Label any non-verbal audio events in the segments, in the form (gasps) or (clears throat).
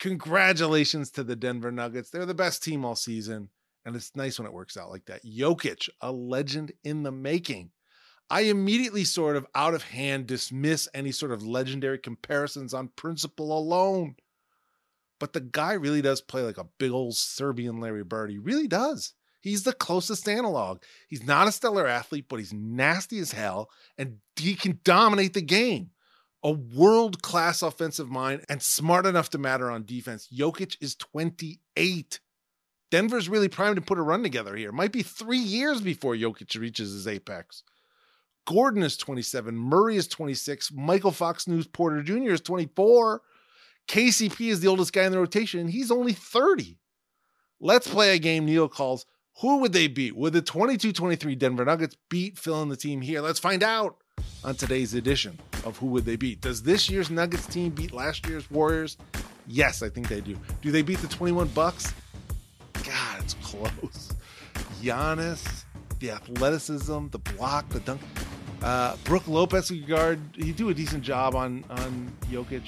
Congratulations to the Denver Nuggets. They're the best team all season. And it's nice when it works out like that. Jokic, a legend in the making. I immediately sort of out of hand dismiss any sort of legendary comparisons on principle alone. But the guy really does play like a big old Serbian Larry Bird. He really does. He's the closest analog. He's not a stellar athlete, but he's nasty as hell and he can dominate the game. A world class offensive mind and smart enough to matter on defense. Jokic is 28. Denver's really primed to put a run together here. Might be three years before Jokic reaches his apex. Gordon is 27. Murray is 26. Michael Fox News Porter Jr. is 24. KCP is the oldest guy in the rotation, and he's only 30. Let's play a game Neil calls who would they beat? Would the 22 23 Denver Nuggets beat filling the team here? Let's find out on today's edition of Who Would They Beat. Does this year's Nuggets team beat last year's Warriors? Yes, I think they do. Do they beat the 21 Bucks? God, it's close. Giannis, the athleticism, the block, the dunk. Uh, Brook Lopez guard, he do a decent job on on Jokic.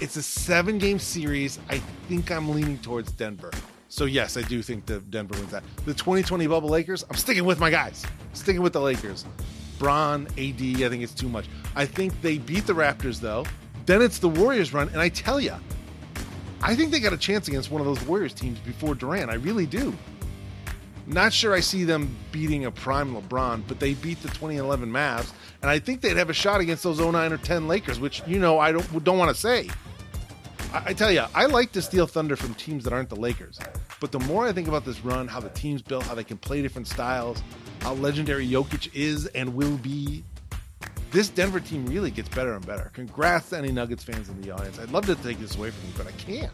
It's a seven game series. I think I'm leaning towards Denver. So yes, I do think that Denver wins that. The 2020 bubble Lakers, I'm sticking with my guys. Sticking with the Lakers. Bron, AD, I think it's too much. I think they beat the Raptors though. Then it's the Warriors run, and I tell you, I think they got a chance against one of those Warriors teams before Durant. I really do. Not sure I see them beating a prime LeBron, but they beat the 2011 Mavs, and I think they'd have a shot against those 09 or 10 Lakers, which you know I don't don't want to say. I, tell you, I like to steal thunder from teams that aren't the Lakers. But the more I think about this run, how the team's built, how they can play different styles, how legendary Jokic is and will be, this Denver team really gets better and better. Congrats to any Nuggets fans in the audience. I'd love to take this away from you, but I can't.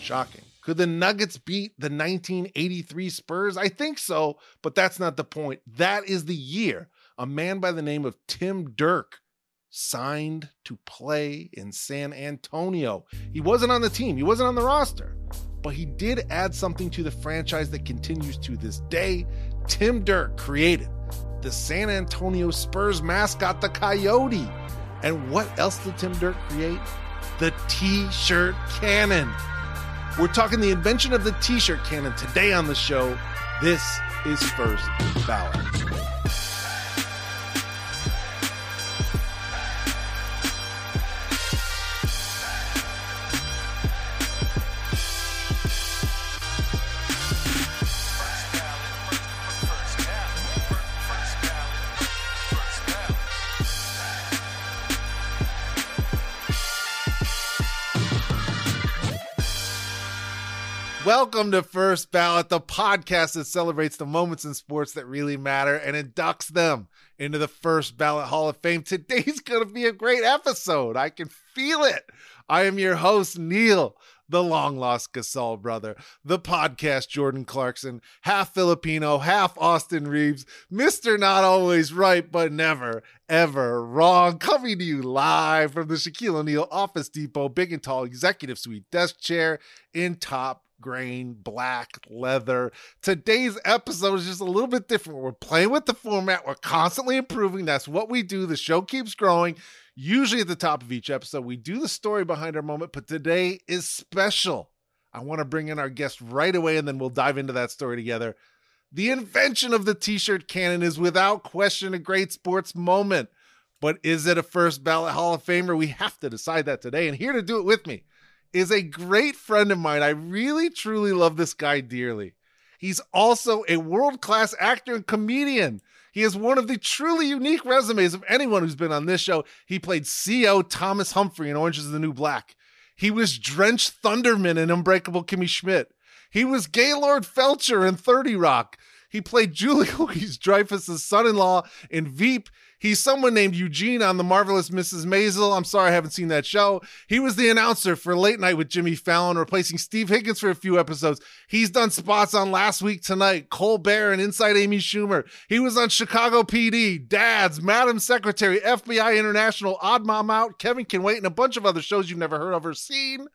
Shocking. Could the Nuggets beat the 1983 Spurs? I think so, but that's not the point. That is the year a man by the name of Tim Derk signed to play in San Antonio. He wasn't on the team, he wasn't on the roster, but he did add something to the franchise that continues to this day. Tim Derk created the San Antonio Spurs mascot, the Coyote. And what else did Tim Derk create? The t shirt cannon. We're talking the invention of the t shirt cannon today on the show. This is First Ballot. Welcome to First Ballot, the podcast that celebrates the moments in sports that really matter and inducts them into the First Ballot Hall of Fame. Today's (laughs) going to be a great episode. I can feel it. I am your host, Neil, the long lost Gasol brother, the podcast Jordan Clarkson, half Filipino, half Austin Reaves, Mr. Not Always Right, but Never, Ever Wrong, coming to you live from the Shaquille O'Neal Office Depot, big and tall executive suite desk chair in top grain, black leather. Today's episode is just a little bit different. We're playing with the format, we're constantly improving. That's what we do. The show keeps growing. Usually at the top of each episode, we do the story behind our moment, but today is special. I want to bring in our guest right away and then we'll dive into that story together. The invention of the t shirt cannon is without question a great sports moment. But is it a first ballot Hall of Famer? We have to decide that today. And here to do it with me is a great friend of mine. I really, truly love this guy dearly. He's also a world class actor and comedian. He has one of the truly unique resumes of anyone who's been on this show. He played CO Thomas Humphrey in Orange is the New Black. He was Drench Thunderman in Unbreakable Kimmy Schmidt. He was Gaylord Felcher in 30 Rock. He played Julie (laughs) Louis-Dreyfus's son in law in Veep. He's someone named Eugene on The Marvelous Mrs. Maisel. I'm sorry I haven't seen that show. He was the announcer for Late Night with Jimmy Fallon, replacing Steve Higgins for a few episodes. He's done spots on Last Week Tonight, Colbert, and Inside Amy Schumer. He was on Chicago PD, Dads, Madam Secretary, FBI International, Odd Mom Out, Kevin Can Wait, and a bunch of other shows you've never heard of or seen.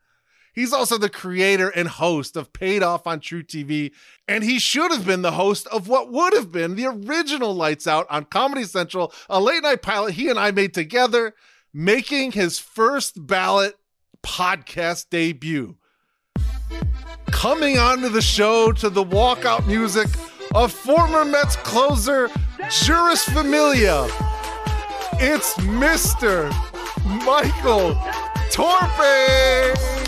He's also the creator and host of Paid Off on truTV, and he should have been the host of what would have been the original Lights Out on Comedy Central, a late night pilot he and I made together, making his first ballot podcast debut. Coming onto the show to the walkout music of former Mets closer Jeurys Familia. It's Mr. Michael Torpey.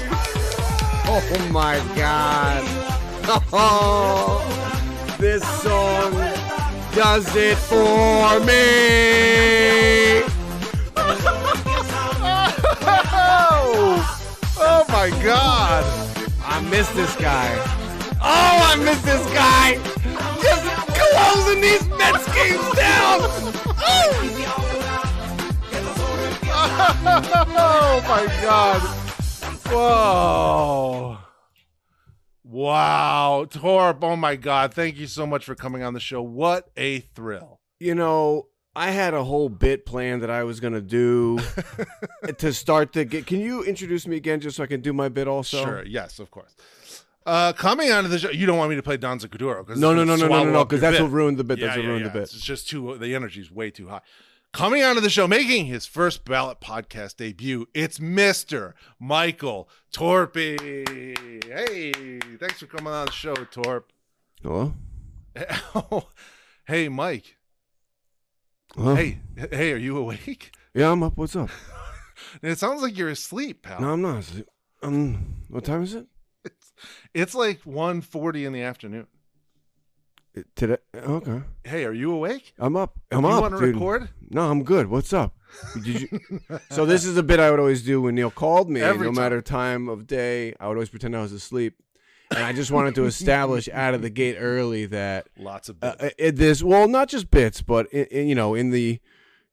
Oh my god. Oh, (laughs) this song does it for me. Oh, (laughs) oh my God. I miss this guy. Oh, I miss this guy. Just closing these Mets games down. (laughs) Oh my God. Whoa. Wow. Torp, oh my God. Thank you so much for coming on the show. What a thrill. You know, I had a whole bit plan that I was gonna do (laughs) to start the. Get, can you introduce me again, just so I can do my bit also? Sure. Yes, of course. Uh, coming onto the show, you don't want me to play Danza Kuduro because No, no, no, no, no, no, no, because that's what ruined the bit. Yeah, That's what yeah, ruined yeah. the bit. It's just too. The energy's way too high. Coming onto the show, making his first ballot podcast debut, it's Mister Michael Torpey. Hey, thanks for coming on the show, Torp. Hello. (laughs) hey, Mike. Hello? Hey, hey, are you awake? Yeah, I'm up. What's up? (laughs) It sounds like you're asleep, pal. No, I'm not. Um, what time is it? It's like 1.40 in the afternoon. Today. Okay. Hey, are you awake? I'm up. I'm you up. want to dude. record? No, I'm good. What's up? Did you? (laughs) so this is a bit I would always do when Neil called me. Every no time. matter time of day, I would always pretend I was asleep, and I just wanted to establish (laughs) out of the gate early that Lots of uh, bits. it, this well, not just bits, but in, in, you know, in the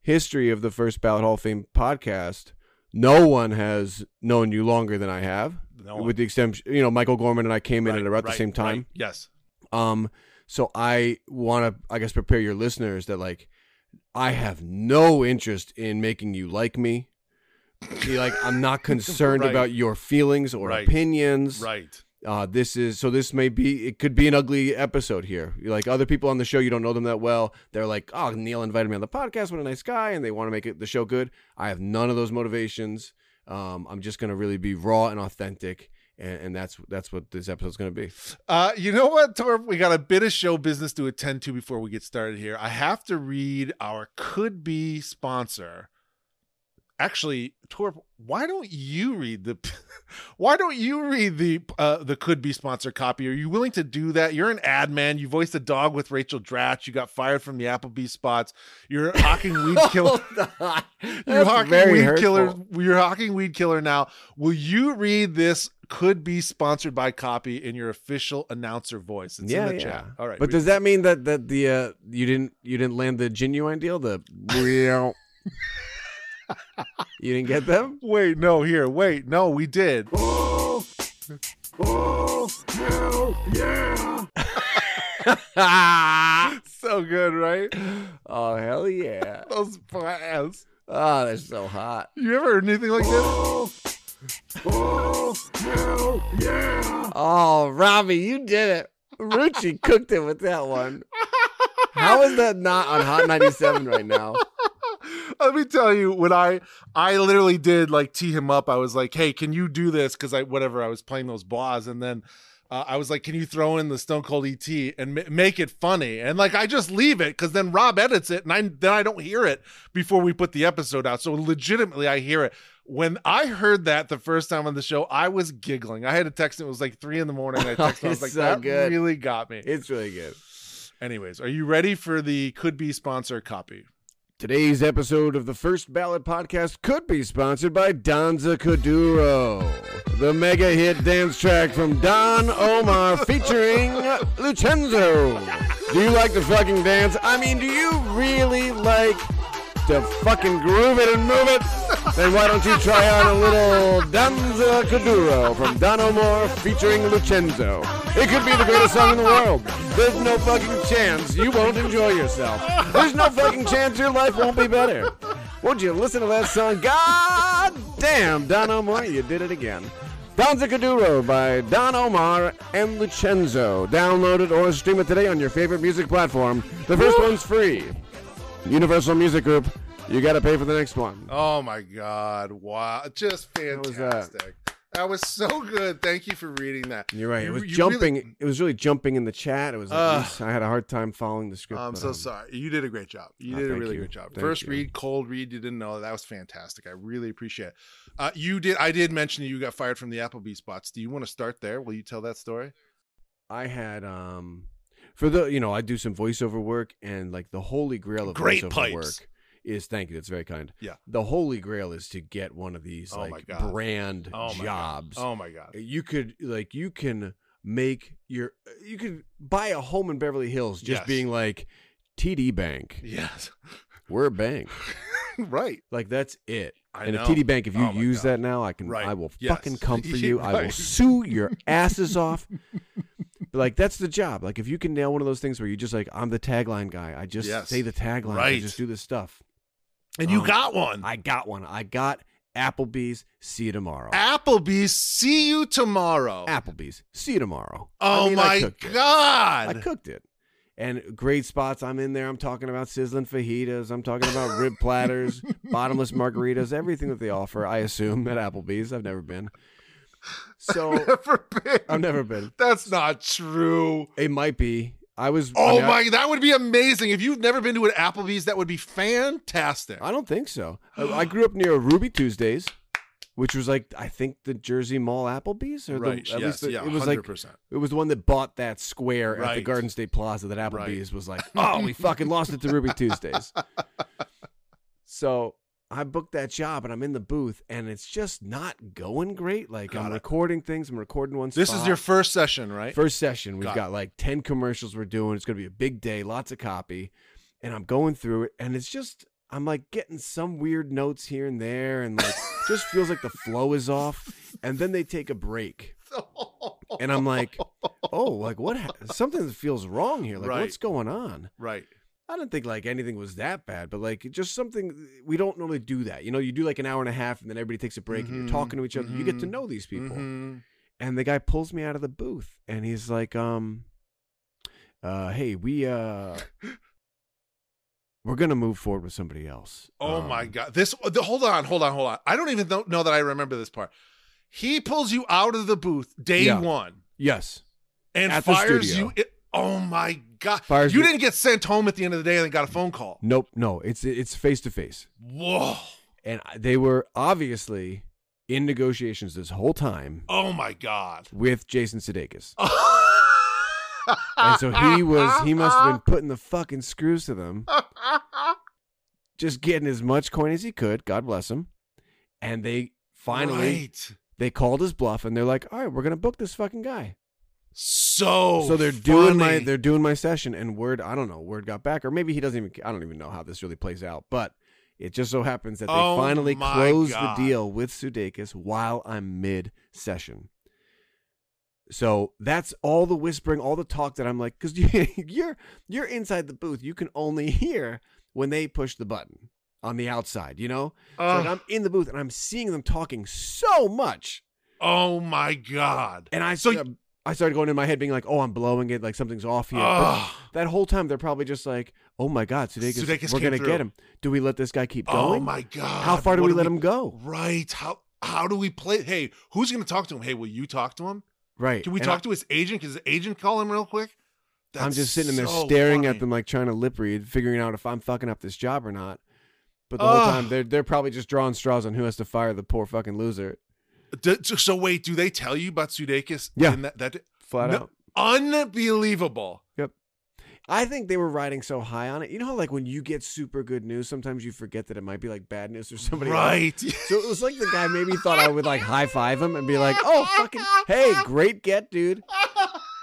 history of the first Ballot Hall of Fame podcast, no one has known you longer than I have. No With the extent, you know, Michael Gorman and I came in Right, at about right, the same time. right. Yes. Um, so I want to, I guess, prepare your listeners that like, I have no interest in making you like me. Be like, I'm not (laughs) concerned Right. about your feelings or Right. opinions. Right. Uh, this is so. This may be. It could be an ugly episode here. Like other people on the show, you don't know them that well. They're like, "Oh, Neil invited me on the podcast. What a nice guy!" And they want to make it the show good. I have none of those motivations. Um, I'm just gonna really be raw and authentic, and, and that's that's what this episode's gonna be. Uh, you know what, Torp? We got a bit of show business to attend to before we get started here. I have to read our could be sponsor. Actually, Torp, why don't you read the (laughs) why don't you read the uh the could be sponsor copy? Are you willing to do that? You're an ad man. You voiced a dog with Rachel Dratch. You got fired from the Applebee's spots. You're hawking weed (laughs) killer. You're hawking weed hurtful. killer. You're hawking weed killer now. Will you read this? Could be sponsored by copy in your official announcer voice. It's yeah, in the yeah. chat. All right, But read does that mean that that the uh, you didn't you didn't land the genuine deal? The real you didn't get them? Wait, no, here, wait, no, we did. (laughs) so good, right? oh hell yeah! Those plans. Oh, they're so hot. You ever heard anything like this? Oh, Robbie, you did it. Ruchi (laughs) cooked it with that one. How is that not on Hot 97 right now? (laughs) Let me tell you, when I I literally did like tee him up, I was like, "Hey, can you do this?" Because I whatever I was playing those blas, and then uh, I was like, "Can you throw in the Stone Cold ET and ma- make it funny?" And like I just leave it because then Rob edits it, and I then I don't hear it before we put the episode out. So legitimately, I hear it. When I heard that the first time on the show, I was giggling. I had a text. It was like three in the morning. I (laughs) texted. I was like, so "That good. really got me." It's really good. Anyways, are you ready for the could be sponsor copy? Today's episode of the First Ballot Podcast could be sponsored by Danza Kuduro, the mega hit dance track from Don Omar featuring Lucenzo. Do you like the fucking dance? I mean, do you really like to fucking groove it and move it? Then why don't you try out a little Danza Kuduro from Don Omar featuring Lucenzo? It could be the greatest song in the world. There's no fucking chance you won't enjoy yourself. There's no fucking chance your life won't be better. Won't you listen to that song? God damn, Don Omar, you did it again. Danza Kuduro by Don Omar and Lucenzo. Download it or stream it today on your favorite music platform. The first one's free. Universal Music Group, You got to pay for the next one. Oh my God! Wow, just How was fantastic. that? That was so good. Thank you for reading that. You're right. It was jumping. really- it was really jumping in the chat. It was. Like, Ugh. I had a hard time following the script. I'm but, so um, sorry. You did a great job. You Ah, did a really you. great job. Thank First you. read, cold read. You didn't know that was fantastic. I really appreciate it. Uh, you did. I did mention you got fired from the Applebee spots. Do you want to start there? Will you tell that story? I had um for the you know I do some voiceover work and like the holy grail of Great voiceover pipes. work is thank you that's very kind. Yeah. The holy grail is to get one of these Oh like brand Oh jobs. God. Oh my God. You could like you can make your you could buy a home in Beverly Hills just Yes. being like TD Bank. Yes. We're a bank. (laughs) right. Like that's it. I and know. at TD Bank, if you Oh use God. that now, I can Right. I will Yes. fucking come for (laughs) you. I will sue your asses off. (laughs) Like that's the job. Like if you can nail one of those things where you just like I'm the tagline guy. I just Yes. say the tagline. I Right. just do this stuff. And you Um, got one. I got one. I got Applebee's. See you tomorrow. Applebee's. See you tomorrow. Applebee's. See you tomorrow. I oh mean, I my cooked it. God. I cooked it. And great spots. I'm in there. I'm talking about sizzling fajitas. I'm talking about rib platters, (laughs) bottomless margaritas, everything that they offer. I assume at Applebee's. I've never been. So (laughs) Never been. I've never been. That's not true. It might be. I was. I Oh mean, I- my, that would be amazing. If you've never been to an Applebee's, that would be fantastic. I don't think so. I, I grew up near Ruby Tuesdays, which was like I think the Jersey Mall Applebee's, or right. the, at yes. least the, yeah. it was 100%. like it was the one that bought that square at the Garden State Plaza that Applebee's was like, (laughs) oh, we fucking lost it to Ruby Tuesdays. (laughs) So I booked that job and I'm in the booth and it's just not going great. Like Got I'm it. recording things. I'm recording one. this is your first session, right? First session, we've Got got, like 10 commercials we're doing. It's going to be a big day, lots of copy. And I'm going through it, and it's just, I'm like getting some weird notes here and there, and like, (laughs) just feels like the flow is off. And then they take a break. And I'm like, (laughs) oh, like what? Ha- something feels wrong here. Like, Right. what's going on? right. I don't think like anything was that bad, but like just something we don't normally do that. You know, you do like an hour and a half, and then everybody takes a break, and Mhm, you're talking to each other. You get to mhm, know these people Mhm. and the guy pulls me out of the booth and he's like um uh hey we uh (laughs) we're gonna move forward with somebody else Oh Um, my God. This, the, hold on, hold on, hold on. I don't even know, know that I remember this part. He pulls you out of the booth day Yeah. one yes and At fires you. It, oh my God. Fires you me- didn't get sent home at the end of the day and then got a phone call. nope no it's it's face to face Whoa. and they were obviously in negotiations this whole time Oh my God. with Jason Sudeikis (laughs) and so he was he must have been (laughs) putting the fucking screws to them just getting as much coin as he could god bless him and they finally Right. they called his bluff and they're like, all right, we're gonna book this fucking guy. So so they're doing my they're doing my session and word I don't know word got back or maybe he doesn't even I don't even know how this really plays out, but it just so happens that they Oh finally God. the deal with Sudeikis while I'm mid session. So that's all the whispering, all the talk that I'm like, because (laughs) you're you're inside the booth, you can only (laughs) hear when they push the button on the outside, you know. So like I'm in the booth and I'm seeing them talking so much, oh my God. and I So- so I started going in my head, being like, "Oh, I'm blowing it. Like something's off here." But that whole time, they're probably just like, "Oh my God, Sudeikis, Sudeikis we're came gonna through. get him. Do we let this guy keep oh going? Oh my God. How far do What we let him go? Right. How how do we play? Hey, who's going to talk to him? Hey, will you talk to him? Right? Can we And talk to his agent? Can his agent call him real quick? I, I'm just sitting in there so staring funny. at them, like trying to lip read, figuring out if I'm fucking up this job or not. But the whole Ugh. time, they're they're probably just drawing straws on who has to fire the poor fucking loser. D- so- wait, do they tell you about Sudeikis? Yeah. in that, that Flat No, out. unbelievable. Yep. I think they were riding so high on it. You know how like when you get super good news, sometimes you forget that it might be like bad news or somebody else. right. (laughs) So it was like the guy maybe thought I would like high five him and be like, "Oh, fucking hey, great get, dude,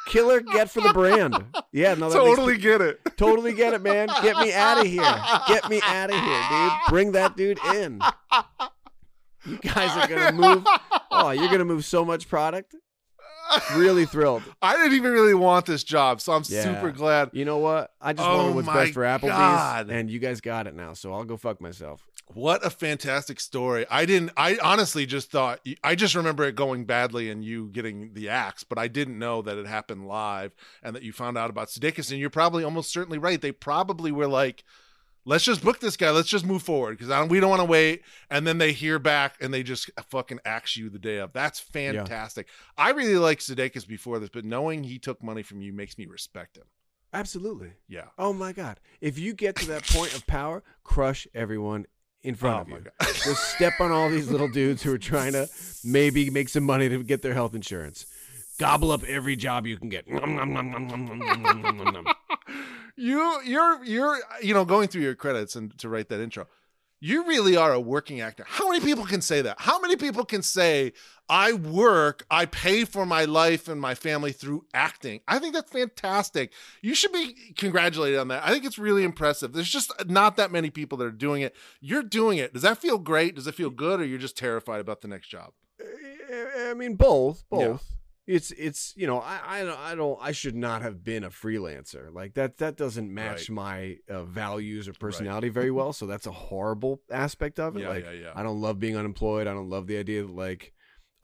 killer get for the brand." Yeah, no, that makes- totally get it. (laughs) totally get it, man. Get me out of here. Get me out of here, dude. Bring that dude in. You guys are gonna move. Oh, you're gonna move so much product. Really thrilled. (laughs) I didn't even really want this job, so I'm Yeah. super glad. You know what? I just Oh wanted what's my best for Applebee's, God. and you guys got it now. So I'll go fuck myself. What a fantastic story. I didn't I honestly just thought I just remember it going badly and you getting the axe, but I didn't know that it happened live and that you found out about Sudeikis and you're probably almost certainly right. They probably were like let's just book this guy. Let's just move forward because we don't want to wait. And then they hear back and they just fucking axe you the day of. That's fantastic. I really like Sudeikis before this, but knowing he took money from you makes me respect him. Absolutely. Yeah. Oh my God. If you get to that point of power, crush everyone in front Oh of you. Just step on all these little dudes who are trying to maybe make some money to get their health insurance gobble up every job you can get. you you're you're you know going through your credits and to write that intro. You really are a working actor. How many people can say that? How many people can say I work, I pay for my life and my family through acting? I think that's fantastic. You should be congratulated on that. I think it's really impressive. There's just not that many people that are doing it. You're doing it. Does that feel great? Does it feel good or you're just terrified about the next job? I mean both, both. Yeah it's it's you know I I don't I don't I should not have been a freelancer. Like that that doesn't match my uh, values or personality very well so that's a horrible aspect of it yeah like yeah yeah. I don't love being unemployed. I don't love the idea that like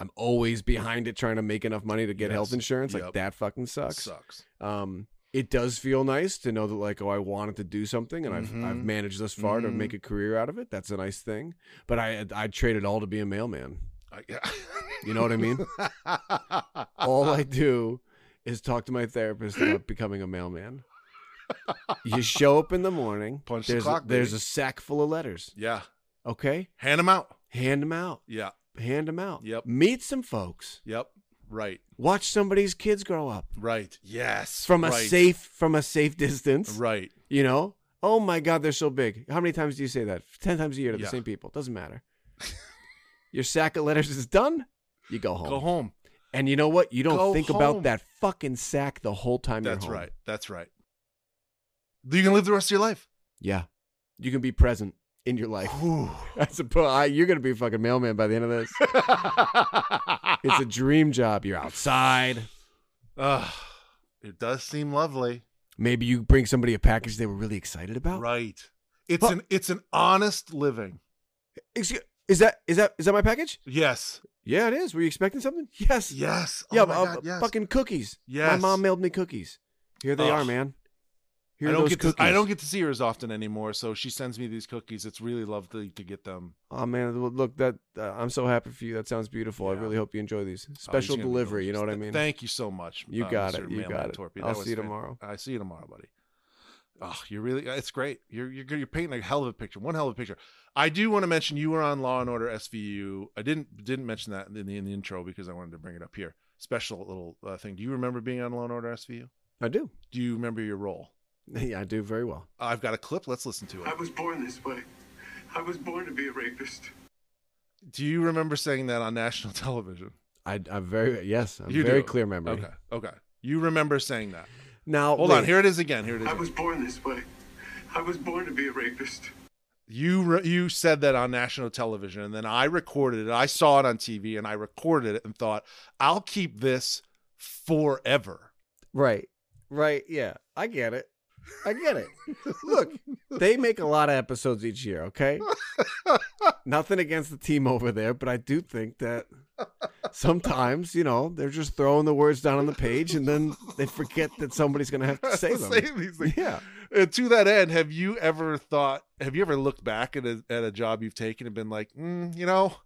I'm always behind it trying to make enough money to get Yes. health insurance like Yep. that fucking sucks. Sucks. Um it does feel nice to know that like oh I wanted to do something and I've I've Mhm. managed this far to Mhm. make a career out of it. That's a nice thing. But I I'd trade it all to be a mailman I, yeah. (laughs) You know what I mean? all I do is talk to my therapist about becoming a mailman. You show up in the morning. Punch the there's clock, a, there's baby. a sack full of letters. yeah Okay, hand them out hand them out. yeah Hand them out. Yep. Meet some folks. yep right Watch somebody's kids grow up right yes from a right. safe from a safe distance. right You know. Oh my God, they're so big. How many times do you say that? Ten times a year to Yeah. the same people. Doesn't matter. (laughs) Your sack of letters is done. You go home. Go home. And you know what? You don't Go think home. about that fucking sack the whole time That's you're home. right. That's right. You can live the rest of your life. Yeah. You can be present in your life. Suppose (laughs) I, you're going to be a fucking mailman by the end of this. (laughs) It's a dream job. You're outside. Ugh, it does seem lovely. Maybe you bring somebody a package they were really excited about. Right. It's Huh. an it's an honest living. Excuse, is that is that is that my package? Yes. Yeah, it is. Were you expecting something? Yes. Yes. Yeah, oh my uh, God, yes. fucking cookies. Yes. My mom mailed me cookies. Here they Ugh. are, man. Here I don't get cookies. to, I don't get to see her as often anymore, so she sends me these cookies. It's really lovely to get them. Oh man, look that uh, I'm so happy for you. That sounds beautiful. I really hope you enjoy these Oh, special are delivery. You know what I mean? Thank you so much. You uh, got Mr. it. You got it. Torpey. I'll see you tomorrow. I see you tomorrow, buddy. Oh, you're really. It's great. You're you're you're painting a hell of a picture. One hell of a picture. I do want to mention you were on Law and Order SVU. I didn't didn't mention that in the, in the intro because I wanted to bring it up here. Special little uh, thing. Do you remember being on Law and Order SVU? I do. Do you remember your role? Yeah, I do very well. I've got a clip. Let's listen to it. I was born this way. I was born to be a rapist. Do you remember saying that on national (laughs) television? I, I'm very yes. I'm You very do. clear memory. Okay. Okay. You remember saying that. Now Hold wait. on. Here it is again. Here it is. I again. was born this way. I was born to be a rapist. You re- you said that on national television, and then I recorded it. I saw it on TV, and I recorded it, and thought, "I'll keep this forever." Right. Right. Yeah. I get it. I get it. Look, they make a lot of episodes each year, okay? (laughs) Nothing against the team over there, but I do think that sometimes, you know, they're just throwing the words down on the page and then they forget that somebody's going to have to (laughs) say them. these things. Yeah. Uh, to that end, have you ever thought? Have you ever looked back at a at a job you've taken and been like, mm, you know,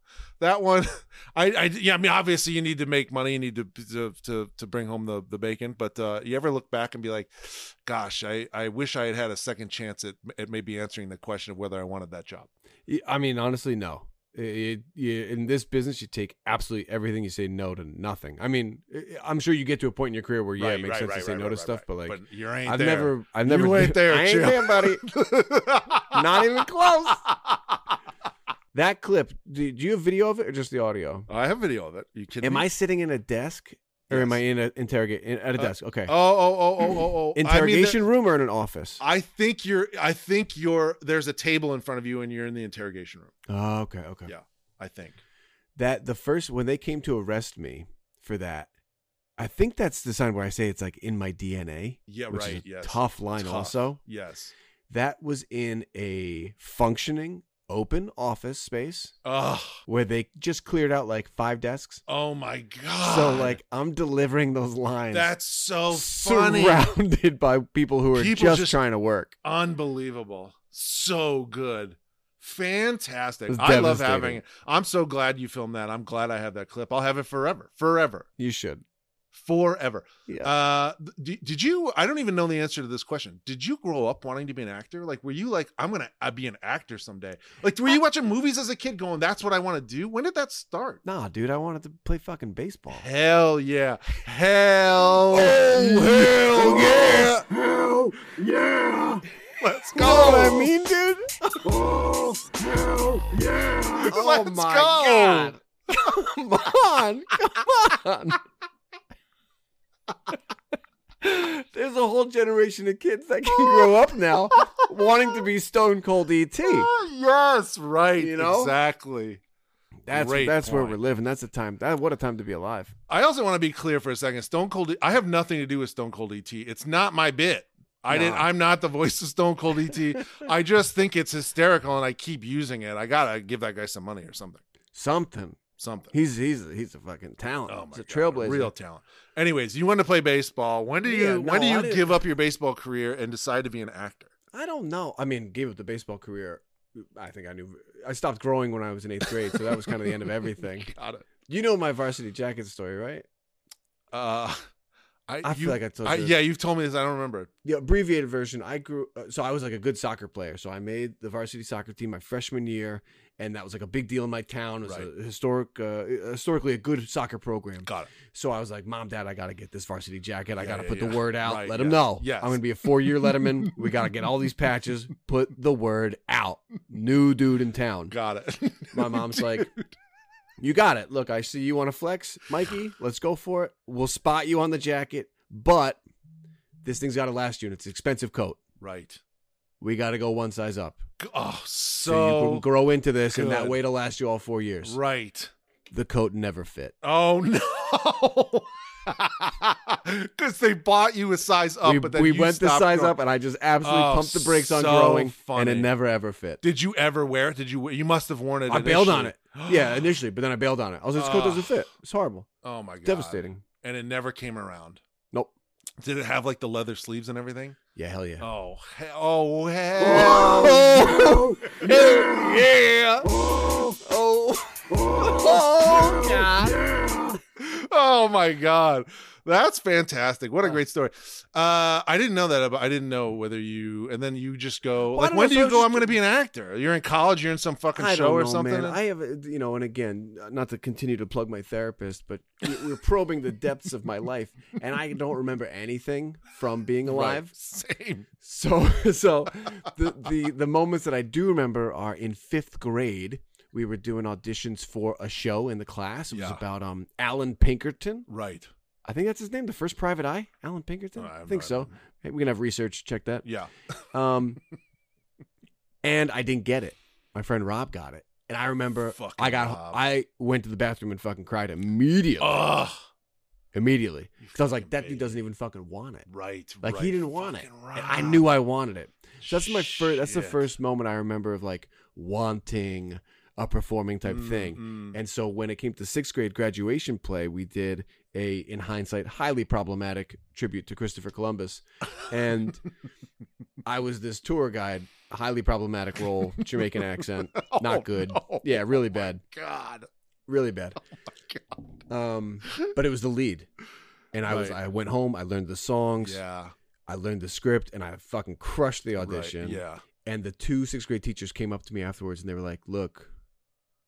that one? (laughs) I, I yeah. I mean, obviously, you need to make money. You need to to to, to bring home the the bacon. But uh, you ever look back and be like, gosh, I I wish I had had a second chance at at maybe answering the question of whether I wanted that job. I mean, honestly, no. It, you- in this business, you take absolutely everything you say no to nothing. I mean, I'm sure you get to a point in your career where yeah, it makes sense to say no to stuff, but like, you ain't I've there. never, I've never, you ain't there, I ain't there, buddy. (laughs) Not even close. That clip, do, do you have video of it or just the audio? I have video of it. You kidding Am me? I sitting in a desk or am I in a interrogate in, at a Uh, desk? Okay, Oh oh oh oh oh oh. interrogation I, mean, room or in an office? I think you're. I think you're. There's a table in front of you, and you're in the interrogation room. Oh, okay, okay. Yeah. I think. That the first when they came to arrest me for that, I think that's the sign where I say it's like in my DNA. Yeah. which right. is a yes. tough line. Tough. Also, Yes. that was in a functioning open office space Oh. where they just cleared out like five desks. Oh my god. So like I'm delivering those lines. That's so funny. surrounded by people who are People just, just- trying to work. Unbelievable. So good. Fantastic. I love having it. I'm so glad you filmed that. I'm glad I have that clip. I'll have it forever. Forever. You should. Forever. Yeah. Uh d- did you I don't even know the answer to this question. Did you grow up wanting to be an actor? Like were you like I'm going to be an actor someday? Like were you watching movies as a kid going that's what I want to do? When did that start? nah, dude, I wanted to play fucking baseball. Hell yeah. Hell (laughs) hell yeah. Hell yeah! Let's You know what I mean, dude? Oh, hell yeah! Oh Let's my go. god. (laughs) Come on. Come on. (laughs) There's a whole generation of kids that can grow up now wanting to be Stone Cold ET. yes, right. You know? Exactly. That's Great that's where we're living. That's the time. That what a time to be alive. I also want to be clear for a second. Stone Cold I have nothing to do with Stone Cold ET. It's not my bit. I didn't I'm not the voice of Stone Cold ET. I just think it's hysterical and I keep using it. I got to give that guy some money or something. Something. Something. He's he's he's a fucking talent. Oh my he's a God, trailblazer. real talent. Anyways, you want to play baseball. When do you Yeah, when do you give up your baseball career and decide to be an actor? I don't know. I mean, gave up the baseball career. I think I knew. I stopped growing when I was in eighth grade, so that was kind of the end of (laughs) everything. Got it. You know my varsity jacket story, right? Uh I, I feel you- like I told I, you. yeah, you've told me this. I don't remember. The abbreviated version. I grew. Uh, so I was like a good soccer player. So I made the varsity soccer team my freshman year, and that was like a big deal in my town. It was Right. a historic, uh, historically a good soccer program. Got it. So I was like, "Mom, Dad, I got to get this varsity jacket. I Yeah, got to yeah, put yeah. the word out. Right, let them know. I'm going to be a four year letterman. we got to get all these patches. Put the word out. New dude in town. Got it. My mom's (laughs) like, "You got it. Look, I see you want to flex, Mikey. Let's go for it. We'll spot you on the jacket, but this thing's got to last you, and it's an expensive coat. right. We got to go one size up, Oh, so, you can grow into this, and that good. way to last you all four years. right. The coat never fit. Oh (laughs) no. (laughs) Because they bought you a size up, we but then we went the size growing. up, and I just absolutely Oh, pumped the brakes on so growing, and it never ever fit. Did you ever wear it? Did you? You must have worn it. I bailed on it. Yeah, initially, but then I bailed on it. I was like, this coat Oh. doesn't fit. It's horrible. (gasps) Oh my god. Devastating. And it never came around. Nope. Did it have like the leather sleeves and everything? Yeah, hell yeah. Oh, he- oh hell. (laughs) Oh. (laughs) Oh. oh, yeah. Oh, oh, God. Oh my god. That's fantastic. What a great story. Uh i didn't know that about i didn't know whether you and then you just go Well, I like don't when know, do so you go just- i'm gonna be an actor you're in college you're in some fucking I show don't or know, something? Man. I have, a- you know, and again, not to continue to plug my therapist, but we- we're probing the depths of my life, and I don't remember anything from being alive. same. So, (laughs) so the, the the moments that I do remember are in fifth grade. We were doing auditions for a show in the class. It was Yeah. about um Allan Pinkerton. right I think that's his name. The first private eye, Allan Pinkerton. I I no think so. Hey, we can have research check that. yeah (laughs) Um, and I didn't get it. My friend Rob got it, and I remember Fucking I got Rob. I went to the bathroom and fucking cried immediately. Ugh. immediately, because I was like, that dude doesn't even fucking want it. right Like right. he didn't want it, Fucking and I knew I wanted it. So that's my first. That's the first moment I remember of like wanting a performing type Mm, thing. mm. And so when it came to sixth grade graduation play, we did a, in hindsight, highly problematic tribute to Christopher Columbus. And (laughs) I was this tour guide, highly problematic role, Jamaican accent, (laughs) Oh, not good. no. Yeah, really Oh, bad, god really bad. (laughs) Um, but it was the lead. And I was, I went home, I learned the songs, yeah I learned the script, and I fucking crushed the right, audition yeah and the two sixth grade teachers came up to me afterwards and they were like look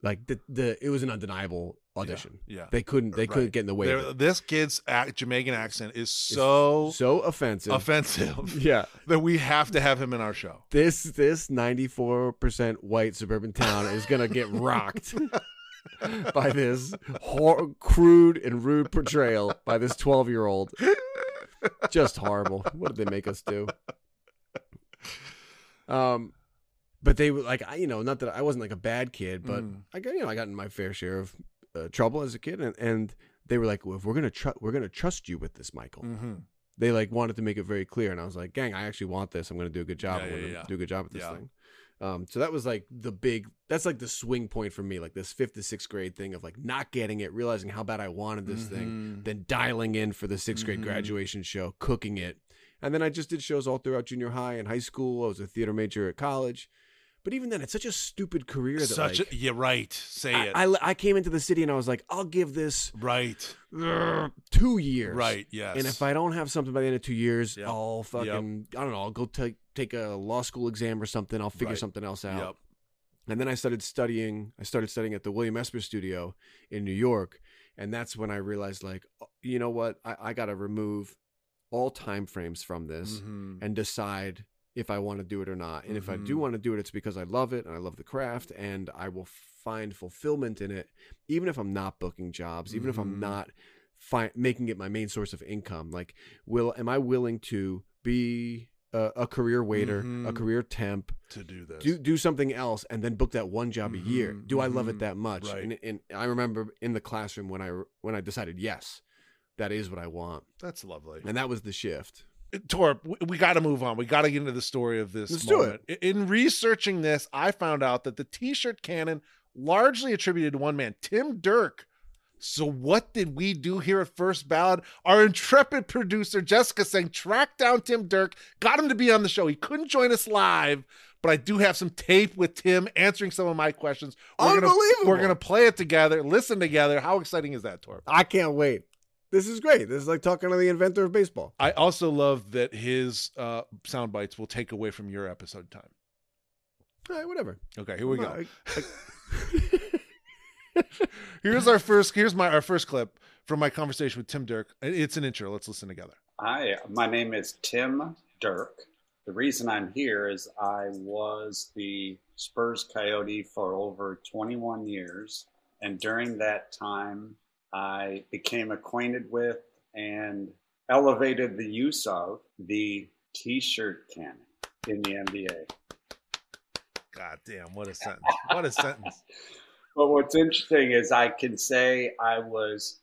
like the, the it was an undeniable audition. yeah. They couldn't they Right. couldn't get in the way of it. this kid's ac- jamaican accent is so so offensive. offensive (laughs) yeah. (laughs) that we have to have him in our show. This this 94% white suburban town is gonna get (laughs) rocked by this hor- crude and rude portrayal by this 12 year old just horrible. What did they make us do? Um but they were like I you know not that I wasn't like a bad kid but Mm. I got you know I got in my fair share of uh, trouble as a kid and, and they were like well, if we're gonna tr- we're gonna trust you with this Michael mm-hmm. they like wanted to make it very clear and I was like gang I actually want this I'm gonna do a good job Yeah, I'm gonna yeah, yeah. do a good job at this thing um so that was like the big that's like the swing point for me like this fifth to sixth grade thing of like not getting it realizing how bad I wanted this thing Mm-hmm. then dialing in for the 6th grade Mhm. graduation show, cooking it. And then I just did shows all throughout junior high and high school. I was a theater major at college. But even then, it's such a stupid career that Such like, a, yeah, right. Say I, it. I, I came into the city and I was like, I'll give this right. uh, (sniffs) two years. Right. Yes. And if I don't have something by the end of two years, Yep. I'll fucking I don't know. I'll go take take a law school exam or something. I'll figure Right. something else out. Yep. And then I started studying. I started studying at the William Esper Studio in New York, and that's when I realized, like, oh, you know what? I, I got to remove all time frames from this Mhm. and decide if I want to do it or not. And if I do Mhm. want to do it, it's because I love it and I love the craft, and I will find fulfillment in it, even if I'm not booking jobs, even if I'm Mhm. not fi- making it my main source of income. Like, will am I willing to be a, a career waiter, a Mhm. career temp, to do this. do do something else and then book that one job a year Mhm, do i love it that much right. and, and i remember in the classroom when i when i decided yes that is what i want That's lovely. and that was the shift Torp, we, got to move on. We got to get into the story of this. Let's do it. In researching this, I found out that the T-shirt cannon largely attributed to one man, Tim Derk. So what did we do here at First Ballot? Our intrepid producer Jessica Sang tracked down Tim Derk, got him to be on the show. He couldn't join us live, but I do have some tape with Tim answering some of my questions. We're gonna, Unbelievable. we're gonna play it together, listen together. How exciting is that, Torp? i can't wait this is great this is like talking to the inventor of baseball I also love that his uh, sound bites will take away from your episode time. all right whatever Okay, here we go. I- I- (laughs) Here's our first. Here's my our first clip from my conversation with Tim Derk. It's an intro. Let's listen together. Hi, my name is Tim Derk. The reason I'm here is I was the Spurs Coyote for over 21 years. And during that time, I became acquainted with and elevated the use of the t shirt cannon in the NBA. God damn! What a sentence! What a sentence! (laughs) But what's interesting is I can say I was,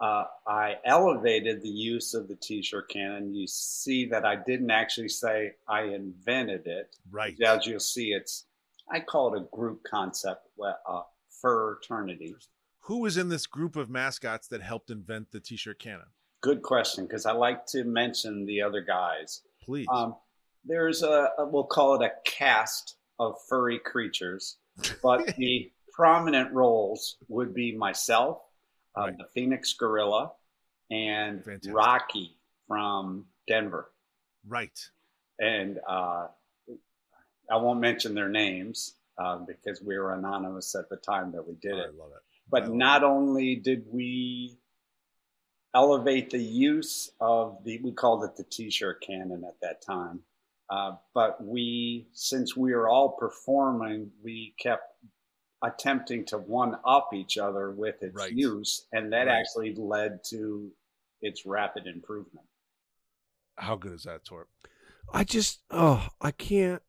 uh, I elevated the use of the t-shirt cannon. You see that I didn't actually say I invented it. Right. As you'll see, it's, I call it a group concept, uh, fraternity. Who was in this group of mascots that helped invent the T-shirt cannon? Good question, because I like to mention the other guys. Please. Um, there's a, a, we'll call it a cast of furry creatures, but (laughs) the prominent roles would be myself, uh, Right. the Phoenix Gorilla, and Fantastic. Rocky from Denver. right. And uh, I won't mention their names uh, because we were anonymous at the time that we did I it. love it. I But love not only did we elevate the use of the, we called it the t-shirt cannon at that time. Uh, but we, since we were all performing, we kept attempting to one up each other with its Right. use. And that Right. actually led to its rapid improvement. How good is that, Torp? i just oh i can't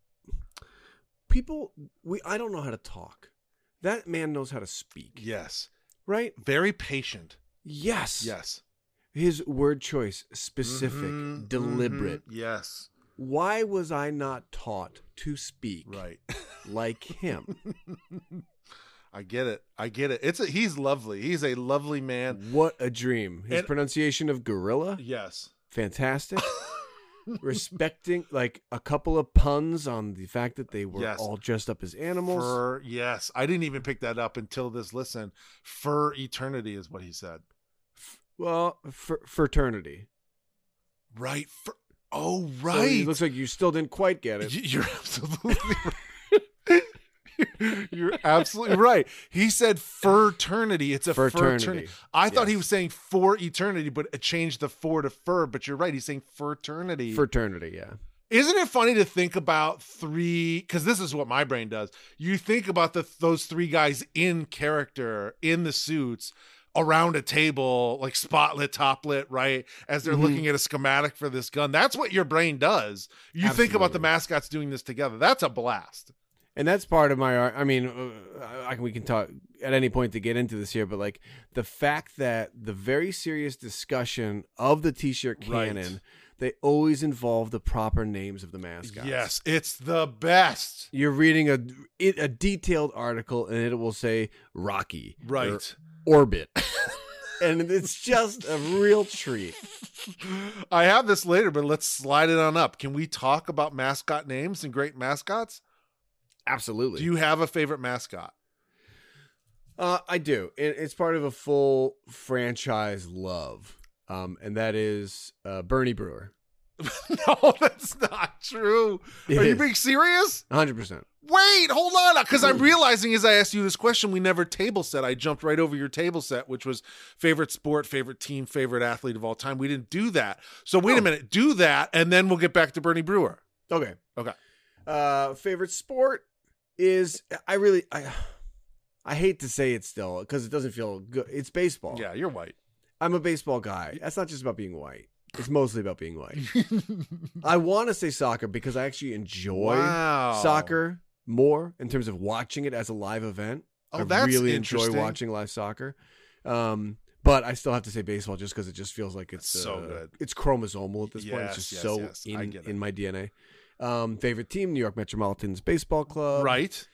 people we i don't know how to talk that man knows how to speak Yes. right Very patient. yes Yes. his word choice specific Mhm, deliberate mhm, Yes. why was i not taught to speak Right. (laughs) like him (laughs) I get it. I get it. It's a, he's lovely. He's a lovely man. what a dream his And- pronunciation of gorilla Yes. fantastic (laughs) respecting like a couple of puns on the fact that they were Yes. all dressed up as animals Fur, yes. I didn't even pick that up until this listen. For eternity is what he said. well fr- fraternity Right. For, oh, So right. it looks like you still didn't quite get it You're (laughs) absolutely right. (laughs) You're absolutely right. He said fraternity. It's a fraternity. fraternity I thought he was saying for eternity, but it changed the for to fur. But you're right. He's saying fraternity. fraternity yeah Isn't it funny to think about three? Because this is what my brain does. You think about the those three guys in character in the suits around a table, like spotlit, toplit, right? As they're Mhm. looking at a schematic for this gun. That's what your brain does. You think about the mascots doing this together. That's a blast. And that's part of my ar- i mean uh, I, we can talk at any point to get into this here but like the fact that the very serious discussion of the t-shirt Right. cannon they always involve the proper names of the mascots Yes, it's the best. you're reading a a detailed article and it will say rocky or Right. orbit (laughs) and it's just a real treat. (laughs) I have this later, but let's slide it on up. Can we talk about mascot names and great mascots? Absolutely. Do you have a favorite mascot? Uh, I do. It, it's part of a full franchise love, um, and that is uh, Bernie Brewer. (laughs) no, that's not true. Are you being serious? Hundred percent. Wait, hold on. Because I'm realizing as I asked you this question, we never table set. I jumped right over your table set, which was favorite sport, favorite team, favorite athlete of all time. We didn't do that. So wait a Oh. minute, do that, and then we'll get back to Bernie Brewer. Okay. Okay. Uh, favorite sport is I really I I hate to say it still because it doesn't feel good. It's baseball. Yeah, you're white. I'm a baseball guy. That's not just about being white. It's mostly about being white. (laughs) I want to say soccer because I actually enjoy wow. soccer more in terms of watching it as a live event. Oh, I that's really enjoy interesting. watching live soccer. Um, but I still have to say baseball just because it just feels like it's That's so uh, good. It's chromosomal at this point. Yes, It's just yes, so yes. I in get it. in my DNA. Um, favorite team: New York Metropolitans baseball club. right.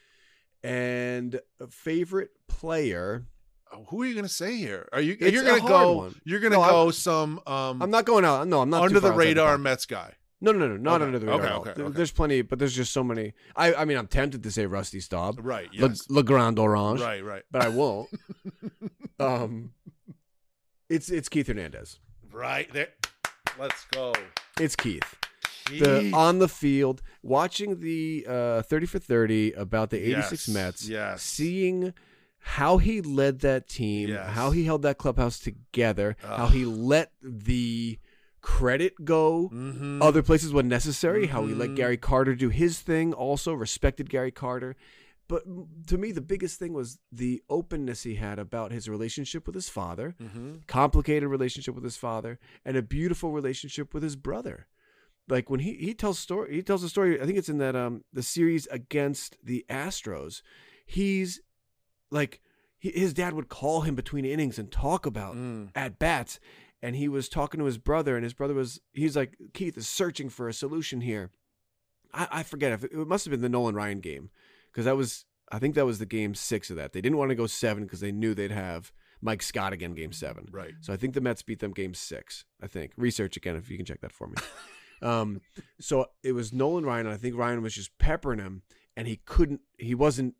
And favorite player. Oh, Who are you going to say here? Are you? You're going to go. one. You're going to No, I'm- go some um I'm not going out. No, I'm not under the radar box. Mets guy. No, no, no, not Okay, under the radar. okay, okay, okay. There's plenty, but there's just so many. I, I mean, I'm tempted to say Rusty Staub, Right. Le, Le Grand Orange, right. Right. but I won't. (laughs) um, it's it's Keith Hernandez. Right. There. Let's go. It's Keith. The on the field, watching the uh, 30 for 30 about the 86 Yes, Mets, yes. seeing how he led that team, Yes. how he held that clubhouse together, how he let the credit go Mhm. other places when necessary, how he let Mhm. Gary Carter do his thing, also respected Gary Carter. But to me, the biggest thing was the openness he had about his relationship with his father, Mhm. complicated relationship with his father, and a beautiful relationship with his brother. Like when he he tells story, he tells a story. I think it's in that um the series against the Astros. He's like he, his dad would call him between innings and talk about Mm. at bats and he was talking to his brother and his brother was he's like keith is searching for a solution here i, I forget if it, it must have been the nolan ryan game because that was i think that was the game six of that they didn't want to go seven because they knew they'd have mike scott again game seven Right. so i think the mets beat them game six i think research again if you can check that for me (laughs) um so it was nolan ryan and i think ryan was just peppering him and he couldn't he wasn't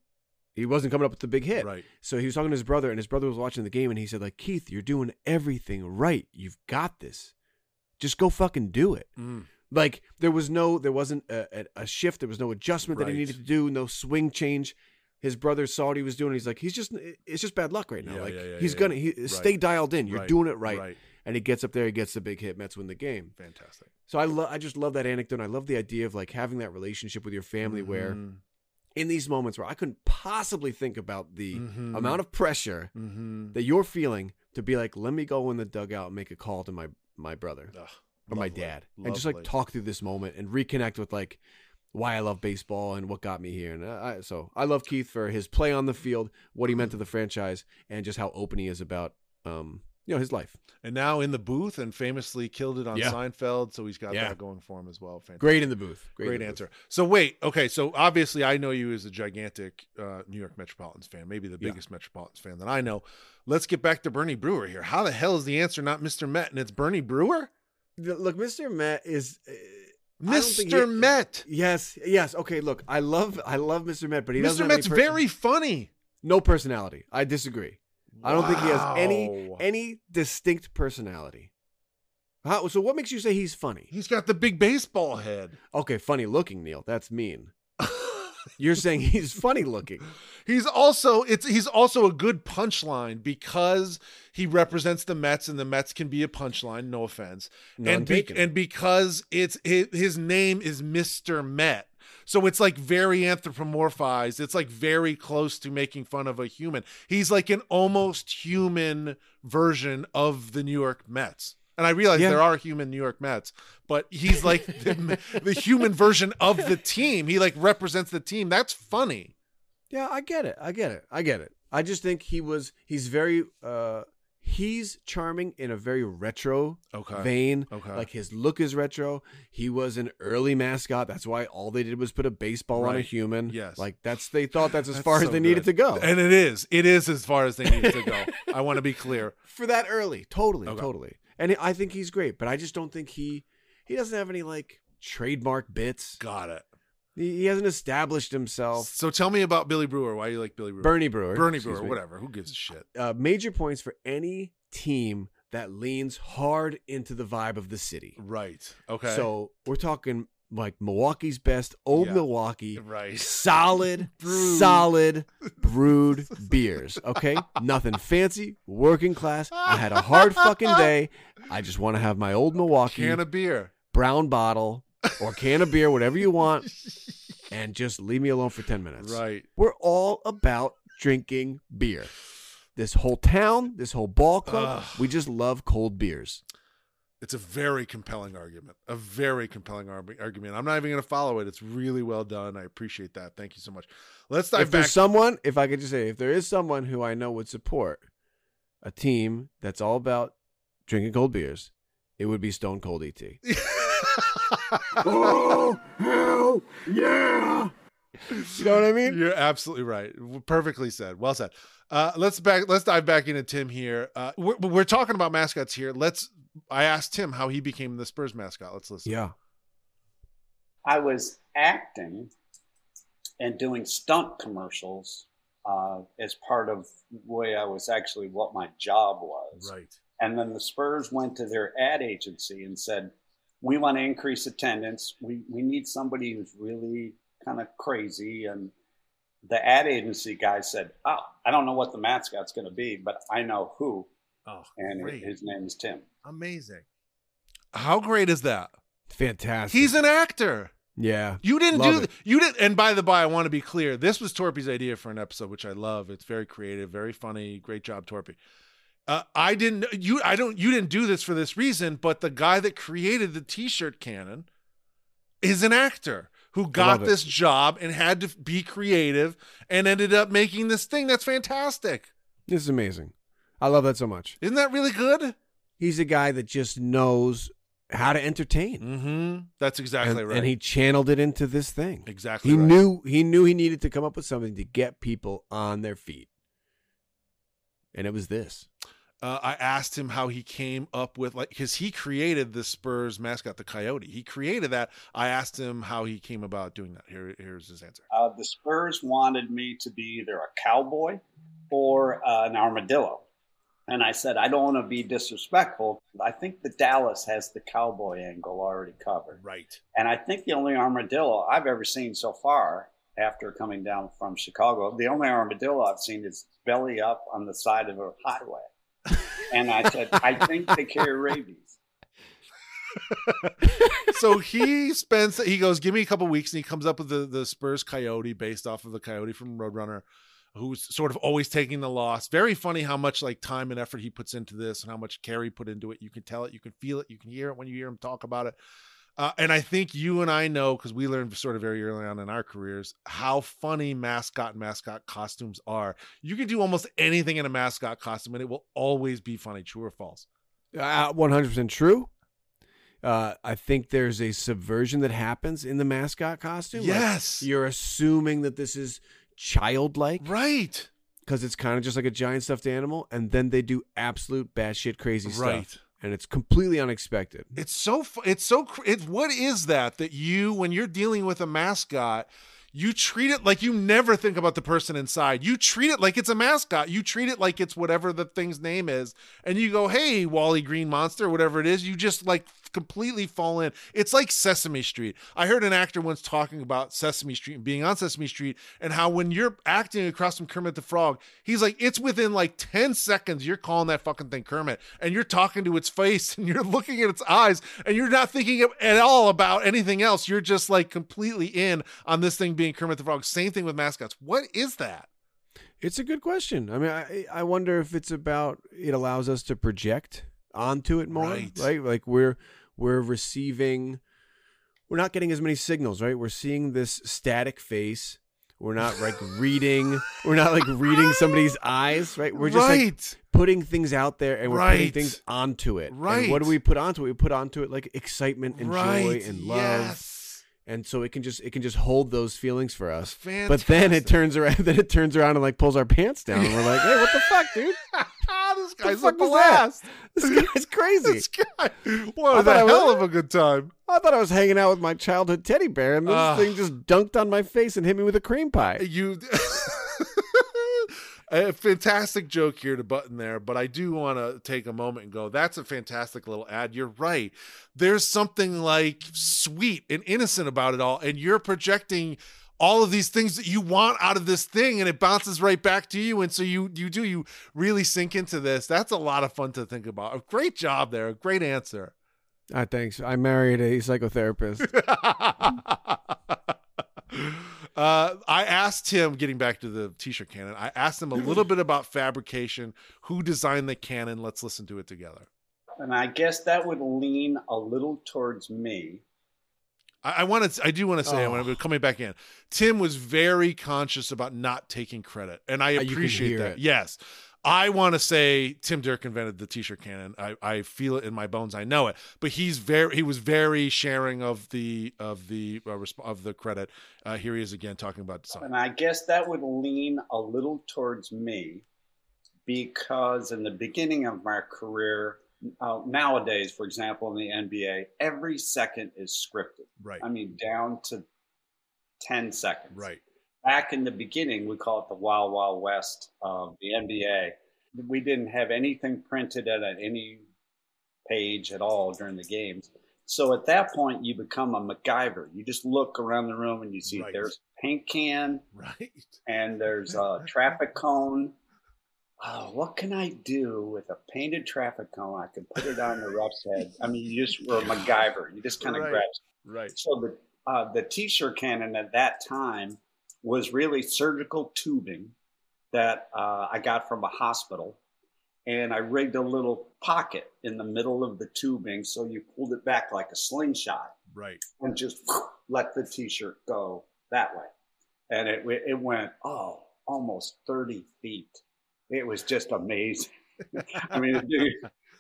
he wasn't coming up with the big hit Right. so he was talking to his brother, and his brother was watching the game, and he said, "Like Keith, you're doing everything right. You've got this. Just go fucking do it." Mm. Like there was no, there wasn't a, a, shift. There was no adjustment that he needed to do. No swing change. His brother saw what he was doing. He's like, he's just, it's just bad luck right now. Yeah, like yeah, yeah, he's gonna, he, Right. stay dialed in. You're Right. doing it right. And he gets up there, he gets the big hit. Mets win the game. Fantastic. So I, lo- I just love that anecdote. I love the idea of like having that relationship with your family where Mhm. in these moments where I couldn't possibly think about the Mhm. amount of pressure Mhm. that you're feeling to be like, let me go in the dugout and make a call to my my brother Ugh, or my lovely. dad, and just like talk through this moment and reconnect with like why I love baseball and what got me here. And I, so I love Keith for his play on the field, what he meant to the franchise, and just how open he is about um you know his life. And now in the booth and famously killed it on Yeah. Seinfeld, so he's got Yeah. that going for him as well. Fantastic. Great in the booth. Great, in the answer. So wait, okay. So obviously, I know you as a gigantic uh, New York Metropolitans fan, maybe the Yeah. biggest Metropolitans fan that I know. Let's get back to Bernie Brewer here. How the hell is the answer not Mr. Met and it's Bernie Brewer? Look, Mr. Met is. Uh, I don't think Mr. he- Met. Yes, yes. Okay, look, I love I love Mr. Met, but he doesn't Mr. have any Met's per- very funny. no personality. I disagree. I don't think he has any any distinct personality. How, so what makes you say he's funny? He's got the big baseball head. Okay, funny looking, Neil. That's mean. (laughs) You're saying he's funny looking. He's also it's he's also a good punchline because he represents the Mets and the Mets can be a punchline. No offense, None and be, and because it's his, his name is Mister Met, so it's like very anthropomorphized. It's like very close to making fun of a human. He's like an almost human version of the New York Mets. And I realize Yeah. there are human New York Mets, but he's like (laughs) the, the human version of the team. He like represents the team. That's funny. Yeah, I get it. I get it. I get it. I just think he was he's very uh He's charming in a very retro Okay. vein. Okay. Like his look is retro. He was an early mascot. That's why all they did was put a baseball on a human. Yes. Like that's they thought that's as That's far as so they needed to go. And it is. It is as far as they needed to go. (laughs) I want to be clear. For that early. Totally, Okay. totally. And I think he's great, but I just don't think he he doesn't have any like trademark bits. Got it. He, hasn't established himself. So tell me about Billy Brewer. Why do you like Billy Brewer? Bernie Brewer. Bernie Brewer, me. whatever. Who gives a shit? Uh, major points for any team that leans hard into the vibe of the city. Right. Okay. So we're talking like Milwaukee's best, old Yeah. Milwaukee, right. solid, (laughs) Brewed. solid (laughs) brewed beers. Okay, nothing fancy, working class. I had a hard fucking day. I just want to have my old (laughs) Milwaukee Can of beer. brown bottle or can of beer, whatever you want, (laughs) and just leave me alone for ten minutes. Right. We're all about drinking beer. This whole town, this whole ball club, Ugh. we just love cold beers. It's a very compelling argument. A very compelling ar- argument. I'm not even going to follow it. It's really well done. I appreciate that. Thank you so much. Let's dive if there's someone, if I could just say, if there is someone who I know would support a team that's all about drinking cold beers, it would be Stone Cold ET. (laughs) (laughs) Oh, hell yeah! You know what I mean? You're absolutely right. Perfectly said. Well said. Uh, let's back. Let's dive back into Tim here. Uh, we're, we're talking about mascots here. Let's. I asked Tim how he became the Spurs mascot. Let's listen. Yeah. I was acting and doing stunt commercials uh, as part of the way I was actually what my job was. Right. And then the Spurs went to their ad agency and said, "We want to increase attendance. We we need somebody who's really kind of crazy." And the ad agency guy said, "Oh, I don't know what the mascot's going to be, but I know who, Oh, and great. his name is Tim." amazing. How great is that? Fantastic. He's an actor. yeah. You didn't Love do it. th- you didn't. And by the by, I want to be clear. This was Torpey's idea for an episode, which I love. It's very creative, very funny. Great job, Torpey. Uh, I didn't. You. I don't. You didn't do this for this reason. But the guy that created the T-shirt cannon is an actor who got this job and had to be creative and ended up making this thing. That's fantastic. This is amazing. I love that so much. Isn't that really good? He's a guy that just knows how to entertain. Mm-hmm. That's exactly and, right. and he channeled it into this thing. exactly. He right. knew he knew he needed to come up with something to get people on their feet. And it was this. Uh, I asked him how he came up with like because he created the Spurs mascot, the Coyote. He created that. I asked him how he came about doing that. Here, here's his answer. Uh, the Spurs wanted me to be either a cowboy or uh, an armadillo. And I said, I don't want to be disrespectful. I think the Dallas has the cowboy angle already covered. Right. And I think the only armadillo I've ever seen so far after coming down from Chicago, the only armadillo I've seen is belly up on the side of a highway. And I said, I think they carry rabies. (laughs) so he spends. He goes, "Give me a couple weeks," and he comes up with the the Spurs Coyote based off of the Coyote from Roadrunner, who's sort of always taking the loss. Very funny how much like time and effort he puts into this, and how much care he put into it. You can tell it, you can feel it, you can hear it when you hear him talk about it. Uh, and I think you and I know because we learned sort of very early on in our careers how funny mascot and mascot costumes are. You can do almost anything in a mascot costume, and it will always be funny. True or false? Uh, 100% true. Uh, I think there's a subversion that happens in the mascot costume. Like, Yes. you're assuming that this is childlike right. because it's kind of just like a giant stuffed animal, and then they do absolute batshit crazy Right. stuff. And it's completely unexpected. It's so it's so it's what is that that you when you're dealing with a mascot you treat it like you never think about the person inside. You treat it like it's a mascot. You treat it like it's whatever the thing's name is. And you go, hey, Wally Green Monster, whatever it is. You just like completely fall in. It's like Sesame Street. I heard an actor once talking about Sesame Street and being on Sesame Street and how when you're acting across from Kermit the Frog, he's like, it's within like 10 seconds you're calling that fucking thing Kermit and you're talking to its face (laughs) and you're looking at its eyes and you're not thinking at all about anything else. You're just like completely in on this thing being Kermit the Frog. Same thing with mascots. What is that? It's a good question. I mean, I, I wonder if it's about it allows us to project onto it more, Right. right? Like we're we're receiving, we're not getting as many signals, right? We're seeing this static face. We're not like (laughs) reading. We're not like reading somebody's eyes, right? We're just like putting things out there and we're putting things onto it. And Right. what do we put onto it? We put onto it like excitement and right. joy and love. Yes. And so it can just it can just hold those feelings for us. Fantastic. But then it turns around (laughs) then it turns around and like pulls our pants down and we're like, hey, what the fuck, dude? (laughs) this guy's a fuck was blast. (laughs) This guy's crazy. This guy. What a was- hell of a good time. I thought I was hanging out with my childhood teddy bear and this Ugh. thing just dunked on my face and hit me with a cream pie. You a fantastic joke here to button there, but I do want to take a moment and go, that's a fantastic little ad. You're right. There's something like sweet and innocent about it all, and you're projecting all of these things that you want out of this thing and it bounces right back to you and so you you do you really sink into this that's a lot of fun to think about a great job there a great answer Ah, thanks. I married a psychotherapist. (laughs) uh, I asked him, getting back to the t-shirt cannon, I asked him a little bit about fabrication, who designed the cannon. Let's listen to it together. And I guess that would lean a little towards me. I, I want to, I do want to say, Oh. when I'm coming back in, Tim was very conscious about not taking credit, and I you can appreciate hear that. it. Yes. I want to say Tim Derk invented the t-shirt cannon. I, I feel it in my bones. I know it, but he's very he was very sharing of the of the uh, of the credit. Uh, here he is again talking about design. And I guess that would lean a little towards me because in the beginning of my career, uh, nowadays, for example, in the NBA, every second is scripted. Right, I mean, down to 10 seconds. right. Back in the beginning, we call it the Wild Wild West of the NBA. We didn't have anything printed at any page at all during the games. So at that point, you become a MacGyver. You just look around the room and you see Right. there's a paint can, Right. and there's a traffic cone. Oh, what can I do with a painted traffic cone? I can put it on the rough's head. I mean, you just were a MacGyver. You just kind of Right. grab. Right. So the uh, the t-shirt cannon at that time was really surgical tubing that uh, I got from a hospital, and I rigged a little pocket in the middle of the tubing, so you pulled it back like a slingshot Right. and just (sniffs) let the t-shirt go that way. And it it went oh almost thirty feet. It was just amazing. (laughs) I mean, dude,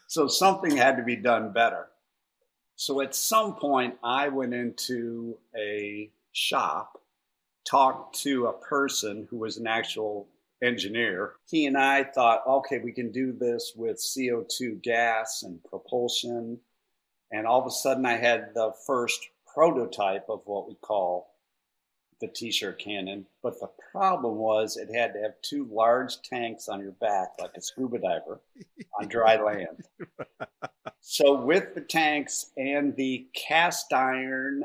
so something had to be done better. So at some point, I went into a shop, talked to a person who was an actual engineer. He and I thought, okay, we can do this with CO2 gas and propulsion. And all of a sudden, I had the first prototype of what we call the t-shirt cannon. But the problem was it had to have two large tanks on your back, like a scuba diver, on dry (laughs) land. So with the tanks and the cast iron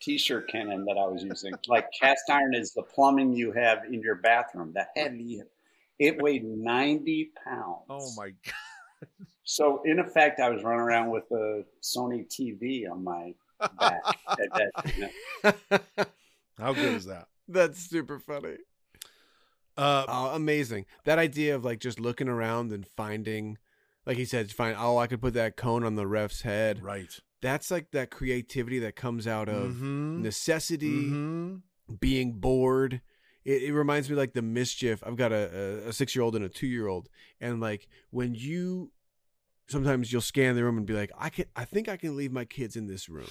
t-shirt cannon that I was using, like cast iron is the plumbing you have in your bathroom, the heavy. It weighed 90 pounds. Oh my (laughs) god. So in effect, I was running around with a Sony TV on my back. at that, you know. (laughs) How good is that? That's super funny. Uh, Oh, amazing. That idea of like just looking around and finding, like he said, find, oh, I could put that cone on the ref's head. right. That's like that creativity that comes out of Mhm. necessity, Mhm. being bored. It, it reminds me like the mischief. I've got a, a, a six year old and a two year old, and like when you sometimes you'll scan the room and be like, I can, I think I can leave my kids in this room.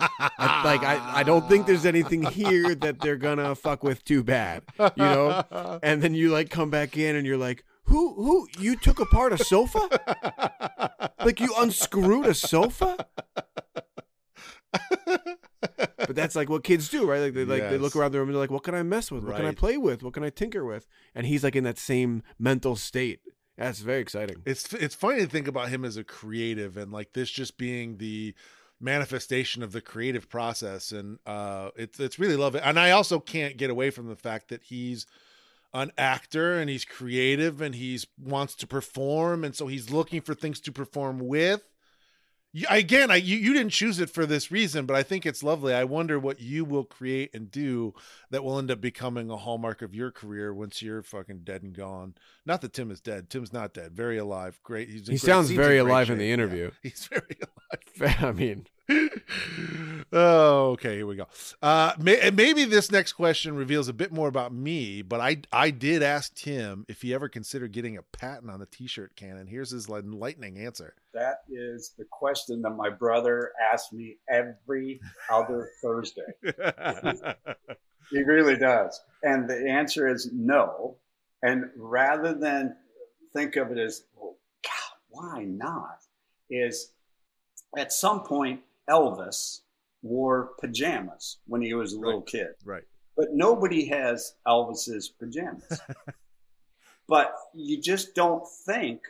I, like I, I don't think there's anything here that they're gonna fuck with too bad, you know. (laughs) And then you like come back in and you're like, who, who? You took apart a sofa? Like you unscrewed a sofa? But that's like what kids do, right? Like they like they look around the room and they're like, "What can I mess with? What can I play with? What can I tinker with?" And he's like in that same mental state. That's very exciting. it's it's funny to think about him as a creative and like this just being the manifestation of the creative process and uh it's it's really love it and i also can't get away from the fact that he's an actor and he's creative and he's wants to perform. And so he's looking for things to perform with. You, again I, you, you didn't choose it for this reason but i think it's lovely. I wonder what you will create and do that will end up becoming a hallmark of your career once you're fucking dead and gone. Not that tim is dead. Tim's not dead. Very alive. Great. He's He great- sounds very alive in the interview. Yeah, (laughs) he's very alive. (laughs) I mean, (laughs) oh, okay. Here we go. Uh, may, maybe this next question reveals a bit more about me, but I I did ask Tim if he ever considered getting a patent on the T-shirt cannon. Here's his enlightening answer. That is the question that my brother asks me every other Thursday. (laughs) he really does, and the answer is no. And rather than think of it as, well, God, why not? Is at some point Elvis wore pajamas when he was a little kid, right. but nobody has Elvis's pajamas. (laughs) but you just don't think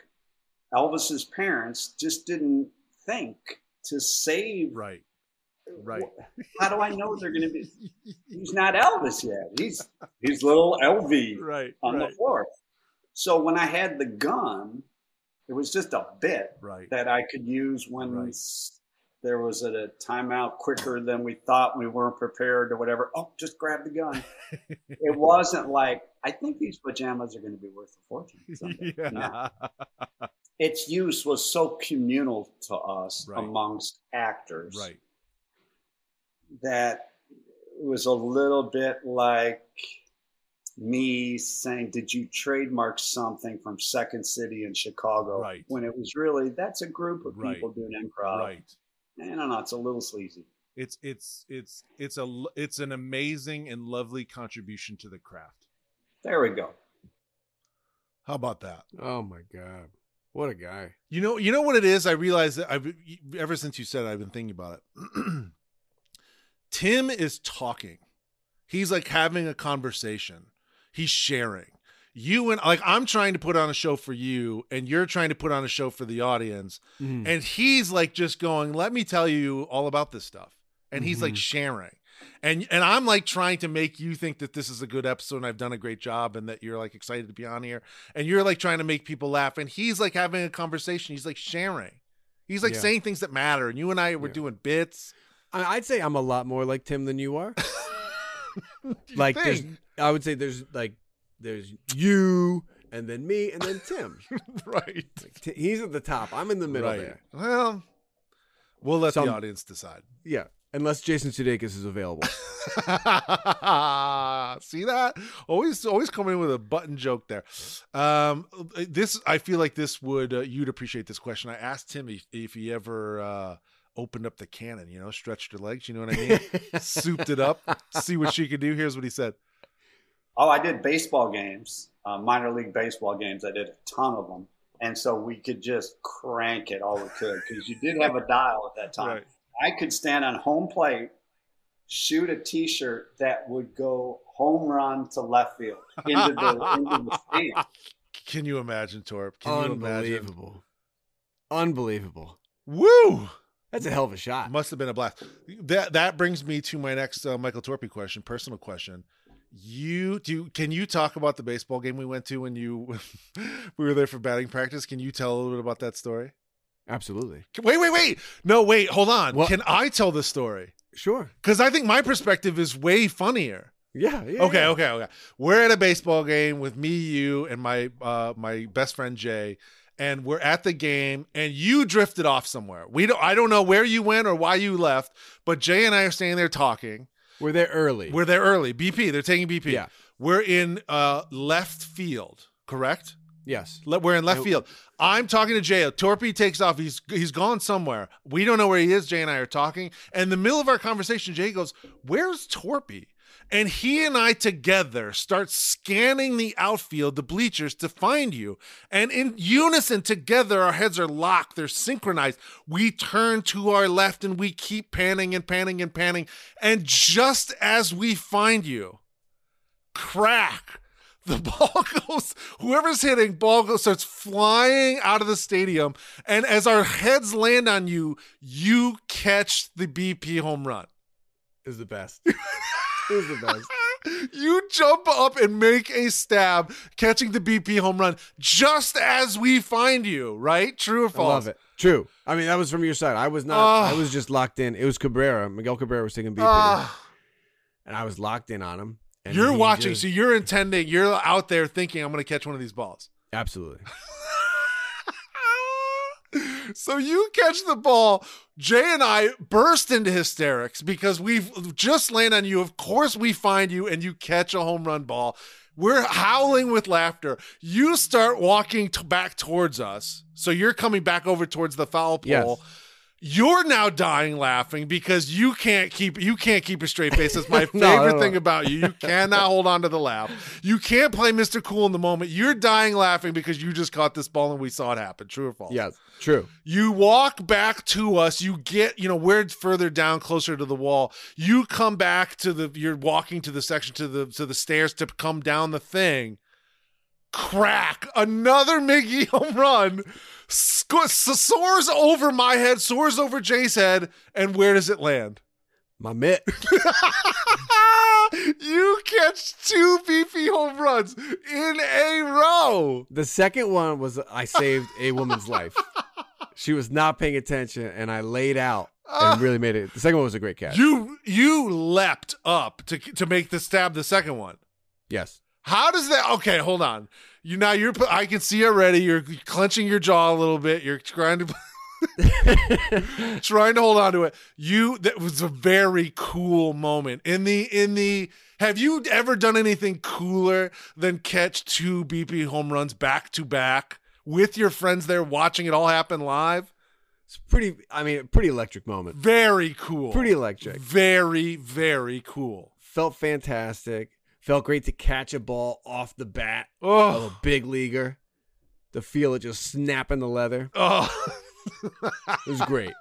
Elvis's parents just didn't think to save. Right. Right. How do I know they're going to be? (laughs) He's not Elvis yet. He's he's little LV Right. on right. the floor. So when I had the gun, it was just a bit Right. that I could use when Right. There was a timeout quicker than we thought. We weren't prepared or whatever. Oh, just grab the gun. (laughs) it wasn't like I think these pajamas are going to be worth a fortune. (laughs) someday." No. Its use was so communal to us Right. amongst actors Right. that it was a little bit like me saying, Did you trademark something from Second City in Chicago? Right. When it was really, that's a group of Right. people doing improv. Right. I don't know, it's a little sleazy. It's it's it's it's a it's an amazing and lovely contribution to the craft. There we go. How about that? Oh my god, what a guy! You know, you know what it is. I realize that I've ever since you said it, I've been thinking about it. (clears throat) Tim is talking. He's like having a conversation. He's sharing. You and like I'm trying to put on a show for you, and you're trying to put on a show for the audience. Mhm. And he's like just going, "Let me tell you all about this stuff," and he's like Mhm. sharing. And and I'm like trying to make you think that this is a good episode and I've done a great job and that you're like excited to be on here and you're like trying to make people laugh and he's like having a conversation he's like sharing he's like Yeah. saying things that matter and you and i were Yeah. doing bits I'd say I'm a lot more like Tim than you are. (laughs) Like, there's. I would say there's like, there's you, and then me, and then Tim. (laughs) right. Like, Ti- he's at the top. I'm in the middle right. there. well we'll let Some- the audience decide. Yeah, unless Jason Sudeikis is available. (laughs) see that? Always always coming in with a button joke there. Um this i feel like this would uh, you'd appreciate this question. I asked him if, if he ever uh opened up the cannon you know stretched her legs you know what i mean? (laughs) Souped it up see what she could do. Here's what he said Oh, I did baseball games, uh, minor league baseball games. I did a ton of them. And so we could just crank it all we could because you did have a dial at that time. right I could stand on home plate, shoot a T-shirt that would go home run to left field into the into the stand. can you imagine torp can you imagine Unbelievable. Unbelievable. woo That's a hell of a shot. Must have been a blast. That that brings me to my next uh, Michael Torpey question, personal question. You do can you talk about the baseball game we went to when you (laughs) we were there for batting practice? Can you tell a little bit about that story? Absolutely. Wait, wait, wait. No, wait, hold on. What? Can I tell the story? Sure. Cuz I think my perspective is way funnier. Yeah. yeah Okay, yeah. okay, okay. We're at a baseball game with me, you, and my uh my best friend Jay, and we're at the game, and you drifted off somewhere. We don't I don't know where you went or why you left, but Jay and I are standing there talking. We're there early. We're there early. BP, they're taking BP. Yeah. We're in uh left field, correct? yes. Le- We're in left field. I'm talking to Jay. Torpey takes off. He's he's gone somewhere. We don't know where he is. Jay and I are talking. And in the middle of our conversation, Jay goes, "Where's Torpey?" And he and I together start scanning the outfield, the bleachers, to find you. And in unison, together, our heads are locked. They're synchronized. We turn to our left and we keep panning and panning and panning. And just as we find you, crack. The (laughs) ball goes, whoever's hitting, ball goes, starts flying out of the stadium. And as our heads land on you, you catch the BP home run. Is the best. (laughs) is the best. (laughs) You jump up and make a stab, catching the BP home run just as we find you, right? True or false? I love it. True. I mean, that was from your side. I was not. Ah. I was just locked in. It was Cabrera. Miguel Cabrera was taking BP, Ah, and I was locked in on him. And you're watching, just- so you're intending, you're out there thinking, I'm going to catch one of these balls. absolutely. (laughs) So you catch the ball. Jay and I burst into hysterics because we've just landed on you. Of course, we find you and you catch a home run ball. We're howling with laughter. You start walking t- back towards us. So you're coming back over towards the foul pole. Yes. You're now dying laughing because you can't keep you can't keep a straight face. That's my (laughs) No, favorite no, no. thing about you. You cannot hold on to the laugh. You can't play Mr. Cool in the moment. You're dying laughing because you just caught this ball and we saw it happen. True or false? Yes, true. You walk back to us. You get, you know, we're further down, closer to the wall. You come back to the. You're walking to the section to the to the stairs to come down the thing. Crack! Another Miggy (laughs) home run. Sc- soars over my head, soars over Jay's head, and where does it land? My mitt. (laughs) you catch two beefy home runs in a row. The second one was I saved a woman's life. She was not paying attention, and I laid out and uh, really made it. The second one was a great catch. You you leapt up to to make the stab. The second one. yes. How does that? Okay, hold on. You now you're. I can see already. You're clenching your jaw a little bit. You're trying to (laughs) trying to hold on to it. You that was a very cool moment in the in the. Have you ever done anything cooler than catch two BP home runs back to back with your friends there watching it all happen live? It's pretty. I mean, pretty electric moment. Very cool. Pretty electric. Very very cool. Felt fantastic. Felt great to catch a ball off the bat of Oh a big leaguer. To feel it just snapping the leather. oh. It was great.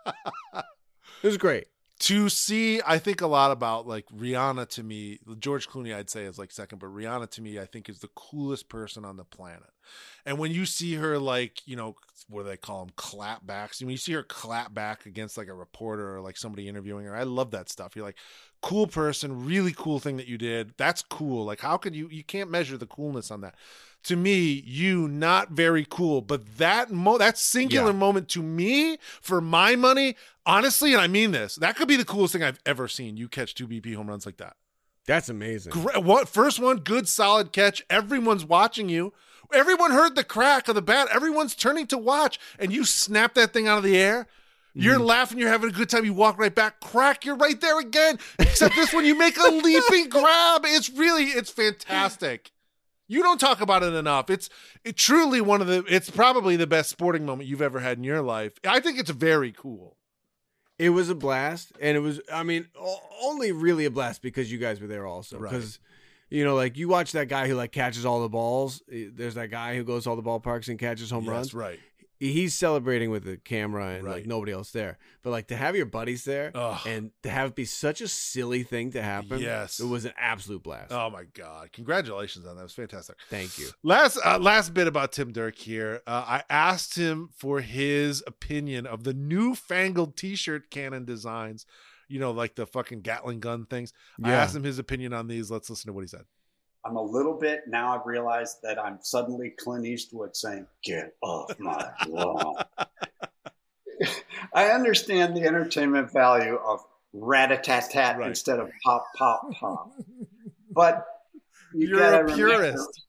It was great. to see i think a lot about like rihanna to me george clooney i'd say is like second but rihanna to me i think is the coolest person on the planet and when you see her like you know what do they call them clapbacks when you see her clap back against like a reporter or like somebody interviewing her i love that stuff you're like cool person really cool thing that you did. That's cool. Like how could you you can't measure the coolness on that. To me you not very cool but that mo that singular Yeah. moment to me for my money honestly and i mean this that could be the coolest thing i've ever seen you catch two bp home runs like that. That's amazing. Great, what first one good solid catch everyone's watching you. Everyone heard the crack of the bat everyone's turning to watch and you snap that thing out of the air you're laughing, you're having a good time. You walk right back, crack, you're right there again. Except this one, you make a leaping (laughs) grab. It's really, it's fantastic. You don't talk about it enough. It's it truly one of the. It's probably the best sporting moment you've ever had in your life. I think it's very cool. It was a blast, and it was. I mean, only really a blast because you guys were there also. Right. Because you know, like you watch that guy who like catches all the balls. Eh, There's that guy who goes to all the ballparks and catches home Yes, runs. right? He's celebrating with the camera and Right. like nobody else there. But like to have your buddies there Ugh. and to have it be such a silly thing to happen. Yes. it was an absolute blast. Oh my god! Congratulations on that. It was fantastic. Thank you. Last uh, last bit about Tim Derk here. Uh, I asked him for his opinion of the newfangled T-shirt cannon designs. You know, like the fucking Gatling gun things. I asked him his opinion on these. Let's listen to what he said. I'm a little bit now. I've realized that I'm suddenly Clint Eastwood saying, "Get off my (laughs) lawn." I understand the entertainment value of rat-a-tat-tat Right. instead of pop, pop, pop. (laughs) But you You're a remember- purist.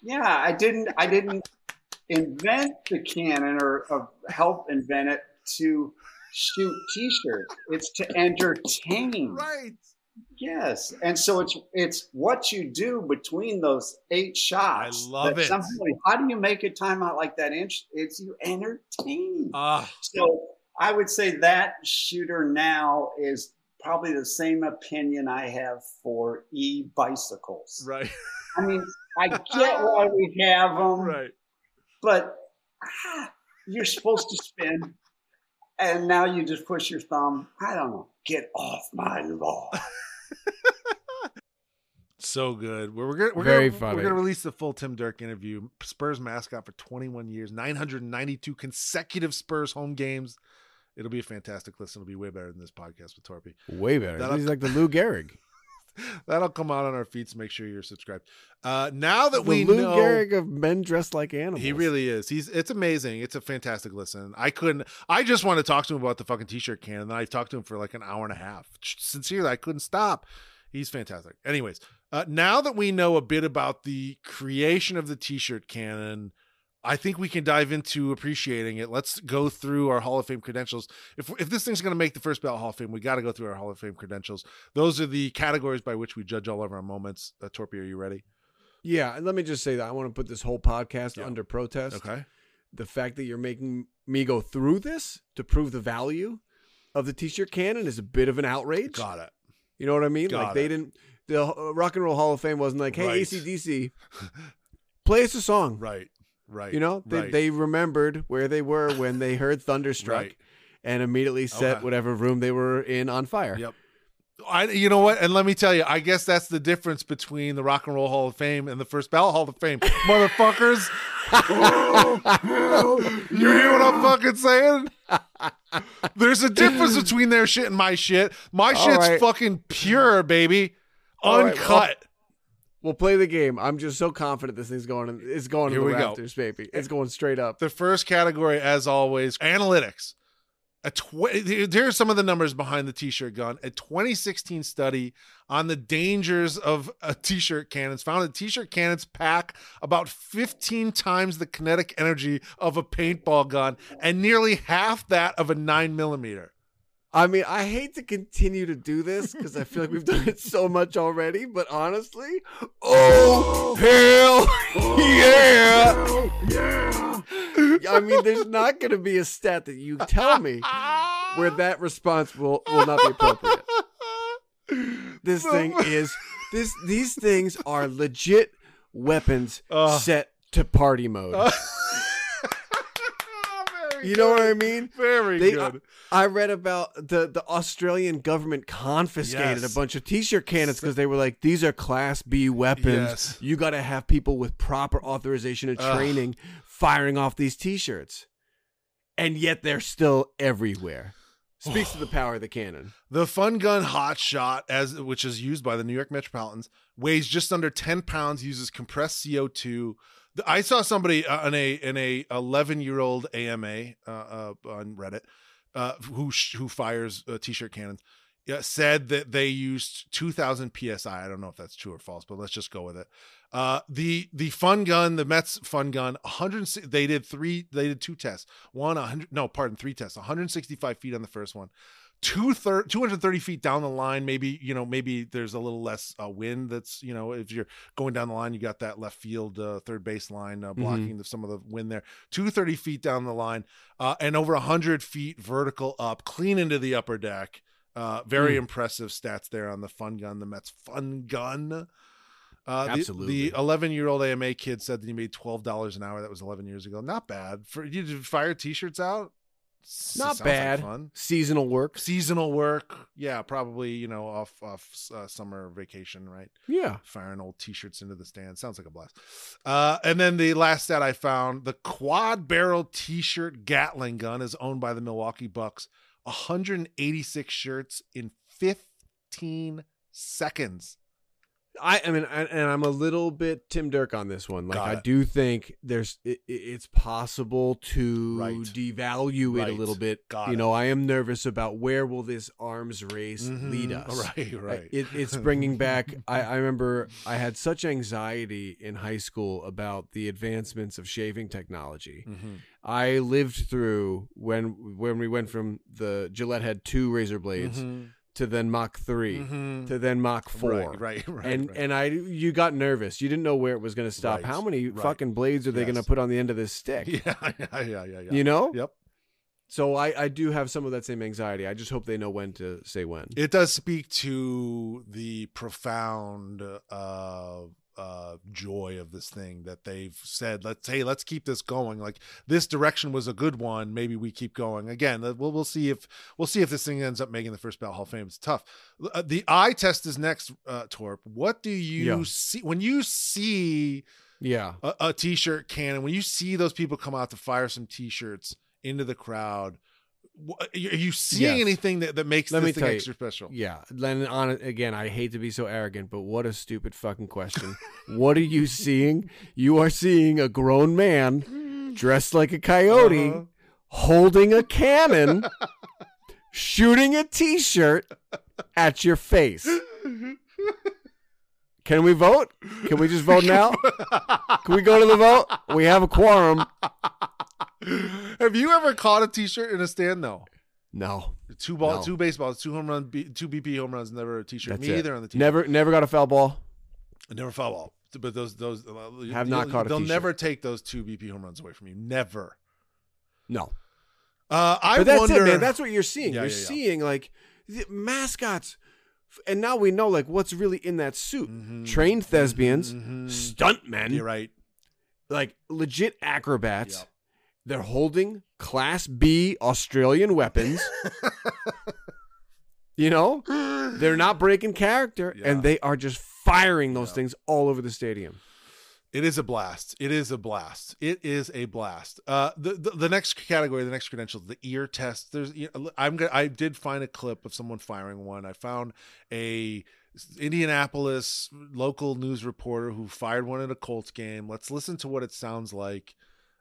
yeah, I didn't. I didn't invent the cannon or, or help invent it to shoot T-shirts. It's to entertain. Right. Yes, and so it's it's what you do between those eight shots. I love it. How do you make a timeout like that? Inch, it's you entertain. Ah, so I would say that shooter now is probably the same opinion I have for e bicycles. right. I mean, I (laughs) get why we have them, right. but ah, you're supposed to spin, and now you just push your thumb. I don't know. Get off my lawn. (laughs) So good. We're, we're gonna we're Very gonna, funny. We're gonna release the full Tim Derk interview. Spurs mascot for 21 years, 992 consecutive Spurs home games. It'll be a fantastic listen. It'll be way better than this podcast with Torpey. Way better. That'll- He's like the (laughs) Lou Gehrig. That'll come out on our feeds. so make sure you're subscribed. Uh, now that the we Lou know, Gehrig of men dressed like animals. he really is. He's it's amazing. It's a fantastic listen. I couldn't. I just want to talk to him about the fucking t-shirt can, and then I talked to him for like an hour and a half. Sincerely, I couldn't stop. He's fantastic. Anyways, uh, now that we know a bit about the creation of the t-shirt cannon, I think we can dive into appreciating it. Let's go through our Hall of Fame credentials. If if this thing's going to make the first ballot Hall of Fame, we got to go through our Hall of Fame credentials. Those are the categories by which we judge all of our moments. Uh, Torpey, are you ready? Yeah, and let me just say that I want to put this whole podcast Yeah. under protest. Okay. The fact that you're making me go through this to prove the value of the t-shirt cannon is a bit of an outrage. Got it. You know what I mean? Got like they didn't. The uh, Rock and Roll Hall of Fame wasn't like, "Hey, Right. AC/DC, play us a song." Right. Right. You know, they, right. they remembered where they were when they heard (laughs) Thunderstruck, Right. and immediately set Okay. whatever room they were in on fire. Yep. I, you know what? And let me tell you, I guess that's the difference between the Rock and Roll Hall of Fame and the First Ballot Hall of Fame, (laughs) motherfuckers. (laughs) you hear what I'm fucking saying? There's a difference between their shit and my shit. My All shit's right. fucking pure, baby, All right, uncut. well, We'll play the game. I'm just so confident this thing's going. In, it's going Here in the we go. baby. It's going straight up. the first category, as always, analytics. A tw- here's some of the numbers behind the t-shirt gun. A 2016 study on the dangers of uh, t-shirt cannons found that t-shirt cannons pack about 15 times the kinetic energy of a paintball gun and nearly half that of a nine millimeter. I mean, I hate to continue to do this because I feel like we've done it so much already. But honestly, oh hell yeah! Yeah. I mean, there's not going to be a stat that you tell me where that response will will not be appropriate. This thing is this. These things are legit weapons Uh. set to party mode. (laughs) You know what I mean? Very They- good. I read about the the Australian government confiscated Yes. a bunch of t-shirt cannons because they were like, these are Class B weapons. Yes. You got to have people with proper authorization and Ugh. training firing off these t-shirts, and yet they're still everywhere. Speaks to the (sighs) power of the cannon. The Fun Gun Hot Shot, as which is used by the New York Metropolitans, weighs just under 10 pounds, uses compressed CO2. The- I saw somebody uh, in a in a 11 year old AMA uh, uh, on Reddit uh, who sh- who fires uh, t-shirt cannons. Said that they used 2000 psi. I don't know if that's true or false, but let's just go with it. Uh, the the fun gun, the Mets fun gun, 100. They did three. They did two tests. One 100. No, pardon, three tests. 165 feet on the first one. Two thir- 230 feet down the line. Maybe you know. Maybe there's a little less uh, wind. That's you know. If you're going down the line, you got that left field uh, third base line uh, blocking the, some of the wind there. 230 feet down the line, uh, and over 100 feet vertical up, clean into the upper deck. Uh, very Mm. impressive stats there on the fun gun, the Mets fun gun. Uh, the- Absolutely. The 11 year old AMA kid said that he made $12 an hour. That was 11 years ago. Not bad. For you to fire t shirts out? Not like bad. fun. Seasonal work. Seasonal work. Yeah, probably, you know, off, off uh, summer vacation, right? Yeah. Firing old t shirts into the stand. Sounds like a blast. Uh, and then the last stat I found the quad barrel t shirt Gatling gun is owned by the Milwaukee Bucks. 186 shirts in 15 seconds. I, I mean, I, and I'm a little bit Tim Derk on this one. Like, Got I it. do think there's, it, it- it's possible to Right. devalue it a little bit. Got you it. know, I am nervous about where will this arms race lead Mhm. us. (laughs) Right, right. It, it's bringing back. I, I remember I had such anxiety in high school about the advancements of shaving technology. Mhm. I lived through when when we went from the Gillette had two razor blades Mhm. To then Mach 3 Mhm. to then Mach four. Right, right, (laughs) right. and right. and I you got nervous. You didn't know where it was going to stop. Right, How many fucking blades are they Yes. going to put on the end of this stick? (laughs) yeah, yeah, yeah, yeah, yeah. You know. Yep. So I I do have some of that same anxiety. I just hope they know when to say when. It does speak to the profound uh uh joy of this thing that they've said let's hey let's keep this going. Like this direction was a good one. Maybe we keep going. Again we'll, we'll see if we'll see if this thing ends up making the first ballot hall of fame. It's tough. Uh, the eye test is next uh torp. What do you Yeah. see when you see yeah. a, a t-shirt cannon when you see those people come out to fire some t-shirts into the crowd are you seeing Yes. anything that, that makes Let this me thing tell you, extra special Yeah, then on it again. I hate to be so arrogant, but what a stupid fucking question. what are you (laughs) seeing? You are seeing a grown man dressed like a coyote, Uh-huh. holding a cannon, (laughs) shooting a T-shirt at your face. Can we vote? Can we just vote (laughs) now? Can we go to the vote? We have a quorum. (laughs) Have you ever caught a T-shirt in a stand? though? No. Two ball, No. two baseballs, two home run, B, two BP home runs. Never a T-shirt. That's Me it. either on the T-shirt. Never never got a foul ball. never foul ball. But those those uh, Have not caught a They'll T-shirt. never take those two BP home runs away from you. Never. No. Uh, I but that's wonder. it, man. That's what you're seeing. Yeah, you're yeah, yeah. seeing like the mascots, and now we know like what's really in that suit. Mhm. Trained thespians, Mhm. stuntmen, You're right. like legit acrobats. Yep. They're holding Class B Australian weapons. (laughs) you know, they're not breaking character, Yeah. and they are just firing those Yeah. things all over the stadium. It is a blast. It is a blast. It is a blast. Uh, the, the the next category, the next credential, the ear test. There's, you know, I'm gonna. I did find a clip of someone firing one. I found a Indianapolis local news reporter who fired one at a Colts game. Let's listen to what it sounds like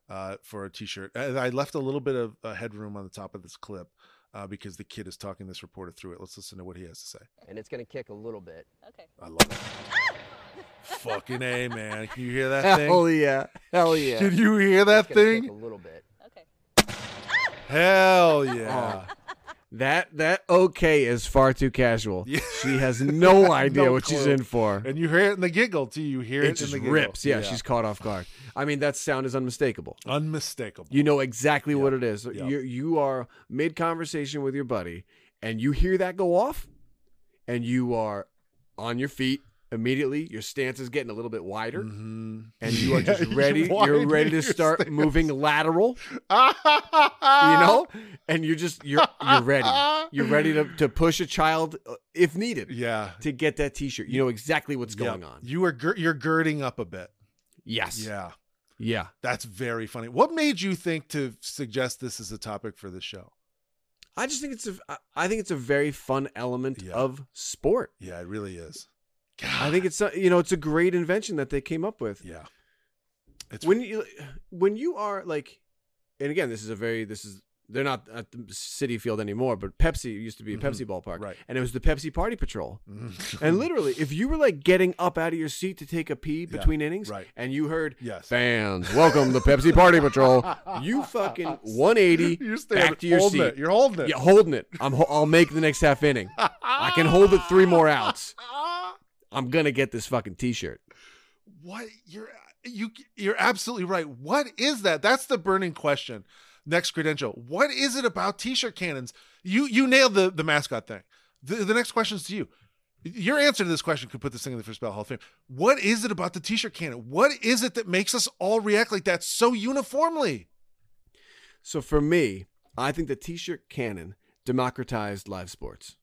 uh, for a T-shirt. And I left a little bit of uh, headroom on the top of this clip uh, because the kid is talking this reporter through it. Let's listen to what he has to say. and it's going to kick a little bit. Okay. I love it. Fucking a man. Can you hear that (laughs) thing? Hell yeah! Hell yeah! Can you hear that It's gonna kick thing? a little bit. Okay. Hell (laughs) yeah. That that okay is far too casual. Yeah. She has no (laughs) idea No what she's in for. And you hear it in the giggle too. You hear it, It in just the rips. Yeah, she's caught off guard. I mean, that sound is unmistakable. unmistakable. You know exactly what it is. Yep. You you are mid conversation with your buddy, and you hear that go off, and you are on your feet immediately. Your stance is getting a little bit wider, Mhm. and you are (laughs) just Yeah, ready. why You're ready to start stance? moving lateral. (laughs) you know, and you're just you're you're ready. You're ready to to push a child uh, if needed Yeah. to get that T-shirt. You know exactly what's going on. You are you're girding up a bit. Yes. Yeah. Yeah. That's very funny. What made you think to suggest this as a topic for the show? I just think it's a I think it's a very fun element Yeah. of sport. Yeah, it really is. I think it's a, you know it's a great invention that they came up with. yeah. It's When you when you are like, and again, this is a very this is they're not at the Citi Field anymore, but Pepsi used to be a Mhm. Pepsi ballpark, Right. And it was the Pepsi Party Patrol. Mhm. And (laughs) literally, if you were like getting up out of your seat to take a pee Yeah, between innings, right. and you heard Yes. fans welcome the Pepsi Party Patrol, (laughs) you fucking 180 (laughs) You're back to your seat. It. You're holding it. Yeah, holding it. I'm. ho- I'll make the next half inning. I can hold it three more outs. I'm gonna get this fucking T-shirt. What you're you you're absolutely right. What is that? That's the burning question. Next credential. What is it about t-shirt cannons? You you nailed the the mascot thing. The, the next question is to you. Your answer to this question could put this thing in the first ballot Hall of Fame. What is it about the t-shirt cannon? What is it that makes us all react like that so uniformly? So for me, I think the T-shirt cannon democratized live sports.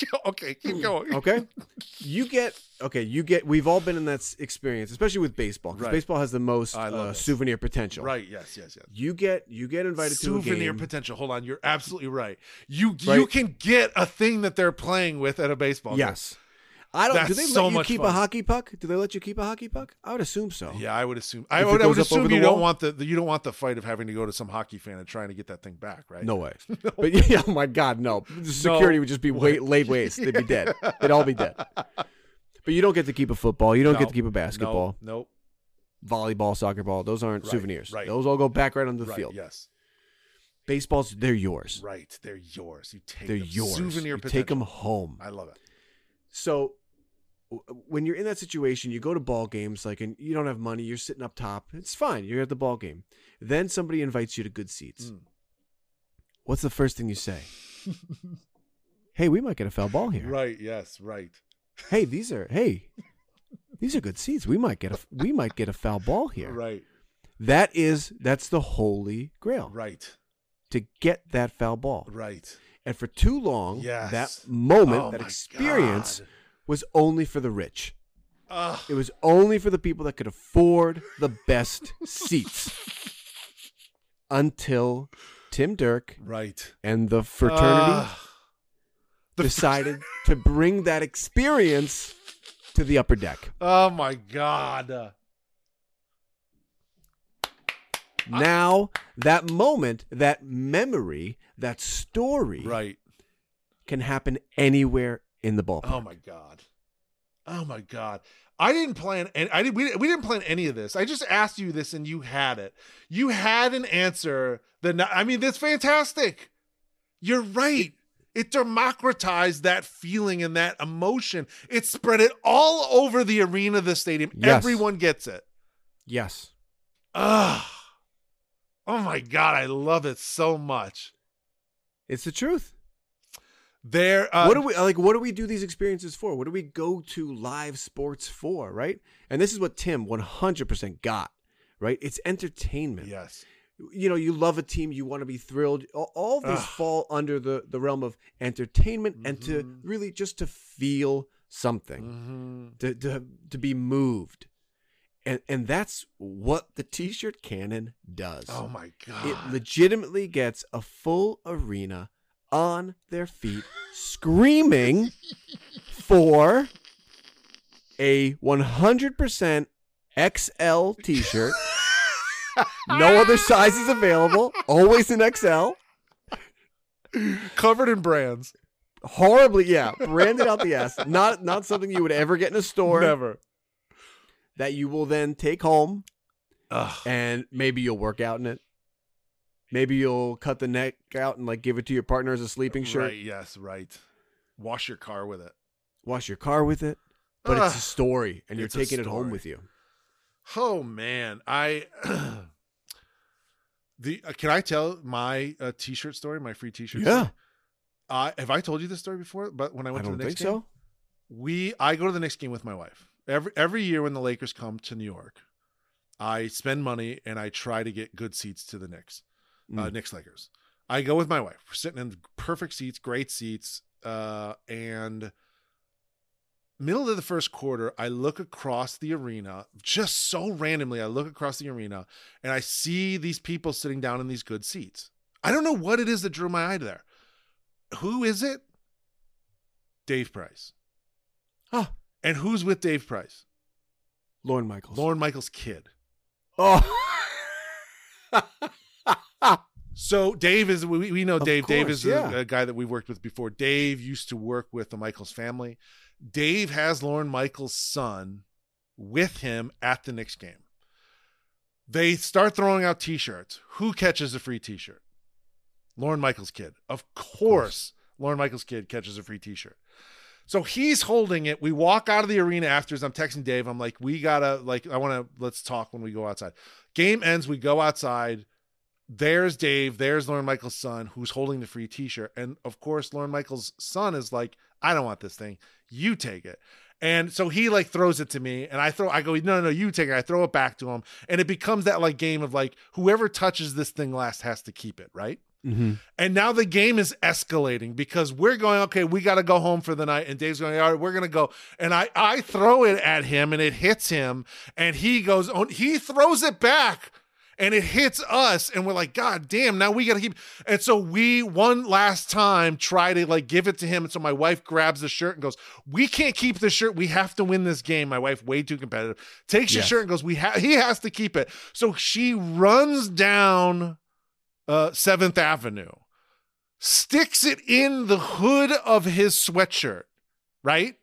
(laughs) okay, keep going. Okay, (laughs) you get okay. You get. We've all been in that experience, especially with baseball. Because Right. baseball has the most I love uh, souvenir potential. Right. Yes. Yes. Yes. You get you get invited to a Souvenir potential. Hold on. You're absolutely right. You you can get a thing that they're playing with at a baseball game. I don't. do That's they so let you much keep a hockey puck? Do they let you keep a hockey puck? I would assume so. Yeah, I would assume. I If it would, I would goes up over assume the you don't wall? want the, the you don't want the fight of having to go to some hockey fan and trying to get that thing back, right? No way. (laughs) (laughs) But yeah, (laughs) oh my God, no. The security would just be laid waste. They'd be dead. They'd all be dead. But you don't get to keep a football. You don't No. get to keep a basketball, No, volleyball, soccer ball. Those aren't Right, souvenirs. right. Those all go back right onto the right, field. Yes, Baseballs, they're yours. right. They're yours. You take They're them. yours. Souvenir you potential. take them home. I love it. So when you're in that situation, you go to ball games, like, and you don't have money. You're sitting up top. It's fine. You're at the ball game. Then somebody invites you to good seats. Mm. What's the first thing you say? (laughs) hey, we might get a foul ball here. Right. Yes. Right. Hey, these are hey, these are good seats. We might get a we might get a foul ball here. Right. That is that's the holy grail Right. to get that foul ball. Right. And for too long, Yes. that moment, Oh that experience God. Was only for the rich. Ugh. It was only for the people that could afford the best seats. (laughs) Until Tim Derk right. and the fraternity Ugh. the decided to bring that experience to the upper deck. oh my God. Uh, Now, that moment, that memory, that story right. can happen anywhere in the ballpark. Oh my God. Oh my god. I didn't plan and I did we, we didn't plan any of this. I just asked you this and you had it. You had an answer that not, I mean that's fantastic. You're right. It democratized that feeling and that emotion. It spread it all over the arena, the stadium. Yes. Everyone gets it. Yes. Ah. Oh my god, I love it so much. It's the truth. There uh, what do we like what do we do these experiences for? What do we go to live sports for, right? And this is what Tim 100% got, right? It's entertainment. Yes. You know, you love a team, you want to be thrilled. All, all of these Ugh. fall under the the realm of entertainment and to Mhm. really just to feel something. Mhm. to, to to be moved and and that's what the t-shirt cannon does Oh my god. it legitimately gets a full arena on their feet screaming for a 100% XL t-shirt no other sizes available always an XL covered in brands. horribly yeah branded out the ass not not something you would ever get in a store Never. that you will then take home Ugh. and maybe you'll work out in it. Maybe you'll cut the neck out and like give it to your partner as a sleeping shirt. Right, yes, right. Wash your car with it. Wash your car with it. But it's a story and you're taking it home with you. Oh man, I (clears throat) the uh, can I tell my uh, t-shirt story, my free t-shirt? Yeah. story? Uh, have I told you this story before? But when I I went to don't the next game, so. we I go to the next game with my wife. Every every year when the Lakers come to New York, I spend money and I try to get good seats to the Knicks. Uh, Mm. Knicks Lakers. I go with my wife. We're sitting in perfect seats, great seats, uh, and middle of the first quarter, I look across the arena just so randomly. I look across the arena and I see these people sitting down in these good seats. I don't know what it is that drew my eye there. Who is it? Dave Price. Huh. And who's with Dave Price? Lorne Michaels. Lorne Michaels' kid. Oh. (laughs) So Dave is we, we know Of Dave. Dave is yeah. a, a guy that we've worked with before. Dave used to work with the Michaels family. Dave has Lorne Michaels' son with him at the Knicks game. They start throwing out T-shirts. Who catches a free T-shirt? Lorne Michaels' kid. Of course, Lorne Michaels' kid catches a free T-shirt. So he's holding it. We walk out of the arena after. I'm texting Dave. I'm like, we gotta like, I want to let's talk when we go outside. Game ends. We go outside. There's Dave. There's Lorne Michaels' son who's holding the free T-shirt, and of course, Lorne Michaels' son is like, I don't want this thing. You take it. And so he like throws it to me, and I throw. I go, no, no, no, you take it. I throw it back to him, and it becomes that like game of like whoever touches this thing last has to keep it, right? Mhm. And now the game is escalating because we're going, okay, we got to go home for the night. And Dave's going, all right, we're going to go. And I, I throw it at him and it hits him. And he goes, on, he throws it back and it hits us. And we're like, God damn, now we got to keep. And so we, one last time, try to like give it to him. And so my wife grabs the shirt and goes, we can't keep the shirt. We have to win this game. My wife, way too competitive, takes Yes. shirt and goes, we have, he has to keep it. So she runs down uh, Seventh Avenue, sticks it in the hood of his sweatshirt, right?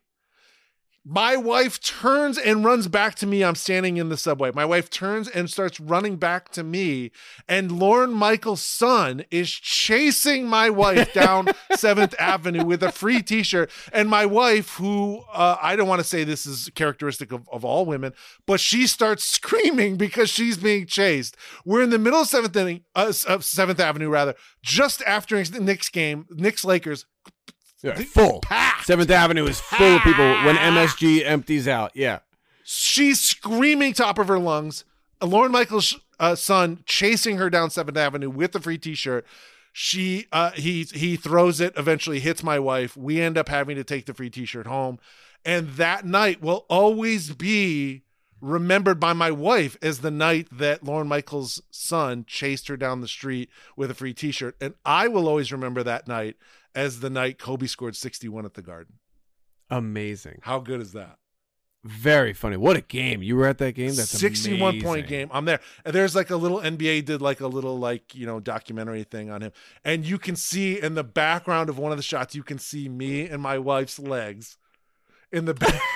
My wife turns and runs back to me. I'm standing in the subway. My wife turns and starts running back to me. And Lorne Michaels' son is chasing my wife (laughs) down 7th Avenue with a free t shirt. And my wife, who uh, I don't want to say this is characteristic of, of all women, but she starts screaming because she's being chased. We're in the middle of 7th inning, uh, of 7th Avenue, rather, just after the Knicks game, Knicks Lakers. Yeah, full. Seventh Avenue is full of people when MSG empties out. Yeah. She's screaming top of her lungs. Lorne Michaels' uh, son chasing her down Seventh Avenue with a free T-shirt. She, uh, he, he throws it. Eventually, hits my wife. We end up having to take the free T-shirt home, and that night will always be remembered by my wife as the night that Lorne Michaels' son chased her down the street with a free T-shirt, and I will always remember that night as the night Kobe scored 61 at the Garden. Amazing. How good is that? Very funny. What a game. You were at that game? That's 61 point game. I'm there. And there's like a little NBA did like a little like, you know, documentary thing on him. And you can see in the background of one of the shots, you can see me and my wife's legs in the back. (laughs)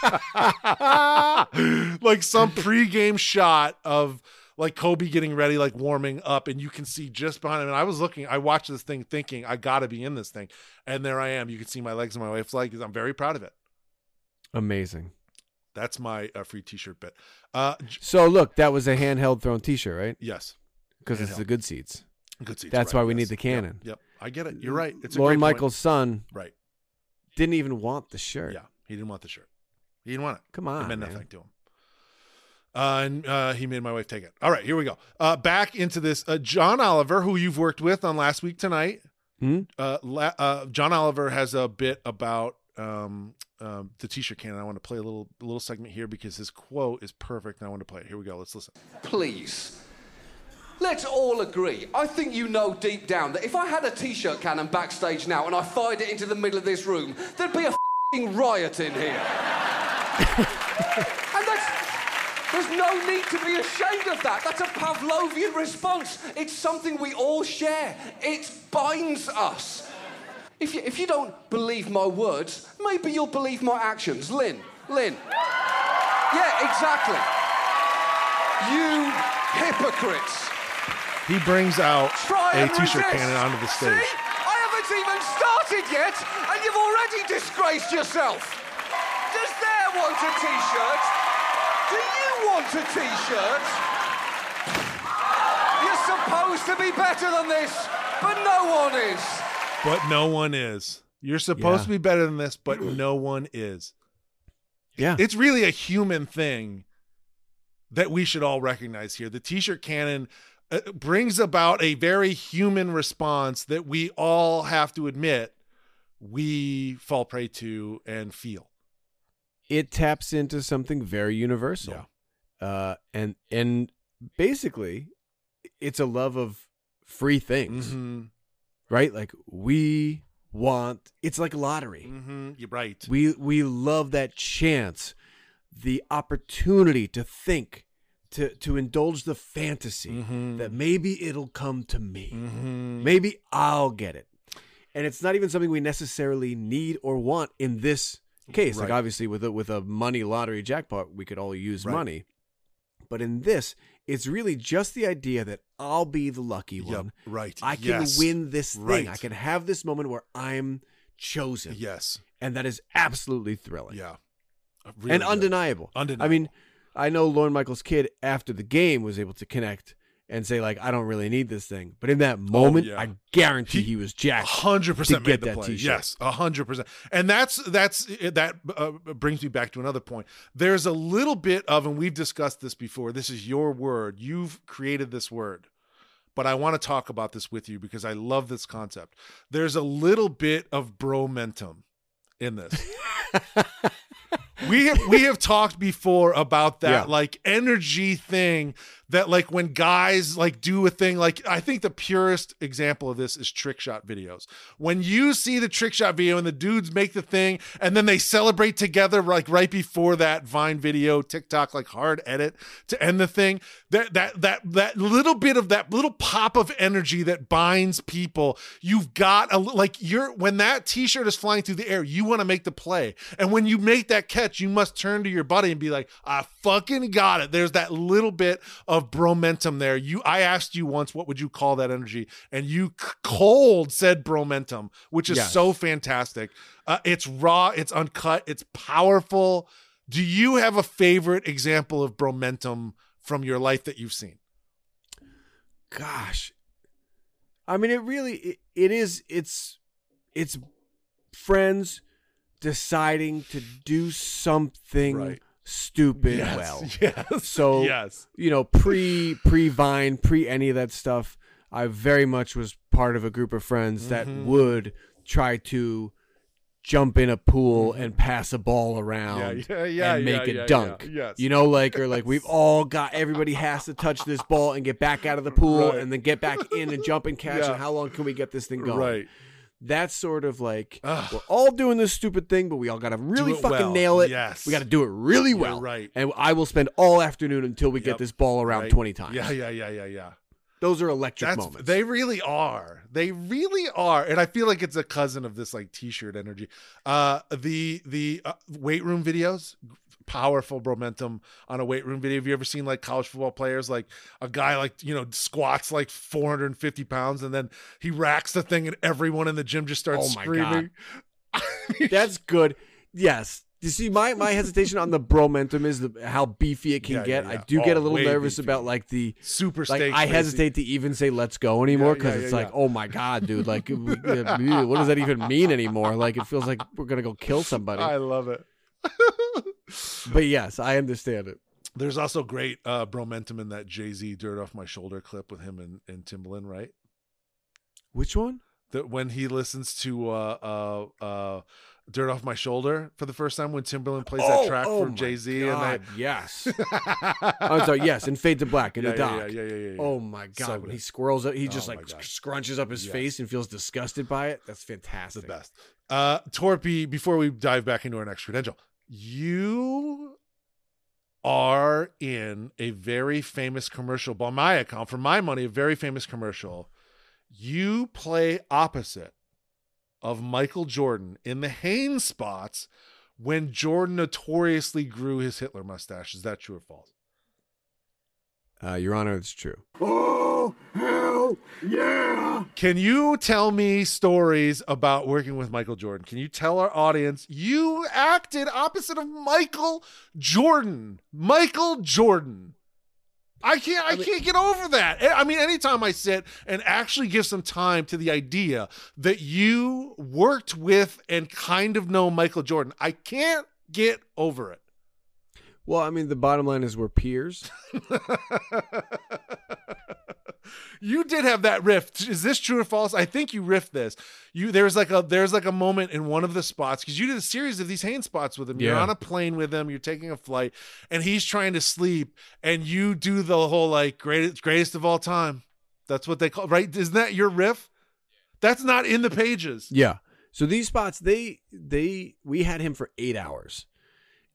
(laughs) like some pregame shot of like Kobe getting ready, like warming up, and you can see just behind him. And I was looking, I watched this thing thinking I got to be in this thing, and there I am. You can see my legs and my wife's legs. I'm very proud of it. Amazing. That's my uh, free T-shirt bit. Uh, So look, that was a handheld thrown T-shirt, right? yes, Because it's the good seats. good seats. That's right, why we yes. need the cannon. Yep, I get it. You're right. It's a Lorne great point. Michaels' son Right. didn't even want the shirt. Yeah, he didn't want the shirt. He didn't want it. Come it on, meant man. nothing to him. Uh, and uh, he made my wife take it. All right, here we go. Uh, back into this. Uh, John Oliver, who you've worked with on last week tonight. Hmm? Uh, la- uh, John Oliver has a bit about um, um, the T-shirt cannon. I want to play a little a little segment here because his quote is perfect, and I want to play it. Here we go. Let's listen. Please. Let's all agree. I think you know deep down that if I had a t-shirt cannon backstage now and I fired it into the middle of this room, there'd be a fing riot in here. (laughs) there's no need to be ashamed of that. That's a Pavlovian response. It's something we all share. It binds us. If you, if you don't believe my words, maybe you'll believe my actions. Lynn, Lynn. Yeah, exactly. You hypocrites. He brings out a and T-shirt cannon onto the stage. See? I haven't even started yet, and you've already disgraced yourself. Does there want a T-shirt? Do you want a T-shirt? You're supposed to be better than this, but no one is. But no one is. You're supposed Yeah. to be better than this, but (clears throat) no one is. Yeah. It's really a human thing that we should all recognize here. The t-shirt cannon uh, brings about a very human response that we all have to admit we fall prey to and feel. it taps into something very universal. Uh, and and basically, it's a love of free things, Mhm. right? Like we want. It's like a lottery. Mhm. You're right. We we love that chance, the opportunity to think, to to indulge the fantasy Mhm. that maybe it'll come to me. Mhm. Maybe I'll get it. And it's not even something we necessarily need or want in this case. Like obviously with a with a money lottery jackpot, we could all use Right. money. But in this, it's really just the idea that I'll be the lucky Yep, one. right. I can Yes. win this thing. Right. I can have this moment where I'm chosen. Yes. And that is absolutely thrilling. Yeah. Really and undeniable. Undeniable. I mean, I know Lorne Michaels' kid after the game was able to connect and say like, "I don't really need this thing," but in that moment, Oh, yeah. I guarantee He- he, was jacked. Hundred percent made get the play. t-shirt. Yes, a hundred percent. And that's that's that uh, brings me back to another point. There's a little bit of, and we've discussed this before. This is your word. You've created this word, but I want to talk about this with you because I love this concept. There's a little bit of bromentum in this. (laughs) we have we have talked before about that Yeah. like energy thing that like when guys like do a thing like I think the purest example of this is trick shot videos. When you see the trick shot video and the dudes make the thing and then they celebrate together like right before that Vine video, TikTok like hard edit to end the thing, that that that that little bit of that little pop of energy that binds people, you've got a like you're when that t-shirt is flying through the air, you want to make the play. And when you make that catch, you must turn to your buddy and be like, "I fucking got it." There's that little bit of bromentum there. You I asked you once what would you call that energy and you cold said bromentum, which is Yes. so fantastic. Uh, it's raw, it's uncut, it's powerful. Do you have a favorite example of bromentum from your life that you've seen? Gosh, I mean, it really it, it is. It's it's friends deciding to do something Right. Stupid well. (laughs) Yes. So yes. you know, pre pre Vine, pre any of that stuff, I very much was part of a group of friends that Mhm. would try to jump in a pool and pass a ball around Mm-hmm. Yeah, yeah, yeah, and make a dunk. yes. You know, like or like we've all got everybody has to touch this ball and get back out of the pool Right. and then get back in and jump and catch. And how long can we get this thing going? Right. That's sort of like Ugh. we're all doing this stupid thing, but we all got to really fucking well. nail it. Yes. We got to do it really You're well. right. And I will spend all afternoon until we Yep. get this ball around Right. 20 times. Yeah, yeah, yeah, yeah, yeah. Those are electric That's moments. they really are. They really are, and I feel like it's a cousin of this like t-shirt energy. Uh, the the uh, weight room videos, powerful momentum on a weight room video. Have you ever seen like college football players like a guy like you know squats like 450 pounds and then he racks the thing and everyone in the gym just starts Oh my screaming. (laughs) That's good. Yes. You see, my my hesitation on the bromentum is the, how beefy it can Yeah, get. yeah, I yeah. do get a Oh, little nervous beefy. about like the Super like. I hesitate to even say "let's go" anymore because it's like, oh my god, dude! Like, (laughs) what does that even mean anymore? Like, it feels like we're gonna go kill somebody. I love it. (laughs) But yes, I understand it. There's also great uh bromentum in that Jay Z "Dirt Off My Shoulder" clip with him and, and Timbaland, right? Which one? that when he listens to uh uh uh Dirt Off My Shoulder for the first time when Timbaland plays that track oh for Jay Z and that yes. (laughs) I'm sorry. Yes, and fade to black in yeah, the yeah, dock. yeah, yeah, yeah, yeah. Oh my god! So when he squirrels up, he just Oh my like God. scrunches up his Yes. face and feels disgusted by it. That's It's the best. Uh Torpey, before we dive back into our next credential, you are in a very famous commercial by my account, for my money, a very famous commercial. You play opposite of Michael Jordan in the Hanes spots when Jordan notoriously grew his Hitler mustache. Is that true or false? Uh, Your Honor, it's true. (gasps) Oh, yeah! Can you tell me stories about working with Michael Jordan? Can you tell our audience you acted opposite of Michael Jordan? Michael Jordan. I can't I, can't get over that. I mean anytime I sit and actually give some time to the idea that you worked with and kind of know Michael Jordan, I can't get over it. Well, I mean, the bottom line is we're peers. (laughs) you did have that riff. Is this true or false? I think you riffed this. You there's like a there's like a moment in one of the spots because you did a series of these Hanes spots with him. You're Yeah. on a plane with him. You're taking a flight, and he's trying to sleep, and you do the whole like greatest greatest of all time. That's what they call right. Isn't that your riff? That's not in the pages. Yeah. So these spots, they they we had him for eight hours,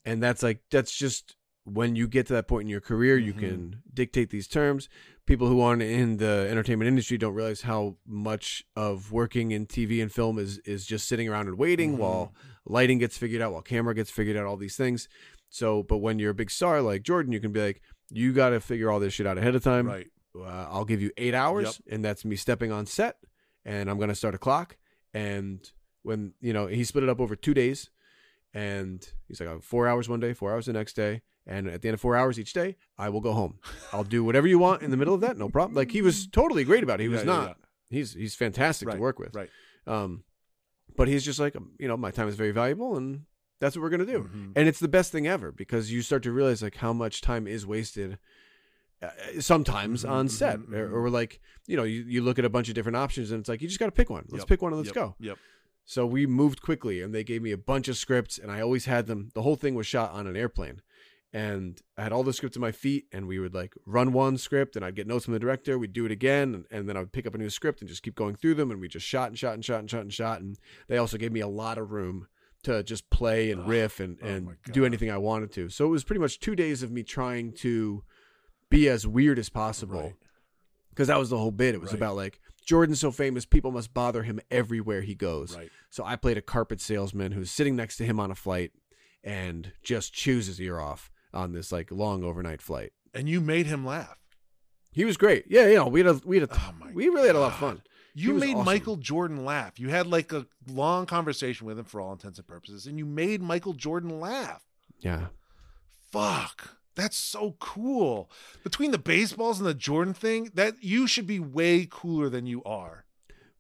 and that's like that's just when you get to that point in your career, you Mhm. can dictate these terms. People who aren't in the entertainment industry don't realize how much of working in TV and film is is just sitting around and waiting Mhm. while lighting gets figured out, while camera gets figured out, all these things. So, but when you're a big star like Jordan, you can be like, you got to figure all this shit out ahead of time Right. uh, I'll give you eight hours, and that's me stepping on set, and I'm gonna start a clock. And when you know he split it up over two days, and he's like, four hours one day, four hours the next day, and at the end of four hours each day, I will go home. I'll do whatever you want in the middle of that, no problem. Like he was (laughs) totally great about it. He was Yeah, yeah, not. yeah. He's he's fantastic Right, to work with. Right. Um, but he's just like, um, you know, my time is very valuable, and that's what we're gonna do. Mhm. And it's the best thing ever because you start to realize like how much time is wasted uh, sometimes Mhm, on set mhm, or, or like you know you, you look at a bunch of different options and it's like you just got to pick one let's Yep, pick one and let's yep, go Yep. so we moved quickly and they gave me a bunch of scripts and i always had them the whole thing was shot on an airplane and i had all the scripts in my feet and we would like run one script and i'd get notes from the director we'd do it again and, and then i would pick up a new script and just keep going through them and we just shot and shot and shot and shot and shot and they also gave me a lot of room to just play and ah, riff and, Oh and my do anything i wanted to so it was pretty much two days of me trying to be as weird as possible Right. because that was the whole bit. It was Right. about like Jordan's so famous, people must bother him everywhere he goes. Right. So I played a carpet salesman who's sitting next to him on a flight and just chews his ear off on this like long overnight flight. And you made him laugh. He was great. Yeah, you know, we had a we had a Oh we really had a lot of fun. You made awesome. Michael Jordan laugh. You had like a long conversation with him for all intents and purposes, and you made Michael Jordan laugh. Yeah. Fuck. That's so cool. Between the baseballs and the Jordan thing, that you should be way cooler than you are.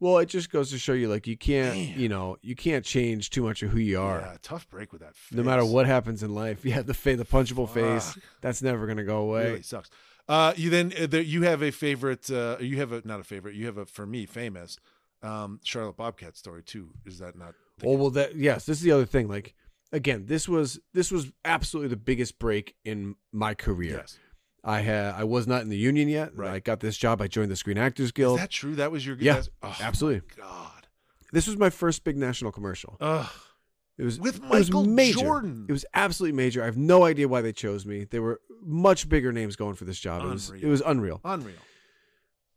Well, it just goes to show you like you can't, Man. you know, you can't change too much of who you are. Yeah, tough break with that. No matter what happens in life, (laughs) yeah, the fa- the punchable face, that's never gonna go away. really sucks. Uh, you then uh, there, you have a favorite. Uh, you have a not a favorite. You have a for me famous um, Charlotte Bobcat story too. Is that not? Oh well, that yes. This is the other thing. Like again, this was this was absolutely the biggest break in my career. Yes. I had I was not in the union yet. Right. I got this job. I joined the Screen Actors Guild. Is that true? That was your Yeah, oh, absolutely. God. This was my first big national commercial. Ugh. It was With it was Michael major. Jordan. It was absolutely major. I have no idea why they chose me. There were much bigger names going for this job. It was Unreal. it was unreal. Unreal.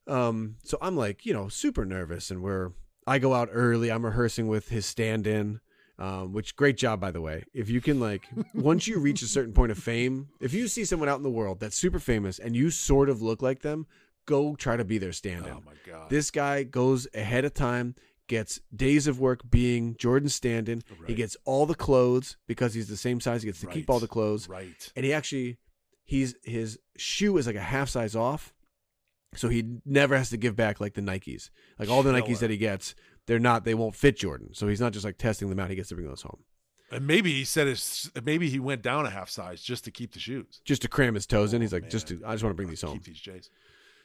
Um, so I'm like, you know, super nervous, and we're I go out early. I'm rehearsing with his stand-in. Um, which great job by the way. If you can like once you reach a certain point of fame, if you see someone out in the world that's super famous and you sort of look like them, go try to be their stand-in. Oh my god. This guy goes ahead of time, gets days of work being Jordan stand-in. He gets all the clothes because he's the same size. He gets to keep all the clothes right. and he actually he's his shoe is like a half size off so he never has to give back like the nikes like all the nikes that he gets they're not they won't fit jordan so he's not just like testing them out he gets to bring those home And maybe he said his maybe he went down a half size just to keep the shoes. just to cram his toes in Oh, he's like just man. to i just want to bring these Keep home these Jays.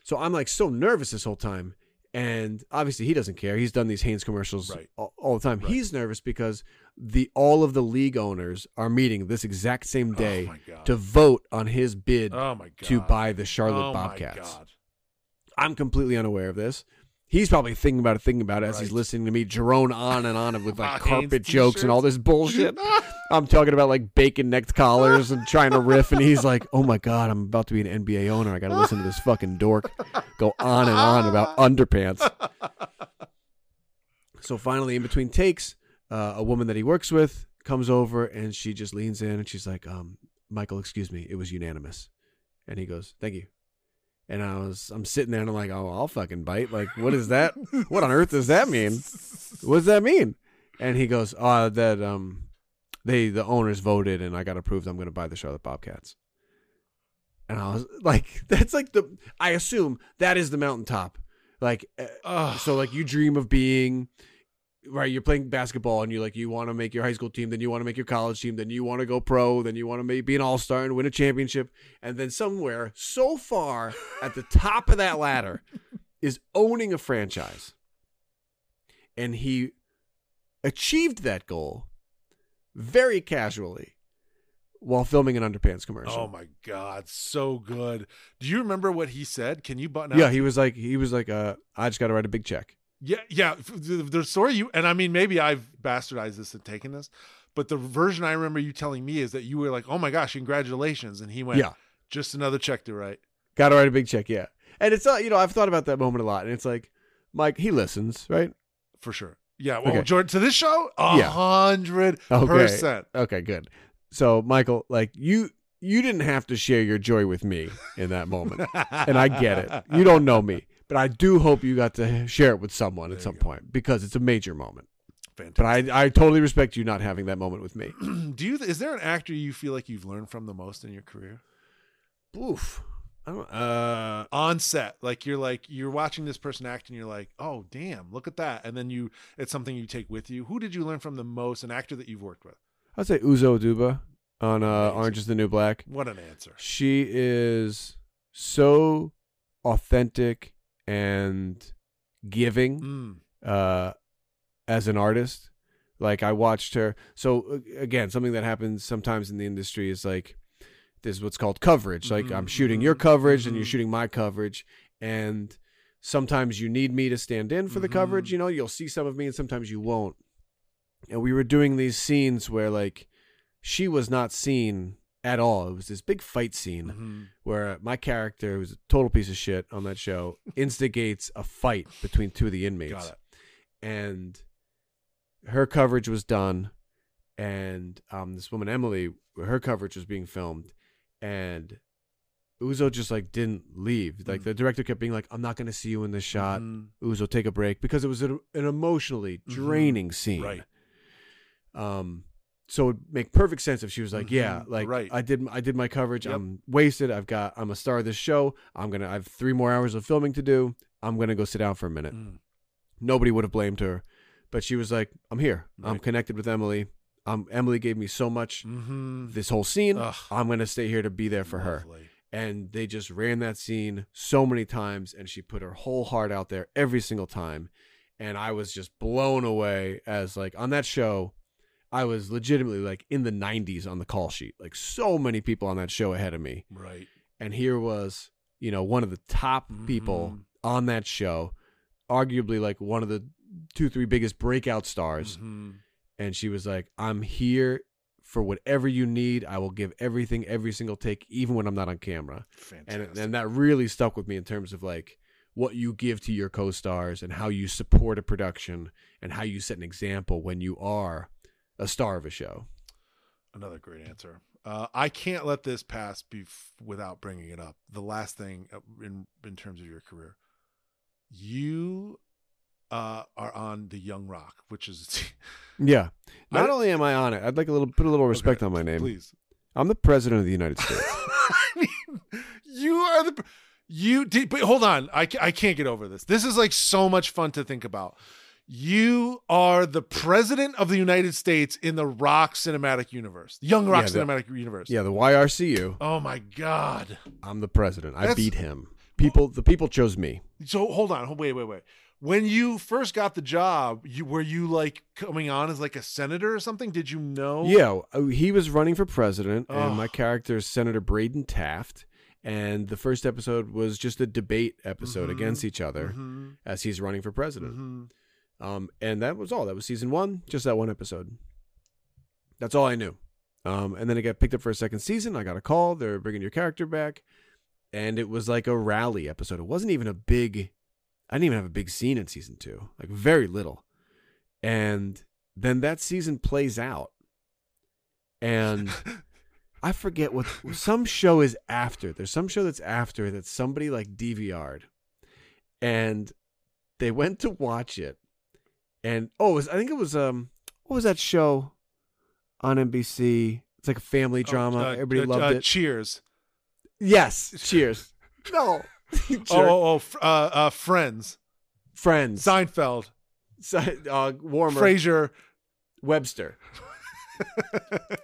so i'm like so nervous this whole time and obviously he doesn't care he's done these Hanes commercials Right. all, all the time Right. he's nervous because the all of the league owners are meeting this exact same oh day oh to vote on his bid oh my god. to buy the charlotte oh bobcats My god. I'm completely unaware of this. He's probably thinking about it, thinking about it as he's listening to me drone on and on with like (laughs) carpet jokes and all this bullshit. (laughs) I'm talking about like bacon necked collars and trying to riff, and he's like, "Oh my god, I'm about to be an NBA owner. I got to listen to this fucking dork go on and on about (laughs) underpants." So finally, in between takes, uh, a woman that he works with comes over and she just leans in and she's like, um, "Michael, excuse me, it was unanimous," and he goes, "Thank you." And I was, I'm sitting there and I'm like, oh, I'll fucking bite. Like, what is that? what on earth does that mean? What does that mean? And he goes, oh, that um, they the owners voted and I got approved. I'm going to buy the Charlotte Bobcats. And I was like, (laughs) that's like the. I assume that is the mountaintop. Like, uh, so like you dream of being. Right, you're playing basketball and you like you want to make your high school team, then you want to make your college team, then you want to go pro, then you want to be an all star and win a championship, and then somewhere so far (laughs) at the top of that ladder is owning a franchise. And he achieved that goal very casually while filming an underpants commercial. Oh my god, so good. Do you remember what he said? Can you button up? yeah, he was like he was like uh I just got to write a big check. Yeah, yeah. The, the story you and I mean, maybe I've bastardized this and taken this, but the version I remember you telling me is that you were like, "Oh my gosh, congratulations!" and he went, Yeah. just another check to write." Got to write a big check, yeah. And it's not, you know, I've thought about that moment a lot and it's like Mike, he listens, right? for sure. Yeah. Well, Okay. Jordan, to this show, a hundred percent. Okay, good. So, Michael, like you you didn't have to share your joy with me in that moment. and I get it. You don't know me, but I do hope you got to share it with someone There at some point because it's a major moment. But Fantastic. I I totally respect you not having that moment with me. (clears throat) Do you? Is there an actor you feel like you've learned from the most in your career? Oof. I don't uh on set like you're like you're watching this person act and you're like oh damn look at that and then you it's something you take with you who did you learn from the most an actor that you've worked with I'd say Uzo Aduba on uh Orange is the New Black. what an answer She is so authentic and giving. mm. uh, as an artist. Like I watched her. So uh, again, something that happens sometimes in the industry is like there's what's called coverage. Like I'm Mhm, shooting your mhm, coverage and you're mhm. shooting my coverage, and sometimes you need me to stand in for the coverage. Mhm. You know, you'll see some of me, and sometimes you won't. And we were doing these scenes where like she was not seen at all. It was this big fight scene Mhm. where my character, who's a total piece of shit on that show, (laughs) instigates a fight between two of the inmates. And her coverage was done, and um, this woman Emily, her coverage was being filmed, and Uzo just like didn't leave. Like Mm. the director kept being like, "I'm not going to see you in this shot." Mhm. Uzo, take a break because it was an, an emotionally Mhm. draining scene. right Um, so it would make perfect sense if she was like, "Yeah, Mhm. like Right. I did, I did my coverage. Yep. I'm wasted. I've got, I'm a star of this show. I'm gonna, I have three more hours of filming to do. I'm gonna go sit down for a minute." Mm. Nobody would have blamed her, but she was like, "I'm here. I'm connected with Emily. Um, Emily gave me so much Mhm. this whole scene. Ugh. I'm gonna stay here to be there for her." And they just ran that scene so many times and she put her whole heart out there every single time and i was just blown away as like on that show i was legitimately like in the 90s on the call sheet. Like so many people on that show ahead of me. Right. And here was you know one of the top people Mhm. on that show arguably like one of the two three biggest breakout stars. Mhm. and she was like i'm here for whatever you need. I will give everything every single take even when i'm not on camera. And and that really stuck with me in terms of like what you give to your co-stars and how you support a production and how you set an example when you are a star of a show. Another great answer. Uh, I can't let this pass without bringing it up. The last thing uh, in in terms of your career, you uh, are on the Young Rock, which is (laughs) Yeah. Not I- only am I on it, I'd like a little put a little respect Okay, on my name. Please. I'm the president of the United (laughs) States. I mean, you are the you did, but hold on, I I can't get over this. This is like so much fun to think about. You are the president of the United States in the Rock cinematic universe, Young Rock Yeah, the- cinematic universe. yeah, the YRCU. Oh my god. I'm the president. I That's- beat him. People the people chose me. So hold on, wait, wait, wait. When you first got the job, you were you like coming on as like a senator or something? Did you know? Yeah, uh, he was running for president, and my character is Senator Braden Taft. And the first episode was just a debate episode Mhm. against each other Mhm, as he's running for president. mhm. Um, and that was all. That was season one, just that one episode. That's all I knew. Um, and then it got picked up for a second season. I got a call. They're bringing your character back, and it was like a rally episode. It wasn't even a big. I didn't even have a big scene in season two, like very little. And then that season plays out, and (laughs) I forget what some show is after. There's some show that's after that somebody like DVR'd, and they went to watch it, and oh, it was, I think it was um, what was that show on NBC? It's like a family drama. Oh, uh, Everybody uh, loved uh, it. Cheers. yes, (laughs) Cheers. no, (laughs) Oh, oh, oh, fr- uh, uh, Friends. Friends. Seinfeld. Si- uh, Warmer. Frasier. Webster. (laughs)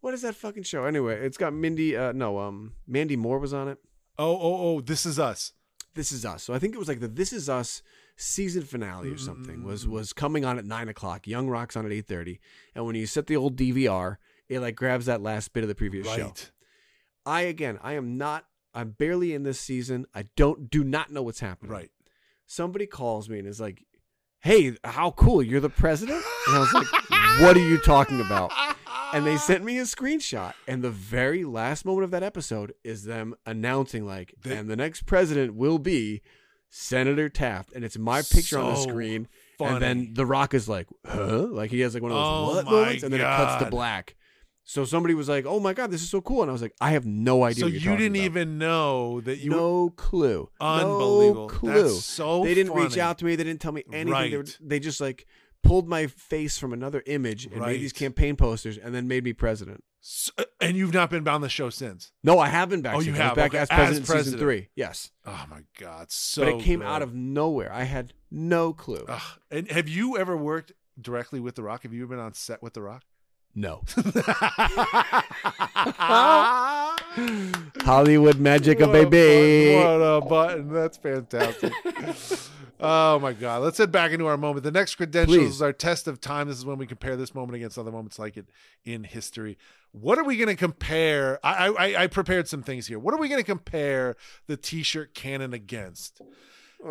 what is that fucking show? Anyway, it's got Mindy. Uh, no, um, Mandy Moore was on it. Oh, oh, oh, This Is Us. This is Us. So I think it was like the This Is Us season finale or something was mm-hmm. was coming on at nine o'clock. Young Rock's on at eight thirty, and when you set the old DVR, it like grabs that last bit of the previous show. I again, I am not. I'm barely in this season. I don't do not know what's happening. Right. Somebody calls me and is like, "Hey, how cool! You're the president." And I was like, "What are you talking about?" And they sent me a screenshot, and the very last moment of that episode is them announcing like, They- "And the next president will be Senator Taft," and it's my picture on the screen. funny. And then The Rock is like, "Huh?" Like he has like one of those Oh what moments, and then it cuts to black. So somebody was like, "Oh my god, this is so cool," and I was like, "I have no idea." So you didn't about." even know that you no clue. Unbelievable. No clue. That's so they didn't reach out to me. They didn't tell me anything. They, were- they just like pulled my face from another image and made these campaign posters and then made me president. S- uh, and you've not been on the show since. No, I have been back. Oh, you have? back Okay. as As president, season president. three. Yes, Oh my god, so but it came good. out of nowhere. I had no clue. Ugh. And have you ever worked directly with The Rock? Have you ever been on set with The Rock? no. (laughs) Hollywood magic, a What a baby. button, What a button. That's fantastic. (laughs) oh my God. Let's head back into our moment. The next credentials Please. is our test of time. This is when we compare this moment against other moments like it in history. What are we going to compare? I, I I prepared some things here. What are we going to compare the t-shirt cannon against?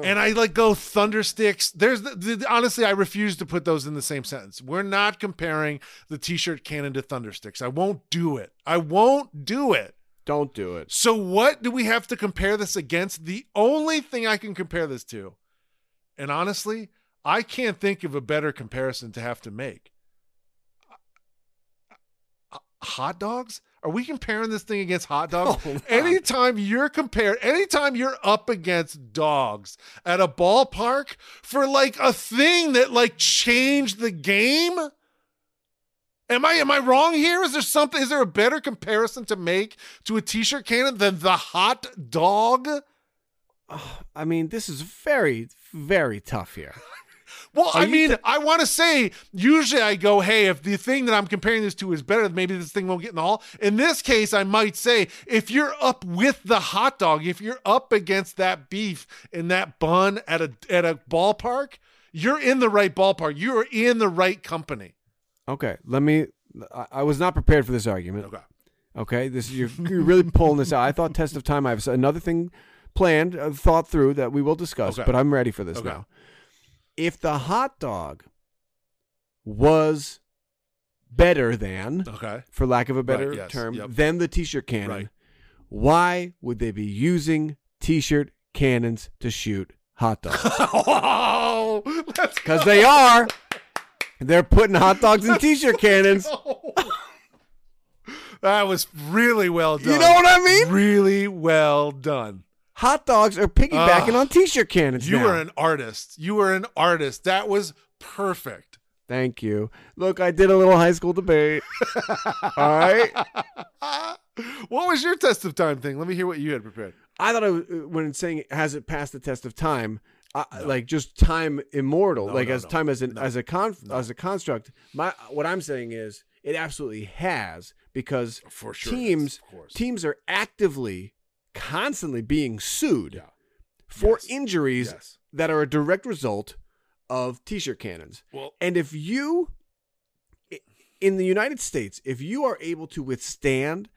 And I like go thundersticks. There's the, the, honestly, I refuse to put those in the same sentence. We're not comparing the t-shirt cannon to thundersticks. I won't do it. I won't do it. Don't do it. So what do we have to compare this against? The only thing I can compare this to, and honestly, I can't think of a better comparison to have to make. Uh, Hot dogs? Are we comparing this thing against hot dogs? (laughs) Oh, anytime you're compared, anytime you're up against dogs at a ballpark for like a thing that like changed the game, Am I am I wrong here? Is there something? Is there a better comparison to make to a t-shirt cannon than the hot dog? I mean, this is very, very tough here. (laughs) Well, Are I mean, th- I want to say usually I go, hey, if the thing that I'm comparing this to is better, maybe this thing won't get in the hall. In this case, I might say if you're up with the hot dog, if you're up against that beef in that bun at a at a ballpark, you're in the right ballpark. You are in the right company. Okay, let me. I, I was not prepared for this argument. Okay. Okay, this you're, you're really pulling this out. I thought test of time. I have another thing planned, uh, thought through that we will discuss, Okay. but I'm ready for this Okay. now. If the hot dog was better than, Okay. for lack of a better Right, yes, term, yep. than the t-shirt cannon, Right. why would they be using t-shirt cannons to shoot hot (laughs) dogs. oh, Because they are. They're putting hot dogs in t-shirt cannons. That was really well done. You know what I mean? Really well done. Hot dogs are piggybacking Ugh. on t-shirt cannons You now. were an artist. You were an artist. That was perfect. Thank you. Look, I did a little high school debate. (laughs) All right. what was your test of time thing? Let me hear what you had prepared. I thought I was, uh, when it's saying has it passed the test of time, I, like just time immortal, No, like no, as no. time as an No. as a con No. as a construct. My what I'm saying is it absolutely has because For sure. teams teams are actively constantly being sued Yeah. for Yes. injuries Yes. that are a direct result of t-shirt cannons. Well, And if you, in the United States, if you are able to withstand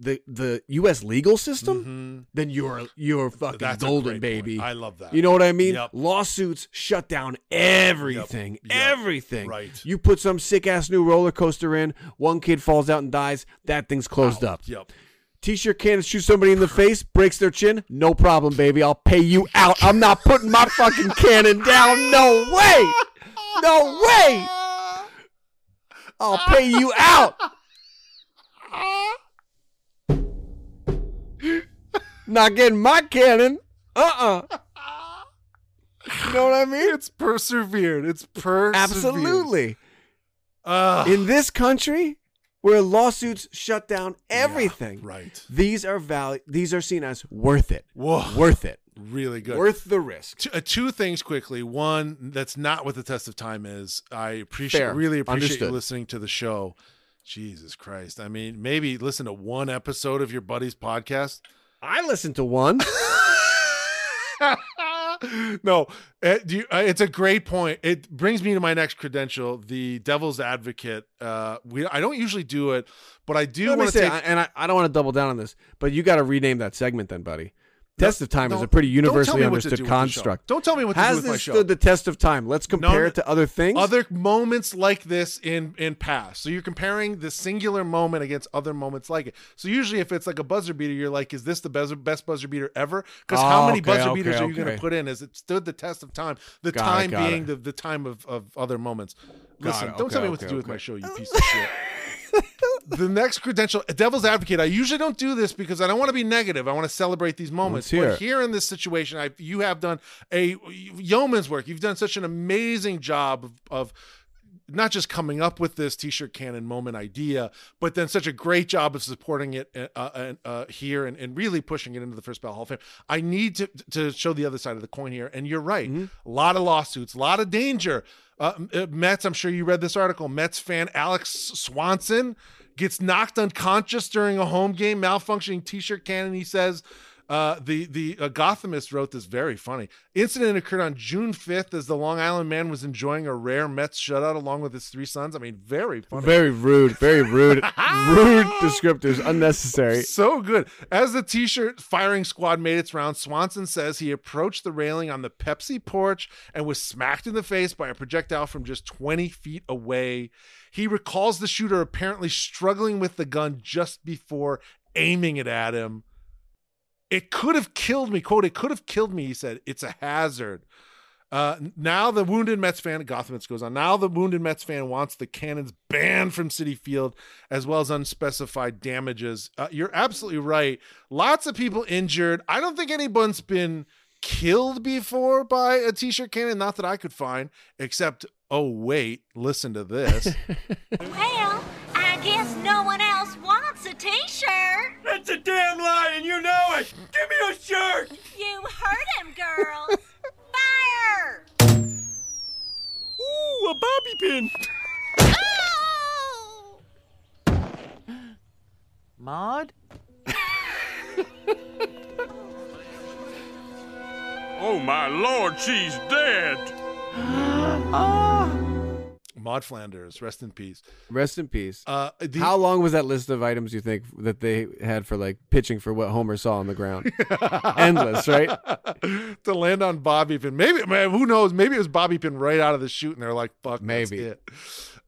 the the U.S. legal system, mhm. then you're you're fucking That's golden, great point. baby. I love that. You know what I mean? Yep. Lawsuits shut down everything. Yep. Everything. Right. You put some sick ass new roller coaster in, one kid falls out and dies, that thing's closed up. Yep. T-shirt cannon shoot somebody in the face, breaks their chin, no problem, baby. I'll pay you out. I'm not putting my fucking cannon down. No way. No way. I'll pay you out. Not getting my cannon. Uh-uh. You know what I mean? It's persevered. It's persevered. Absolutely. Ugh. In this country where lawsuits shut down everything, right. these are val- these are seen as worth it. Whoa. Worth it. Really good. Worth the risk. Two, uh, two things quickly. One that's not what the test of time is. I appreciate, Fair. really appreciate Understood. you listening to the show. Jesus Christ! I mean, maybe listen to one episode of your buddy's podcast. I listened to one. (laughs) (laughs) no, uh, do you, uh, it's a great point. It brings me to my next credential, the devil's advocate. Uh, we I don't usually do it, but I do want to say, take. And I, I don't want to double down on this, but you got to rename that segment then, buddy. Test of time is a pretty universally me what to understood do with the show. construct. Don't tell me what to Has do with my this show. stood the test of time? Let's compare no, it to other things. other moments like this in in past. So you're comparing the singular moment against other moments like it. So usually, if it's like a buzzer beater, you're like, "Is this the best best buzzer beater ever?" Because how Oh, many okay, buzzer okay, beaters are you going to put in? As it stood the test of time. The Got time got being it. the the time of of other moments. Got Listen, it, don't tell okay, me what to okay, do with my show, you piece of shit. (laughs) the next credential, devil's advocate. I usually don't do this because I don't want to be negative. I want to celebrate these moments. Let's but here in this situation, I you have done a yeoman's work. You've done such an amazing job of, of not just coming up with this t-shirt cannon moment idea, but then such a great job of supporting it uh, uh, uh, here and, and really pushing it into the first ballot Hall of Fame. I need to to show the other side of the coin here, and you're right. Mm-hmm. A lot of lawsuits, a lot of danger. Uh, uh, Mets, I'm sure you read this article. Mets fan Alex Swanson gets knocked unconscious during a home game, malfunctioning t-shirt cannon. He says. Uh, the the uh, Gothamist wrote this very funny. Incident occurred on June 5th as the Long Island man was enjoying a rare Mets shutout along with his three sons. I mean, very funny. very rude, very rude, (laughs) rude descriptors, unnecessary. So good. As the t-shirt firing squad made its round, Swanson says he approached the railing on the Pepsi porch and was smacked in the face by a projectile from just 20 feet away. He recalls the shooter apparently struggling with the gun just before aiming it at him. It could have killed me. Quote, it could have killed me, he said. It's a hazard. Uh, now the wounded Mets fan, Gothamist goes on. Now the wounded Mets fan wants the cannons banned from Citi Field, as well as unspecified damages. Uh, you're absolutely right. Lots of people injured. I don't think anyone's been killed before by a t-shirt cannon. Not that I could find, except oh wait, listen to this. (laughs) Well, I guess no one else wants a t-shirt. That's a damn lie, and you know it. Give me a shirt. You heard him, girls. (laughs) Fire! Ooh, a bobby pin. Oh! Maud? (laughs) Oh my lord, she's dead. (gasps) (gasps) Oh! Maud Flanders, rest in peace. Rest in peace. Uh, the, How long was that list of items you think that they had for like pitching for what Homer saw on the ground? (laughs) Endless, right? (laughs) to land on Bobby Pin. Maybe, man, who knows? Maybe it was Bobby Pin right out of the shoot, and they're like, "Fuck, that's Maybe. it."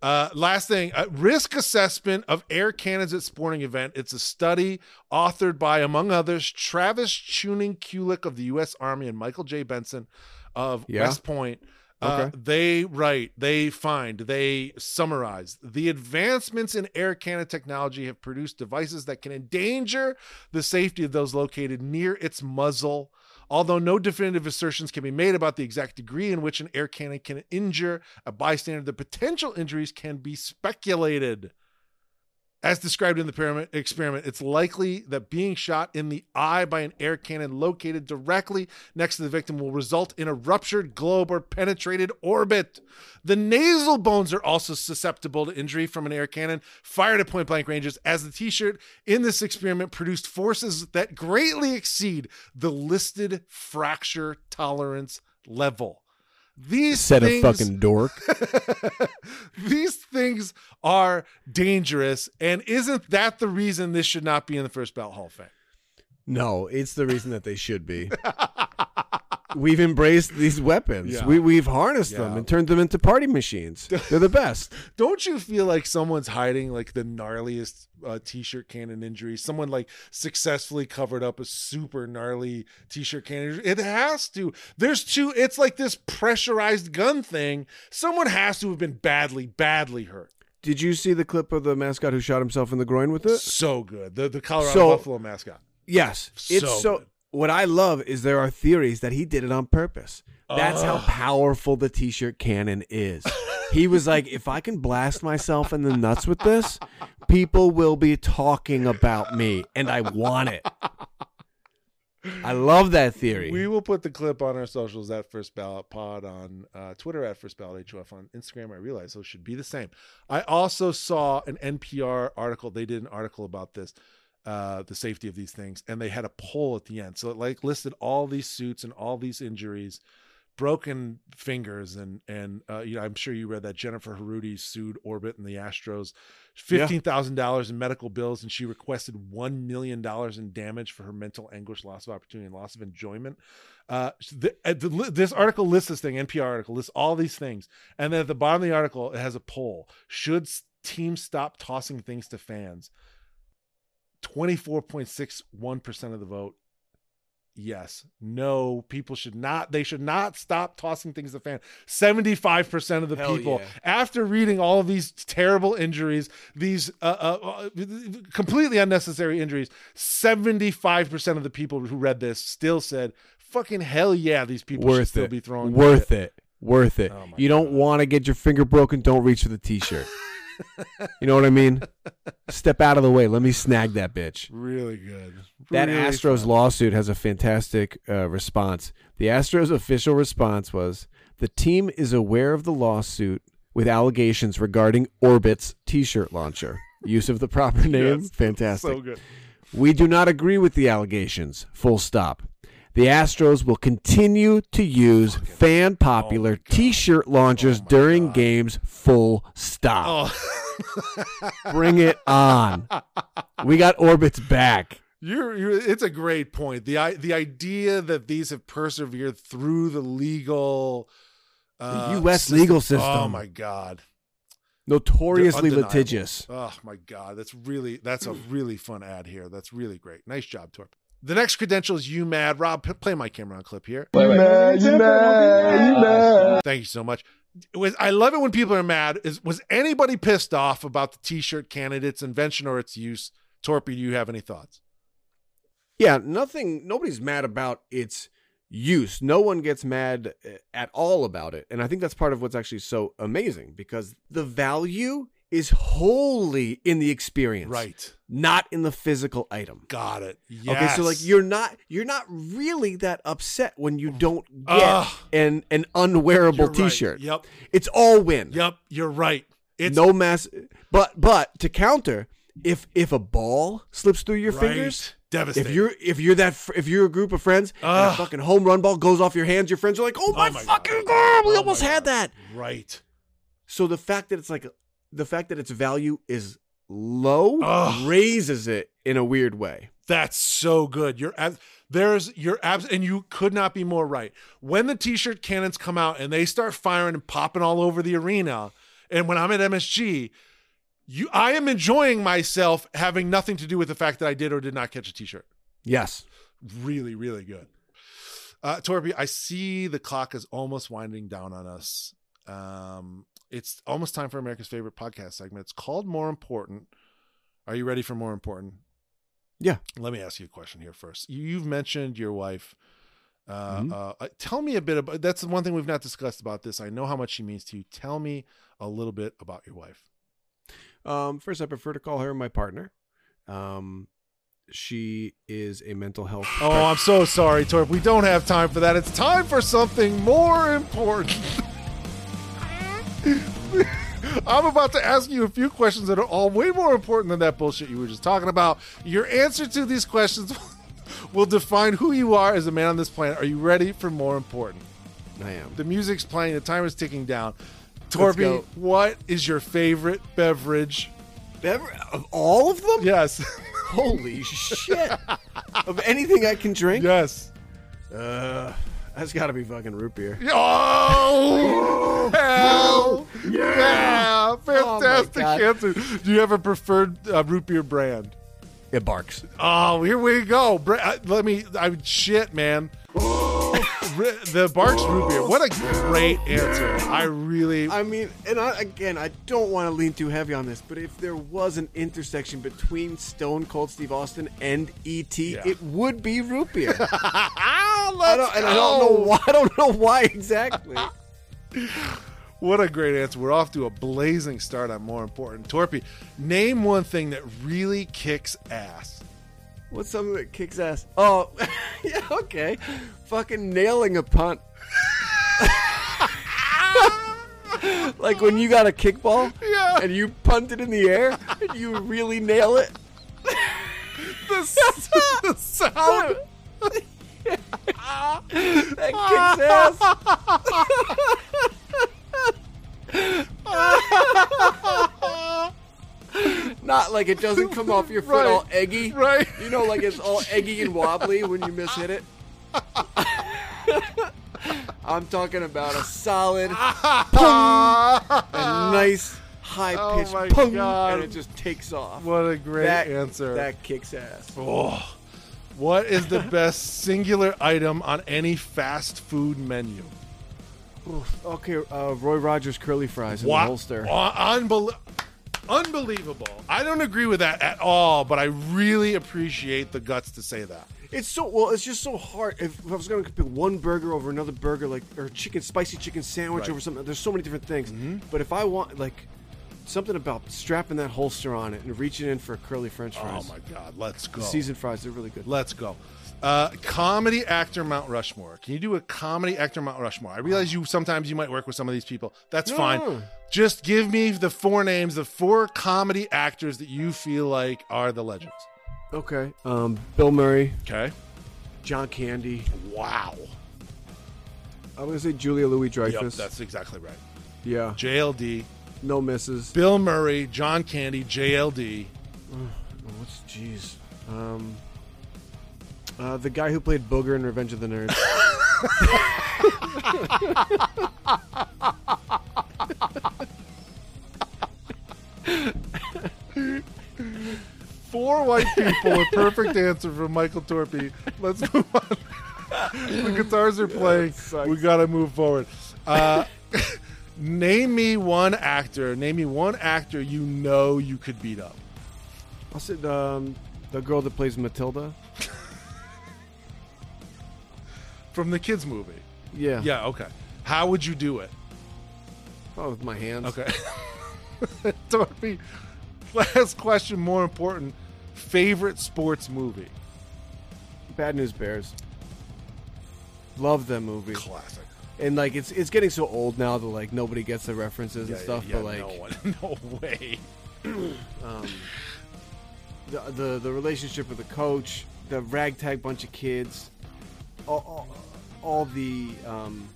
Uh, last thing, uh, risk assessment of air cannons at sporting event. It's a study authored by, among others, Travis Tuning Kulik of the U.S. Army and Michael J. Benson of Yeah. West Point. Uh, They write, they find, they summarize the advancements in air cannon technology have produced devices that can endanger the safety of those located near its muzzle. Although no definitive assertions can be made about the exact degree in which an air cannon can injure a bystander, the potential injuries can be speculated. As described in the experiment, it's likely that being shot in the eye by an air cannon located directly next to the victim will result in a ruptured globe or penetrated orbit. The nasal bones are also susceptible to injury from an air cannon fired at point blank ranges, as the t shirt in this experiment produced forces that greatly exceed the listed fracture tolerance level. These Set things, of fucking dork. (laughs) these things are dangerous, and isn't that the reason this should not be in the first ballot Hall of Fame? No, it's the reason that they should be. (laughs) We've embraced these weapons. Yeah. We we've harnessed them and turned them into party machines. (laughs) They're the best. Don't you feel like someone's hiding like the gnarliest uh, t-shirt cannon injury? Someone like successfully covered up a super gnarly t-shirt cannon. injury? It has to. There's two. It's like this pressurized gun thing. Someone has to have been badly, badly hurt. Did you see the clip of the mascot who shot himself in the groin with it? So good. The the Colorado So- Buffalo mascot. Yes. It's So so, good. What I love is there are theories that he did it on purpose. That's how powerful the t-shirt cannon is. he was like, if I can blast myself in the nuts with this, people will be talking about me and I want it. I love that theory. We will put the clip on our socials at First Ballot Pod on uh, Twitter at First Ballot HOF on Instagram. I realize those should be the same. I also saw an NPR article. They did an article about this, uh, the safety of these things, and they had a poll at the end. So it like listed all these suits and all these injuries, broken fingers, and and uh, you know I'm sure you read that Jennifer Harudi sued Orbit and the Astros. Fifteen thousand dollars in medical bills, and she requested one million dollars in damage for her mental anguish, loss of opportunity, and loss of enjoyment. Uh, the, uh, the, this article lists this thing. NPR article lists all these things, and then at the bottom of the article, it has a poll: Should teams stop tossing things to fans? Twenty-four point six one percent of the vote. Yes. No, people should not. They should not stop tossing things to fan. Seventy-five percent of the Hell people, yeah. after reading all of these terrible injuries, these uh, uh, uh, completely unnecessary injuries, seventy-five percent of the people who read this still said, "Fucking hell yeah, these people should Worth still it. be throwing Worth it. Worth it. Oh you don't want to get your finger broken, don't reach for the t-shirt. (laughs) you know what I mean? (laughs) Step out of the way. Let me snag that bitch. Really good. That Really Astros fun. lawsuit has a fantastic uh, response. The Astros official response was the team is aware of the lawsuit with allegations regarding Orbit's t-shirt launcher. Use of the proper (laughs) name, Yes. fantastic. So good. We do not agree with the allegations. Full stop. The Astros will continue to use fan popular t-shirt launchers Oh during God. games. Full stop. Oh, (laughs) Bring it on. We got Orbit's back. you're, you're. It's a great point. the The idea that these have persevered through the legal, uh, US legal system. Oh my god. Notoriously litigious. Oh my god, that's really that's a really fun ad here. That's really great. Nice job, Torp. The next credential is you mad. Rob, play my camera on clip here. You mad, you mad, you mad. Thank you so much. It was I love it when people are mad. Is was anybody pissed off about the t-shirt candidate's invention or its use? Torpey, do you have any thoughts? Yeah, nothing. Nobody's mad about its use. No one gets mad uh, at all about it, and I think that's part of what's actually so amazing because the value is wholly in the experience, Right. Not in the physical item. Got it. Yes. Okay, so like you're not you're not really that upset when you don't get Ugh. an an unwearable You're. T-shirt. Yep. It's all win. Yep. You're right. It's no mass. But but to counter, if if a ball slips through your right. fingers, Devastating. if you're if you're that if you're a group of friends and a fucking home run ball goes off your hands, your friends are like, "Oh, oh my, my fucking God. god, we Oh almost had God. that." right. So the fact that it's like the fact that its value is low Ugh. raises it in a weird way. That's so good. You're ab- there's your abs, and you could not be more right. When the t-shirt cannons come out and they start firing and popping all over the arena, and when I'm at MSG, you I am enjoying myself having nothing to do with the fact that I did or did not catch a t-shirt. Yes. Really, really good. Uh, Torpey, I see the clock is almost winding down on us. Um, it's almost time for America's favorite podcast segment. It's called More Important. Are you ready for More Important? Yeah. Let me ask you a question here first. You- You've mentioned your wife. Uh, Mhm. uh, tell me a bit about. That's the one thing we've not discussed about this. I know how much she means to you. Tell me a little bit about your wife. Um, first, I prefer to call her my partner. Um, she is a mental health. Oh, I'm so sorry, Torp. We don't have time for that. It's time for something more important. I'm about to ask you a few questions that are all way more important than that bullshit you were just talking about. Your answer to these questions (laughs) will define who you are as a man on this planet. Are you ready for more important? I am. The music's playing, the timer's ticking down. Torpey, what is your favorite beverage? Bever- of all of them? Yes. Holy (laughs) shit! of anything I can drink? yes. Uh, that's got to be fucking root beer. (laughs) Oh, (gasps) hell yeah! Fantastic Oh answer. Do you have a preferred uh, root beer brand? It Barq's. Oh, here we go. Bra- uh, let me. I shit, man. Ri- the Barq's root beer. What a great answer. I really. I mean, and I, again, I don't want to lean too heavy on this, but if there was an intersection between Stone Cold Steve Austin and E.T., Yeah. it would be root beer. (laughs) I don't, and I don't know why. I don't know why exactly. (laughs) What a great answer. We're off to a blazing start on more important. Torpey, name one thing that really kicks ass. What's something that kicks ass? Oh, (laughs) yeah, okay. Fucking nailing a punt. (laughs) like when you got a kickball Yeah. and you punt it in the air and you really nail it. The, (laughs) the sound. That kicks ass. (laughs) Not like it doesn't come off your foot Right. all eggy. Right. You know, like it's all eggy and wobbly when you mishit it. (laughs) I'm talking about a solid, (laughs) a nice high Oh pitched my pung, God. and it just takes off. What a great that, answer. That kicks ass. Oh. What is the best singular item on any fast food menu? Oof. Okay, uh, Roy Rogers curly fries in Wa- the holster. Wa- unbel- unbelievable. I don't agree with that at all, but I really appreciate the guts to say that. It's so well. It's just so hard. If, if I was going to pick one burger over another burger, like or chicken, spicy chicken sandwich Right. Mm-hmm. over something, there's so many different things. But if I want like something about strapping that holster on it and reaching in for a curly French fries, Oh my god, let's go. seasoned fries, they're really good. Let's go. Uh, comedy actor Mount Rushmore. Can you do a comedy actor Mount Rushmore? I realize you sometimes you might work with some of these people. That's No, fine. Just give me the four names of four comedy actors that you feel like are the legends. Okay, um, Bill Murray, Okay. John Candy. Wow. I'm gonna say Julia Louis-Dreyfus. Yep, that's exactly right. yeah, JLD, no misses. Bill Murray, John Candy, JLD. What's jeez? Um, uh, the guy who played Booger in Revenge of the Nerds. (laughs) Four white people, a perfect answer from Michael Torpey. Let's move on. the guitars are playing. sucks. We got to move forward. Uh, name me one actor. Name me one actor you know you could beat up. I'll say um, the girl that plays Matilda. From the kids movie. Yeah. Yeah, okay. How would you do it? Oh, with my hands. Okay. (laughs) (laughs) Torpey, last question, more important. Favorite sports movie? Bad News Bears. Love that movie. Classic. And like it's it's getting so old now that like nobody gets the references and stuff. yeah, but like no, one, (laughs) no way. (clears throat) um, the, the the relationship with the coach, the ragtag bunch of kids, all, all, all the um,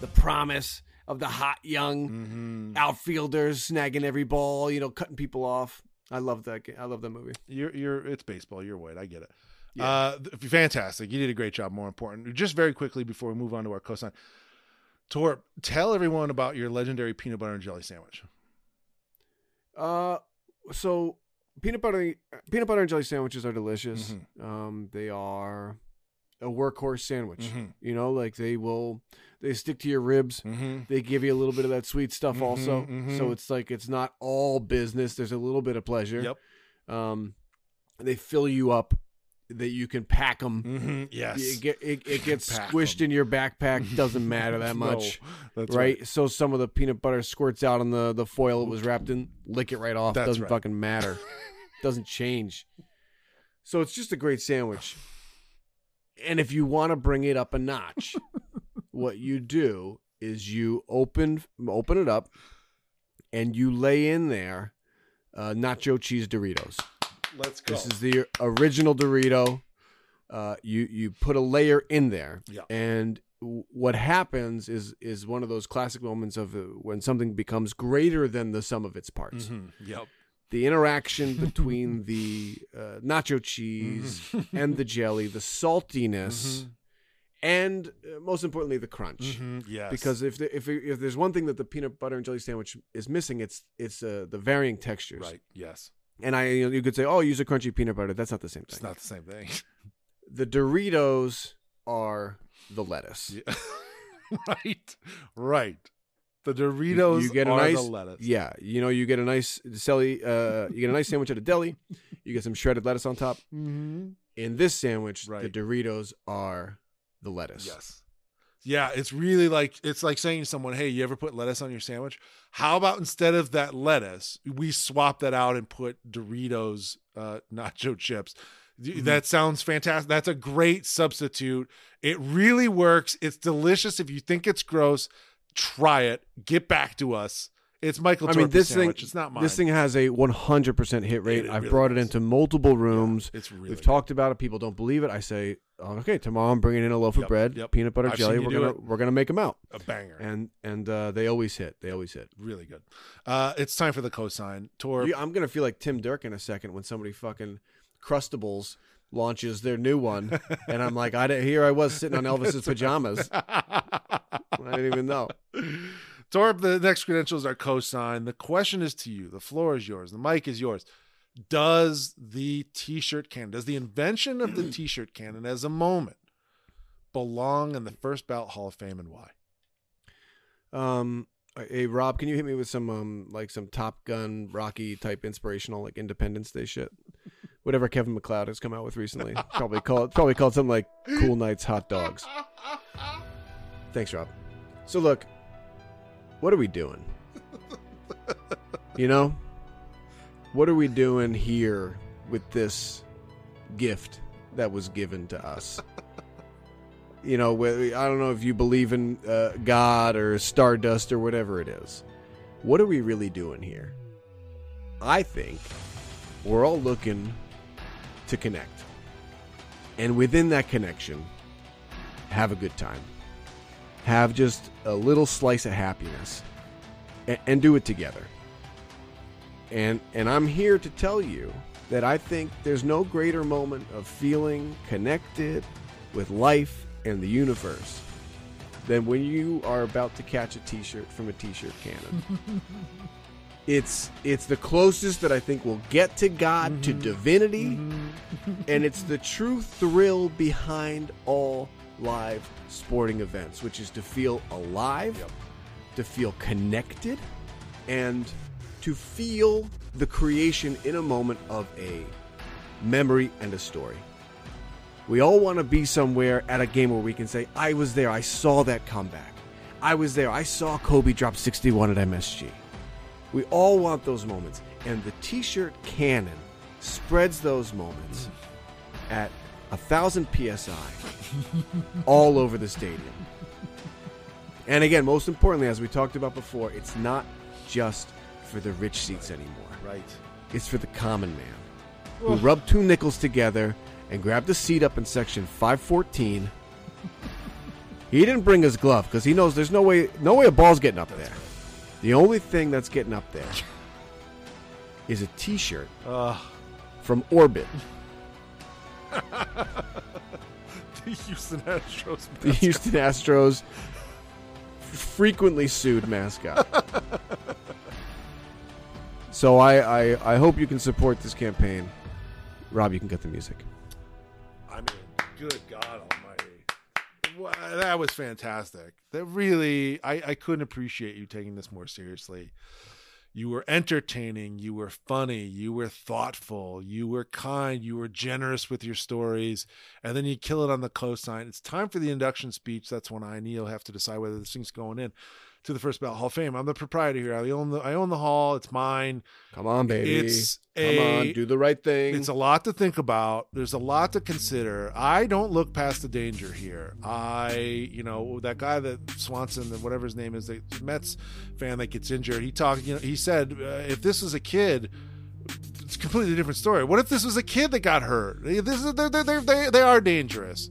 the promise. of the hot young Mhm. outfielders snagging every ball, you know, cutting people off. I love that. ga- I love that movie. You're you're it's baseball. You're white. I get it. Yeah. Uh, fantastic. You did a great job. More important, just very quickly before we move on to our cosign, Tor, tell everyone about your legendary peanut butter and jelly sandwich. Uh, so peanut butter peanut butter and jelly sandwiches are delicious. Mhm. Um, they are a workhorse sandwich. Mhm. You know, like they will they stick to your ribs. Mm-hmm. They give you a little bit of that sweet stuff Mhm, also. mhm. So it's like it's not all business. There's a little bit of pleasure. Yep. Um, they fill you up that you can pack them. Mm-hmm. Yes. It, get, it, it gets squished squished 'em. in your backpack. Doesn't matter that (laughs) No, much. that's right? So some of the peanut butter squirts out on the, the foil it was wrapped in. Lick it right off. That's Doesn't right. fucking matter. (laughs) Doesn't change. So it's just a great sandwich. And if you want to bring it up a notch, (laughs) what you do is you open open it up and you lay in there uh, nacho cheese Doritos. Let's go. This is the original Dorito. Uh, you you put a layer in there, Yeah. and w- what happens is is one of those classic moments of uh, when something becomes greater than the sum of its parts. Mhm. Yep. The interaction (laughs) between the uh, nacho cheese and the jelly, the saltiness, Mhm. and uh, most importantly, the crunch. Mhm. Yes. Because if, the, if if there's one thing that the peanut butter and jelly sandwich is missing, it's it's uh, the varying textures. right. Yes. And I you, know, you could say, oh, use a crunchy peanut butter. That's not the same thing. It's not the same thing. (laughs) The Doritos are the lettuce. Yeah. (laughs) right. Right. The Doritos you get a are nice, the lettuce. yeah. You know, you get a nice deli, uh, you get a nice sandwich at a deli. You get some shredded lettuce on top. Mm-hmm. In this sandwich, Right. the Doritos are the lettuce. Yes. Yeah, it's really like it's like saying to someone, "Hey, you ever put lettuce on your sandwich? How about instead of that lettuce, we swap that out and put Doritos uh, nacho chips?" Mm-hmm. That sounds fantastic. That's a great substitute. It really works. It's delicious. If you think it's gross, try it. Get back to us. It's Michael. I mean, this sandwich. thing, It's not mine. this thing has a 100% hit rate. It I've really brought it into multiple rooms. it's really. We've good. talked about it. People don't believe it. I say, oh, okay, tomorrow I'm bringing in a loaf Yep, of bread, yep. peanut butter I've jelly. We're gonna it. we're gonna make them out, a banger. and and uh, they always hit. They always hit. really good. Uh, it's time for the cosign. tour. I'm gonna feel like Tim Derk in a second when somebody fucking Crustables launches their new one, and I'm like, I didn't, here I was sitting on Elvis's pajamas. I didn't even know. Torp, the next credentials are co-signed. The question is to you. The floor is yours. The mic is yours. Does the t-shirt cannon, does the invention of the t-shirt cannon as a moment belong in the first ballot Hall of Fame and why? Um, hey Rob, can you hit me with some um like some Top Gun Rocky type inspirational like Independence Day shit? Whatever Kevin MacLeod has come out with recently, probably called probably called something like Cool Nights Hot Dogs. Thanks, Rob. So look, what are we doing? You know, what are we doing here with this gift that was given to us? you know, I don't know if you believe in uh, God or stardust or whatever it is. What are we really doing here? I think we're all looking to connect. And within that connection, have a good time. Have just a little slice of happiness and, and do it together. And and I'm here to tell you that I think there's no greater moment of feeling connected with life and the universe than when you are about to catch a t-shirt from a t-shirt cannon. (laughs) it's it's the closest that I think we'll get to God, to mm-hmm. divinity, mm-hmm. and it's the true thrill behind all live sporting events, which is to feel alive, to feel connected, and to feel the creation in a moment of a memory and a story. We all want to be somewhere at a game where we can say, I was there, I saw that comeback. I was there, I saw Kobe drop 61 at MSG. We all want those moments. And the t shirt cannon spreads those moments at a thousand psi (laughs) all over the stadium. And again, most importantly, as we talked about before, it's not just for the rich seats anymore. Right. It's for the common man who rubbed two nickels together and grabbed a seat up in section 514 He didn't bring his glove because he knows there's no way, no way a ball's getting up there. The only thing that's getting up there (laughs) is a T-shirt Uh, from Orbit, (laughs) the Houston Astros. (laughs) the Houston Astros frequently sued mascot. so I, I, I hope you can support this campaign. Rob, you can get the music. I mean, good God that was fantastic. That really, I, I couldn't appreciate you taking this more seriously. You were entertaining, you were funny, you were thoughtful, you were kind, you were generous with your stories, and then you kill it on the cosign. It's time for the induction speech. That's when I and Neil have to decide whether this thing's going in to the First Ballot Hall of Fame. I'm the proprietor here. I own the I own the hall. It's mine. Come on, baby. It's Come a- on, do the right thing. It's a lot to think about. There's a lot to consider. I don't look past the danger here. I, you know, that guy that Swanson, whatever his name is, the Mets fan that gets injured. He talked. You know, he said uh, if this was a kid. It's a completely different story. What if this was a kid that got hurt? This is they're, they're, they they are dangerous.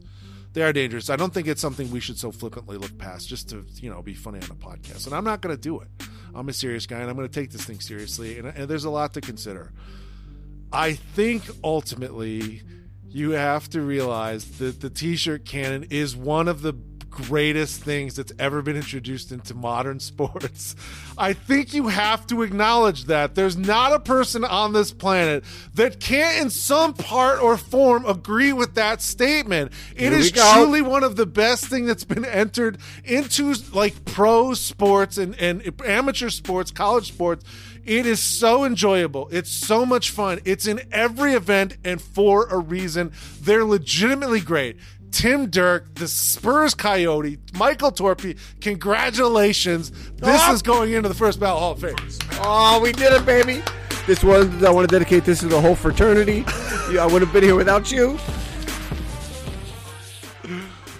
They are dangerous. I don't think it's something we should so flippantly look past just to you know be funny on a podcast. And I'm not going to do it. I'm a serious guy, and I'm going to take this thing seriously. And, and there's a lot to consider. I think ultimately you have to realize that the t-shirt cannon is one of the greatest things that's ever been introduced into modern (laughs) sports. I think you have to acknowledge that there's not a person on this planet that can't in some part or form agree with that statement. It is go. truly one of the best thing that's been entered into like pro sports and, and amateur sports, college sports. It is so enjoyable. It's so much fun. It's in every event and for a reason. They're legitimately great. Tim Derk, the Spurs Coyote, Michael Torpey, congratulations. This Oh. is going into the first ballot Hall of Fame. Oh, we did it, baby. This one, I want to dedicate this to the whole fraternity. (laughs) Yeah, I would have been here without you.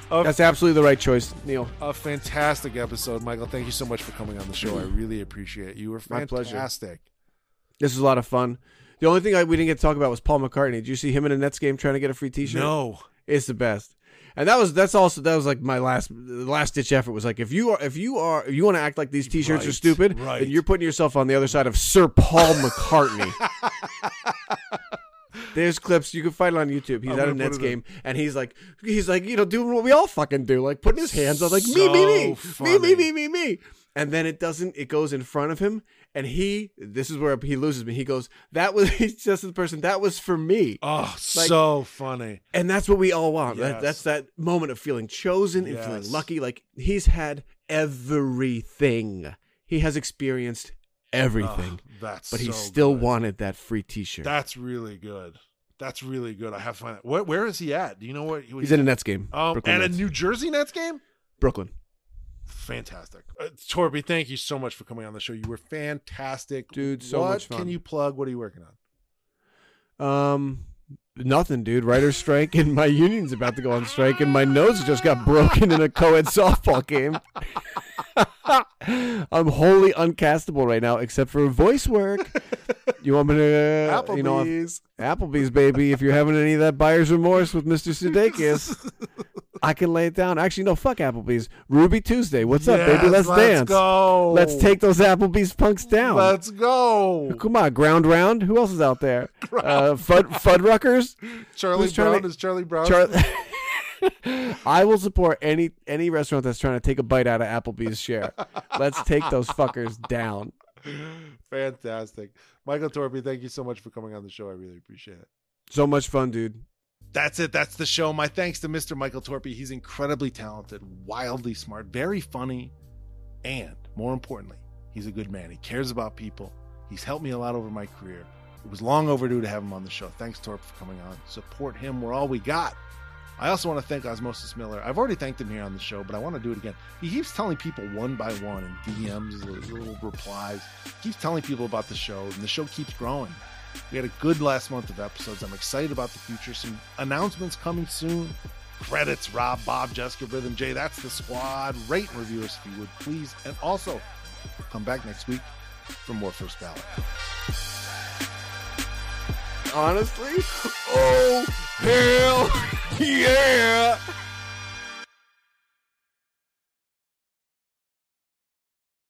That's absolutely the right choice, Neil. A fantastic episode, Michael. Thank you so much for coming on the show. I mm-hmm. really appreciate it. You were My pleasure. fantastic. This was a lot of fun. The only thing I, we didn't get to talk about was Paul McCartney. Did you see him in a Nets game trying to get a free T-shirt? No. It's the best. And that was that's also that was like my last last ditch effort was like if you are if you are if you want to act like these t-shirts are stupid right. then you're putting yourself on the other side of Sir Paul McCartney. (laughs) There's clips you can find it on YouTube. He's I'm at a Nets game and he's like he's like you know doing what we all fucking do like putting his hands on like me me me So me me me me me and then it doesn't it goes in front of him and he this is where he loses me. He goes that was (laughs) he's just the person that was for me. Oh, Like- so funny. And that's what we all want. That, that's that moment of feeling chosen and Yes. feeling lucky. Like he's had everything. He has experienced everything, Oh, that's but he still good. wanted that free T-shirt. That's really good. That's really good. I have that. Where, where is he at? Do you know what? he's in a Nets game. Um, Brooklyn and a New Jersey Nets game. Brooklyn. Fantastic, uh, Torpey. Thank you so much for coming on the show. You were fantastic, Dude, so what much fun. Can you plug? What are you working on? Um, nothing, dude. Writer's strike, and my union's about to go on strike, and my nose just got broken in a co-ed softball game. (laughs) I'm wholly uncastable right now, except for voice work. You want me to, uh, you know, Applebee's. Applebee's, baby. If you're having any of that buyer's remorse with Mr. Sudeikis, (laughs) I can lay it down. Actually, no, fuck Applebee's. Ruby Tuesday. What's up, baby? Yes, Let's, dance. Let's go. Let's take those Applebee's punks down. Let's go. Come on, Ground Round. Who else is out there? (laughs) Uh, Fud Fuddruckers. Charlie Who's Brown to- is Charlie Brown. Char- (laughs) I will support any any restaurant that's trying to take a bite out of Applebee's share. Let's take those fuckers down. Fantastic, Michael Torpey, Thank you so much for coming on the show. I really appreciate it. So much fun, dude. That's it. That's the show. My thanks to Mr. Michael Torpey. He's incredibly talented, wildly smart, very funny, and more importantly, he's a good man. He cares about people. He's helped me a lot over my career. It was long overdue to have him on the show. Thanks, Torp, for coming on. Support him. We're all we got. I also want to thank Osmosis Miller. I've already thanked him here on the show, but I want to do it again. He keeps telling people one by one in DMs, little replies. He keeps telling people about the show, and the show keeps growing. We had a good last month of episodes. I'm excited about the future. Some announcements coming soon. Credits, Rob, Bob, Jessica, Rhythm, Jay. That's the squad. Rate and review us if you would, please. And also, come back next week for more First Ballot. Honestly, (laughs) oh hell (laughs) yeah!